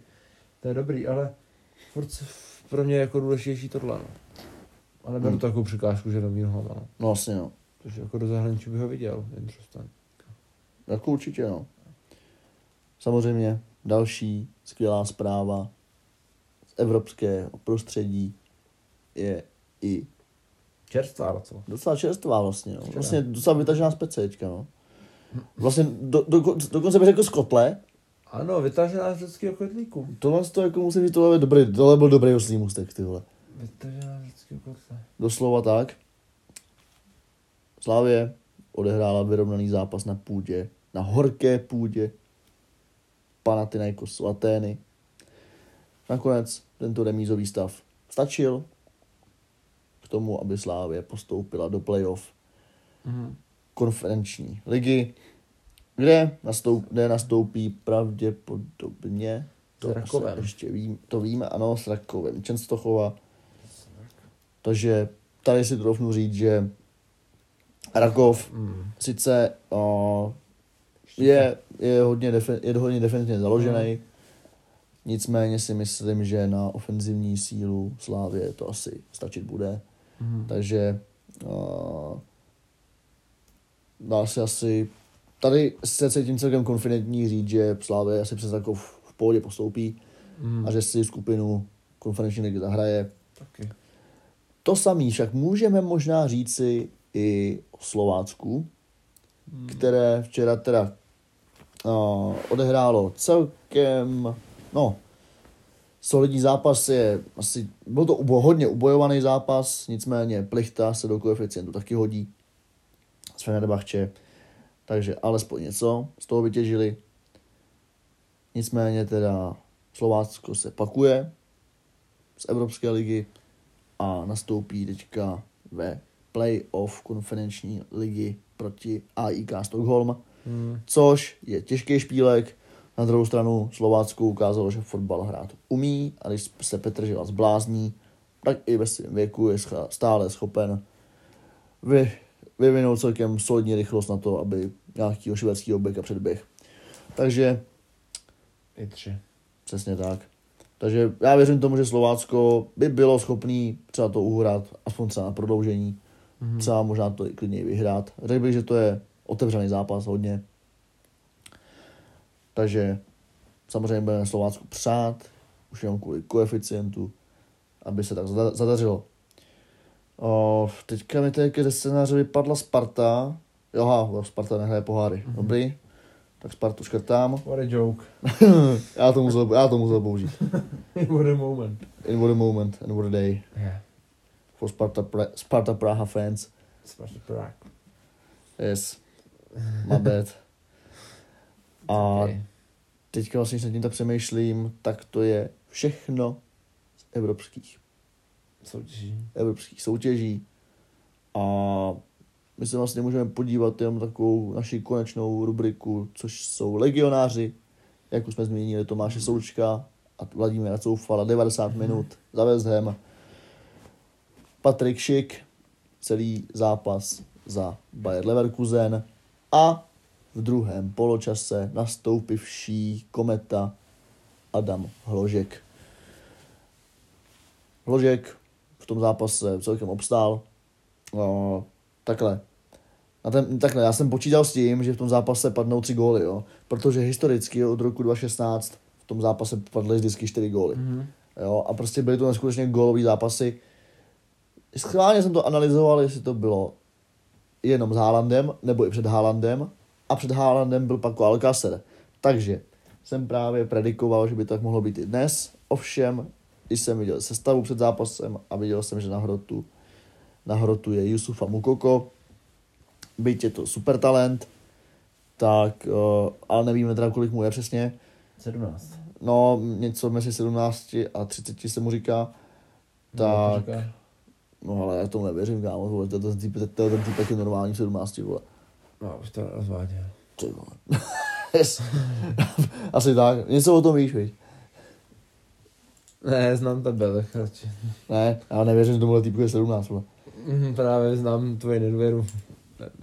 To je dobrý, ale furt pro mě je jako důležitější tohle. No. A neberu hmm. takovou překážku, že nový nohama. No. no vlastně no. Takže jako do zahraničí bych ho viděl, Interesting. Jako určitě no. Samozřejmě další skvělá zpráva z evropského prostředí je i Čerstvá docela. Docela čerstvá vlastně, no. Vlastně docela vytažená z pecečka, no. Vlastně do, do, dokonce bych řekl z kotle. Ano, vytažená z řeckého kotlíku. Tohle to jako musím říct, tohle, dobrý, tohle byl dobrý oslý mustek, ty vole. Vytažená z řeckého kotle. Doslova tak. Slávě odehrála vyrovnaný zápas na půdě, na horké půdě Panathinaikos Atény. Nakonec tento remízový stav stačil k tomu, aby Slávě postoupila do playoff mm. konferenční ligy, kde, nastoup, kde nastoupí pravděpodobně to ještě vím, to víme, ano, s Rakovem Čenstochova. Takže tady si troufnu říct, že Rakov mm. sice uh, je, je, hodně defi- je hodně definitivně založený, mm. nicméně si myslím, že na ofenzivní sílu Slávě to asi stačit bude. Mm. Takže uh, dá se asi, tady se cítím celkem konfidentní říct, že Slávě asi přes Rakov v pohodě postoupí mm. a že si skupinu konferenční ligy zahraje. Taky. To samý však můžeme možná říci i o Slovácku. Které včera teda uh, odehrálo celkem, no, solidní zápas je asi, byl to ubo, hodně ubojovaný zápas, nicméně Plichta se do koeficientu taky hodí z Fenerbahče, takže alespoň něco z toho vytěžili. Nicméně teda Slovácko se pakuje z Evropské ligy a nastoupí teďka ve play-off konferenční ligy proti AIK Stockholm, hmm. což je těžký špílek. Na druhou stranu Slovácko ukázalo, že fotbal hrát umí a když se Petr Žila zblázní, tak i ve svém věku je stále schopen vy, vyvinout celkem solidní rychlost na to, aby nějakýho švédského beka předběh. Takže i tři. Přesně tak. Takže já věřím tomu, že Slovácko by bylo schopný třeba to uhrát, aspoň třeba na prodloužení. Mm-hmm. Třeba možná to i klidně vyhrát. Řekl bych, že to je otevřený zápas hodně. Takže samozřejmě budeme Slovácku přát, už jenom kvůli koeficientu, aby se tak zadařilo. O, teďka mi tady ze scénáře vypadla Sparta. Joha, Sparta nehraje poháry. Mm-hmm. Dobrý. Tak Spartu škrtám. What a joke. já, to musel, já to musel použít. In what a moment. In what a moment and what a day. Yeah. For Sparta, pra- Sparta Praha fans. Sparta Praha. Yes. My bad. A okay. teďka vlastně, když nad tím tak přemýšlím, tak to je všechno z evropských soutěží. Evropských soutěží. A my se vlastně můžeme podívat jenom takovou naši konečnou rubriku, což jsou legionáři, jak už jsme zmínili, Tomáše Součka a Vladimíra Coufala, 90 mm. minut za West Ham. Patrik Šik, celý zápas za Bayer Leverkusen a v druhém poločase nastoupivší kometa Adam Hložek. Hložek v tom zápase celkem obstál. No, takhle, a ten, takhle, já jsem počítal s tím, že v tom zápase padnou tři góly, jo. Protože historicky od roku 2016 v tom zápase padly vždycky čtyři góly. Mm-hmm. Jo, a prostě byly to neskutečně gólový zápasy. Schválně jsem to analyzoval, jestli to bylo jenom s Haalandem, nebo i před Haalandem. A před Haalandem byl pak Alcacer. Takže jsem právě predikoval, že by to tak mohlo být i dnes. Ovšem, když jsem viděl sestavu před zápasem a viděl jsem, že na hrotu, na hrotu je Yusufa Mukoko, byť je to super talent, tak, uh, ale nevíme teda, kolik mu je přesně. 17. No, něco mezi 17 a 30 se mu říká. Tak, no, no ale já tomu nevěřím, kámo, vole, to, ten týpek, to, ten týpek je normální v 17, vole. No, už to rozváděl. Ty vole. yes. Asi tak, něco o tom víš, víš. Ne, znám tebe, tak Ne, já nevěřím, že tomuhle týpku je 17, vole. Mm, právě znám tvoji nedvěru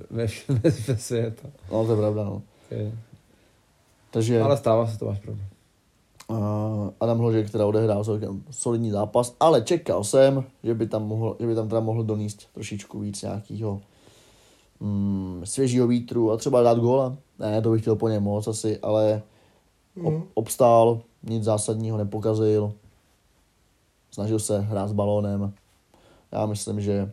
ve, ve, ve světa. No, to je pravda, no. Okay. Takže Ale stává se to, máš pravdu. Uh, Adam Hložek teda odehrál celkem solidní zápas, ale čekal jsem, že by tam, mohl, že by tam teda mohl donést trošičku víc nějakého mm, svěžího vítru a třeba dát góla. Ne, to bych chtěl po něm moc asi, ale ob, obstál, nic zásadního nepokazil, snažil se hrát s balónem. Já myslím, že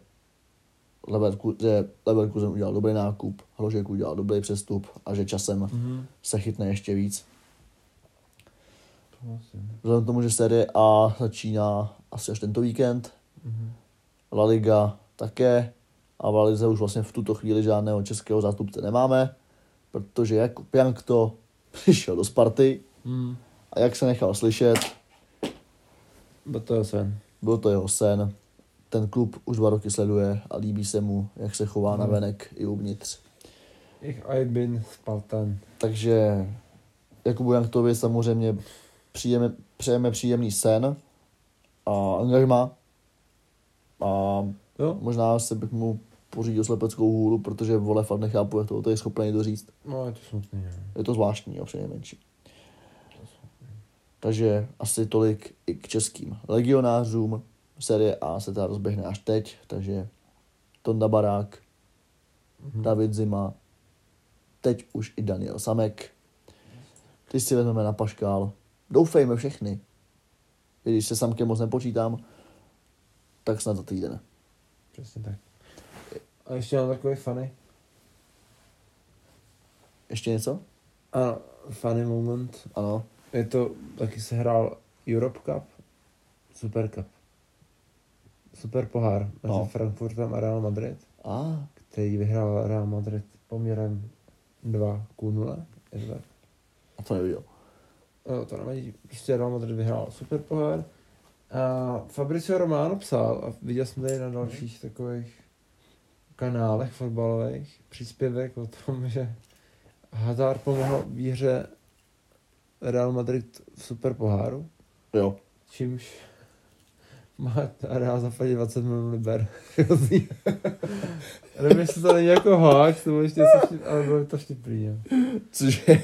Leverku, že Leverkusen udělal dobrý nákup, Hložek udělal dobrý přestup a že časem Mhm. se chytne ještě víc. To. Vzhledem k tomu, že série A začíná asi až tento víkend, Mhm. La Liga také a v La Lize už vlastně v tuto chvíli žádného českého zástupce nemáme, protože Jakub Jankto přišel do Sparty Mm. a jak se nechal slyšet, Byl to je sen. byl to jeho sen. Ten klub už dva roky sleduje a líbí se mu, jak se chová na Mhm. venek i uvnitř. Ich ein bin Spartan. Takže Jakubu Janktovi samozřejmě příjeme, přejeme příjemný sen a angažma. A Jo? možná se bych mu pořídil slepeckou hůlu, protože vole fakt nechápu, jak to, to je schopný doříct. No, je to smutný. jo. Je to zvláštní, jo, přinejmenším. Takže asi tolik i k českým legionářům. Série A se teda rozběhne až teď, takže Tonda Barák, Mhm. David Zima, teď už i Daniel Samek. Ty si vezmeme na paškál. Doufejme všechny. I Když se Samkem moc nepočítám, tak snad za týden. Přesně tak. A ještě mám takový funny. Ještě něco? Ano, funny moment. Ano. Je to, taky se hrál Europe Cup, Super Cup. Super pohár mezi No. Frankfurtem a Real Madrid, A, který vyhrál Real Madrid poměrem 2 k 0. Je to tak? a to neviděl. To nevadí. Prostě Real Madrid vyhrál super pohár. A Fabricio Romano psal, a viděl jsem tady na dalších takových kanálech fotbalových, příspěvek o tom, že Hazard pomohl výhře Real Madrid v super poháru, Jo. čímž má Real zaplatit 20 milionů liber. Nevím, jestli to není jako hoax, nebo ještě ale bylo to vtipný. Cože?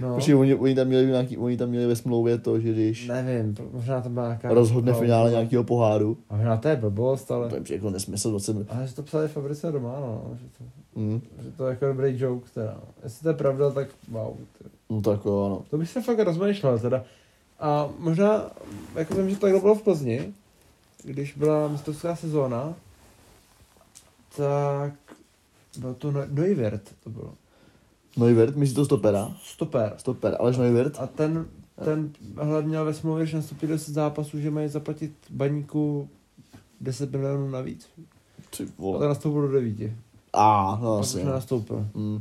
No, Počkej, oni, oni, tam měli nějaký, oni tam měli ve smlouvě to, že když nevím, možná to byla nějaká... rozhodne klauzule. finále nějakého poháru, Možná to je blbost, ale... to je jako nesmysl 20 minut. Ale že to psali Fabrice Romano, no, že to, Mm. že to je jako dobrý joke teda. Jestli to je pravda, tak wow. Ty. No tak jo, ano. To bych se fakt rozmýšlel teda. A možná, jako jsem, že to takhle bylo v Plzni, když byla mistrovská sezóna, tak byl to No- Neuwirth, to bylo. Neuvert, myslíš to stopera? Stoper. Stoper, Aleš Neuvert? A ten, ten hlavně měl ve smlouvě, že nastupí 10 zápasů, že mají zaplatit baníku 10 milionů navíc. Ty A vole. ten nastoupil do 9. A, no Pak asi. už no. nenastoupil. Mm.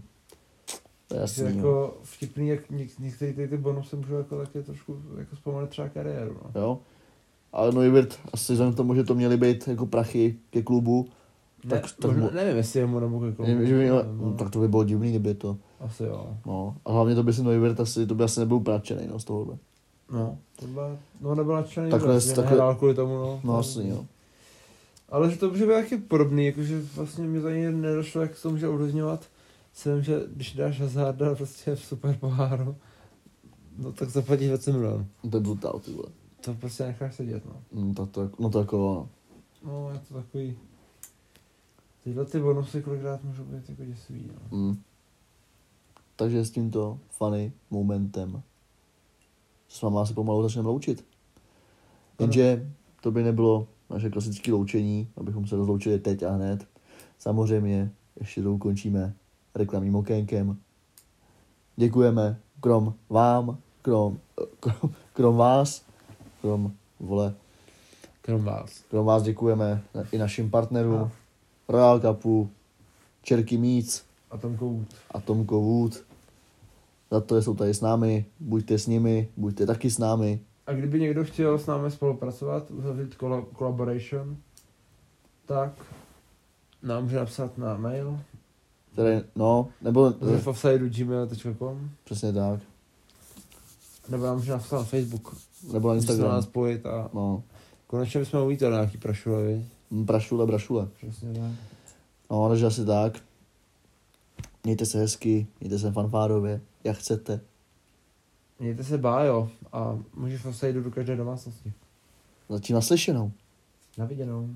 To je Takže jasný, no. jako vtipný, jak něk, některé ty, ty bonusy můžou jako taky trošku jako zpomalit třeba kariéru. No. jo. Ale Neuvert, asi vzhledem k tomu, že to měly být jako prachy ke klubu, Ne, Tak- tak možná, mo- nevím, jestli jemu nebo ke klubu. že, že by měl, nevím, no, tak to by bylo divný, kdyby to, Asi jo. no. A hlavně to by si Neuvert asi, to by asi nebyl pračený, no, z tohohle. No, to byla, no nebyla člený, Takhle- vlastně takhle- nehrál kvůli tomu, no. No asi, jo. Ale že to může být taky podobný, jakože vlastně mi za ní nedošlo, jak to může ovlivňovat. Jsem, že když dáš Hazarda prostě v super poháru, no tak zaplatíš 20 milionů. To je brutál, ty vole. To prostě necháš sedět, no. No, tak to, no to jako, no. No, je to takový... Tyhle ty bonusy kolikrát můžou být jako děsivý, no. Mm. Takže s tímto funny momentem s váma se pomalu začneme loučit. Jenže to by nebylo naše klasické loučení, abychom se rozloučili teď a hned. Samozřejmě ještě to ukončíme reklamním okénkem. Děkujeme krom vám, krom, krom, krom vás, krom, vole, Krom vás. krom vás děkujeme i našim partnerům, Royal Cupu, Čerky Meats, A tam kout. a Tomko Wood. Za to, že jsou tady s námi, buďte s nimi, buďte taky s námi. A kdyby někdo chtěl s námi spolupracovat, uzavřít kol- collaboration, tak nám může napsat na mail Které, no, nebo, gmail.com přesně tak, nebo nám může napsat na Facebook. nebo na Instagram. nás spojit a No, konečně bychom uvítali nějaký prašule, viď? Hm, Brašule, brašule. Přesně tak. No, takže asi tak. Mějte se hezky, mějte se fanfárově, jak chcete. Mějte se bájo a můžeš se jít do každé domácnosti. Zatím naslyšenou. Na viděnou.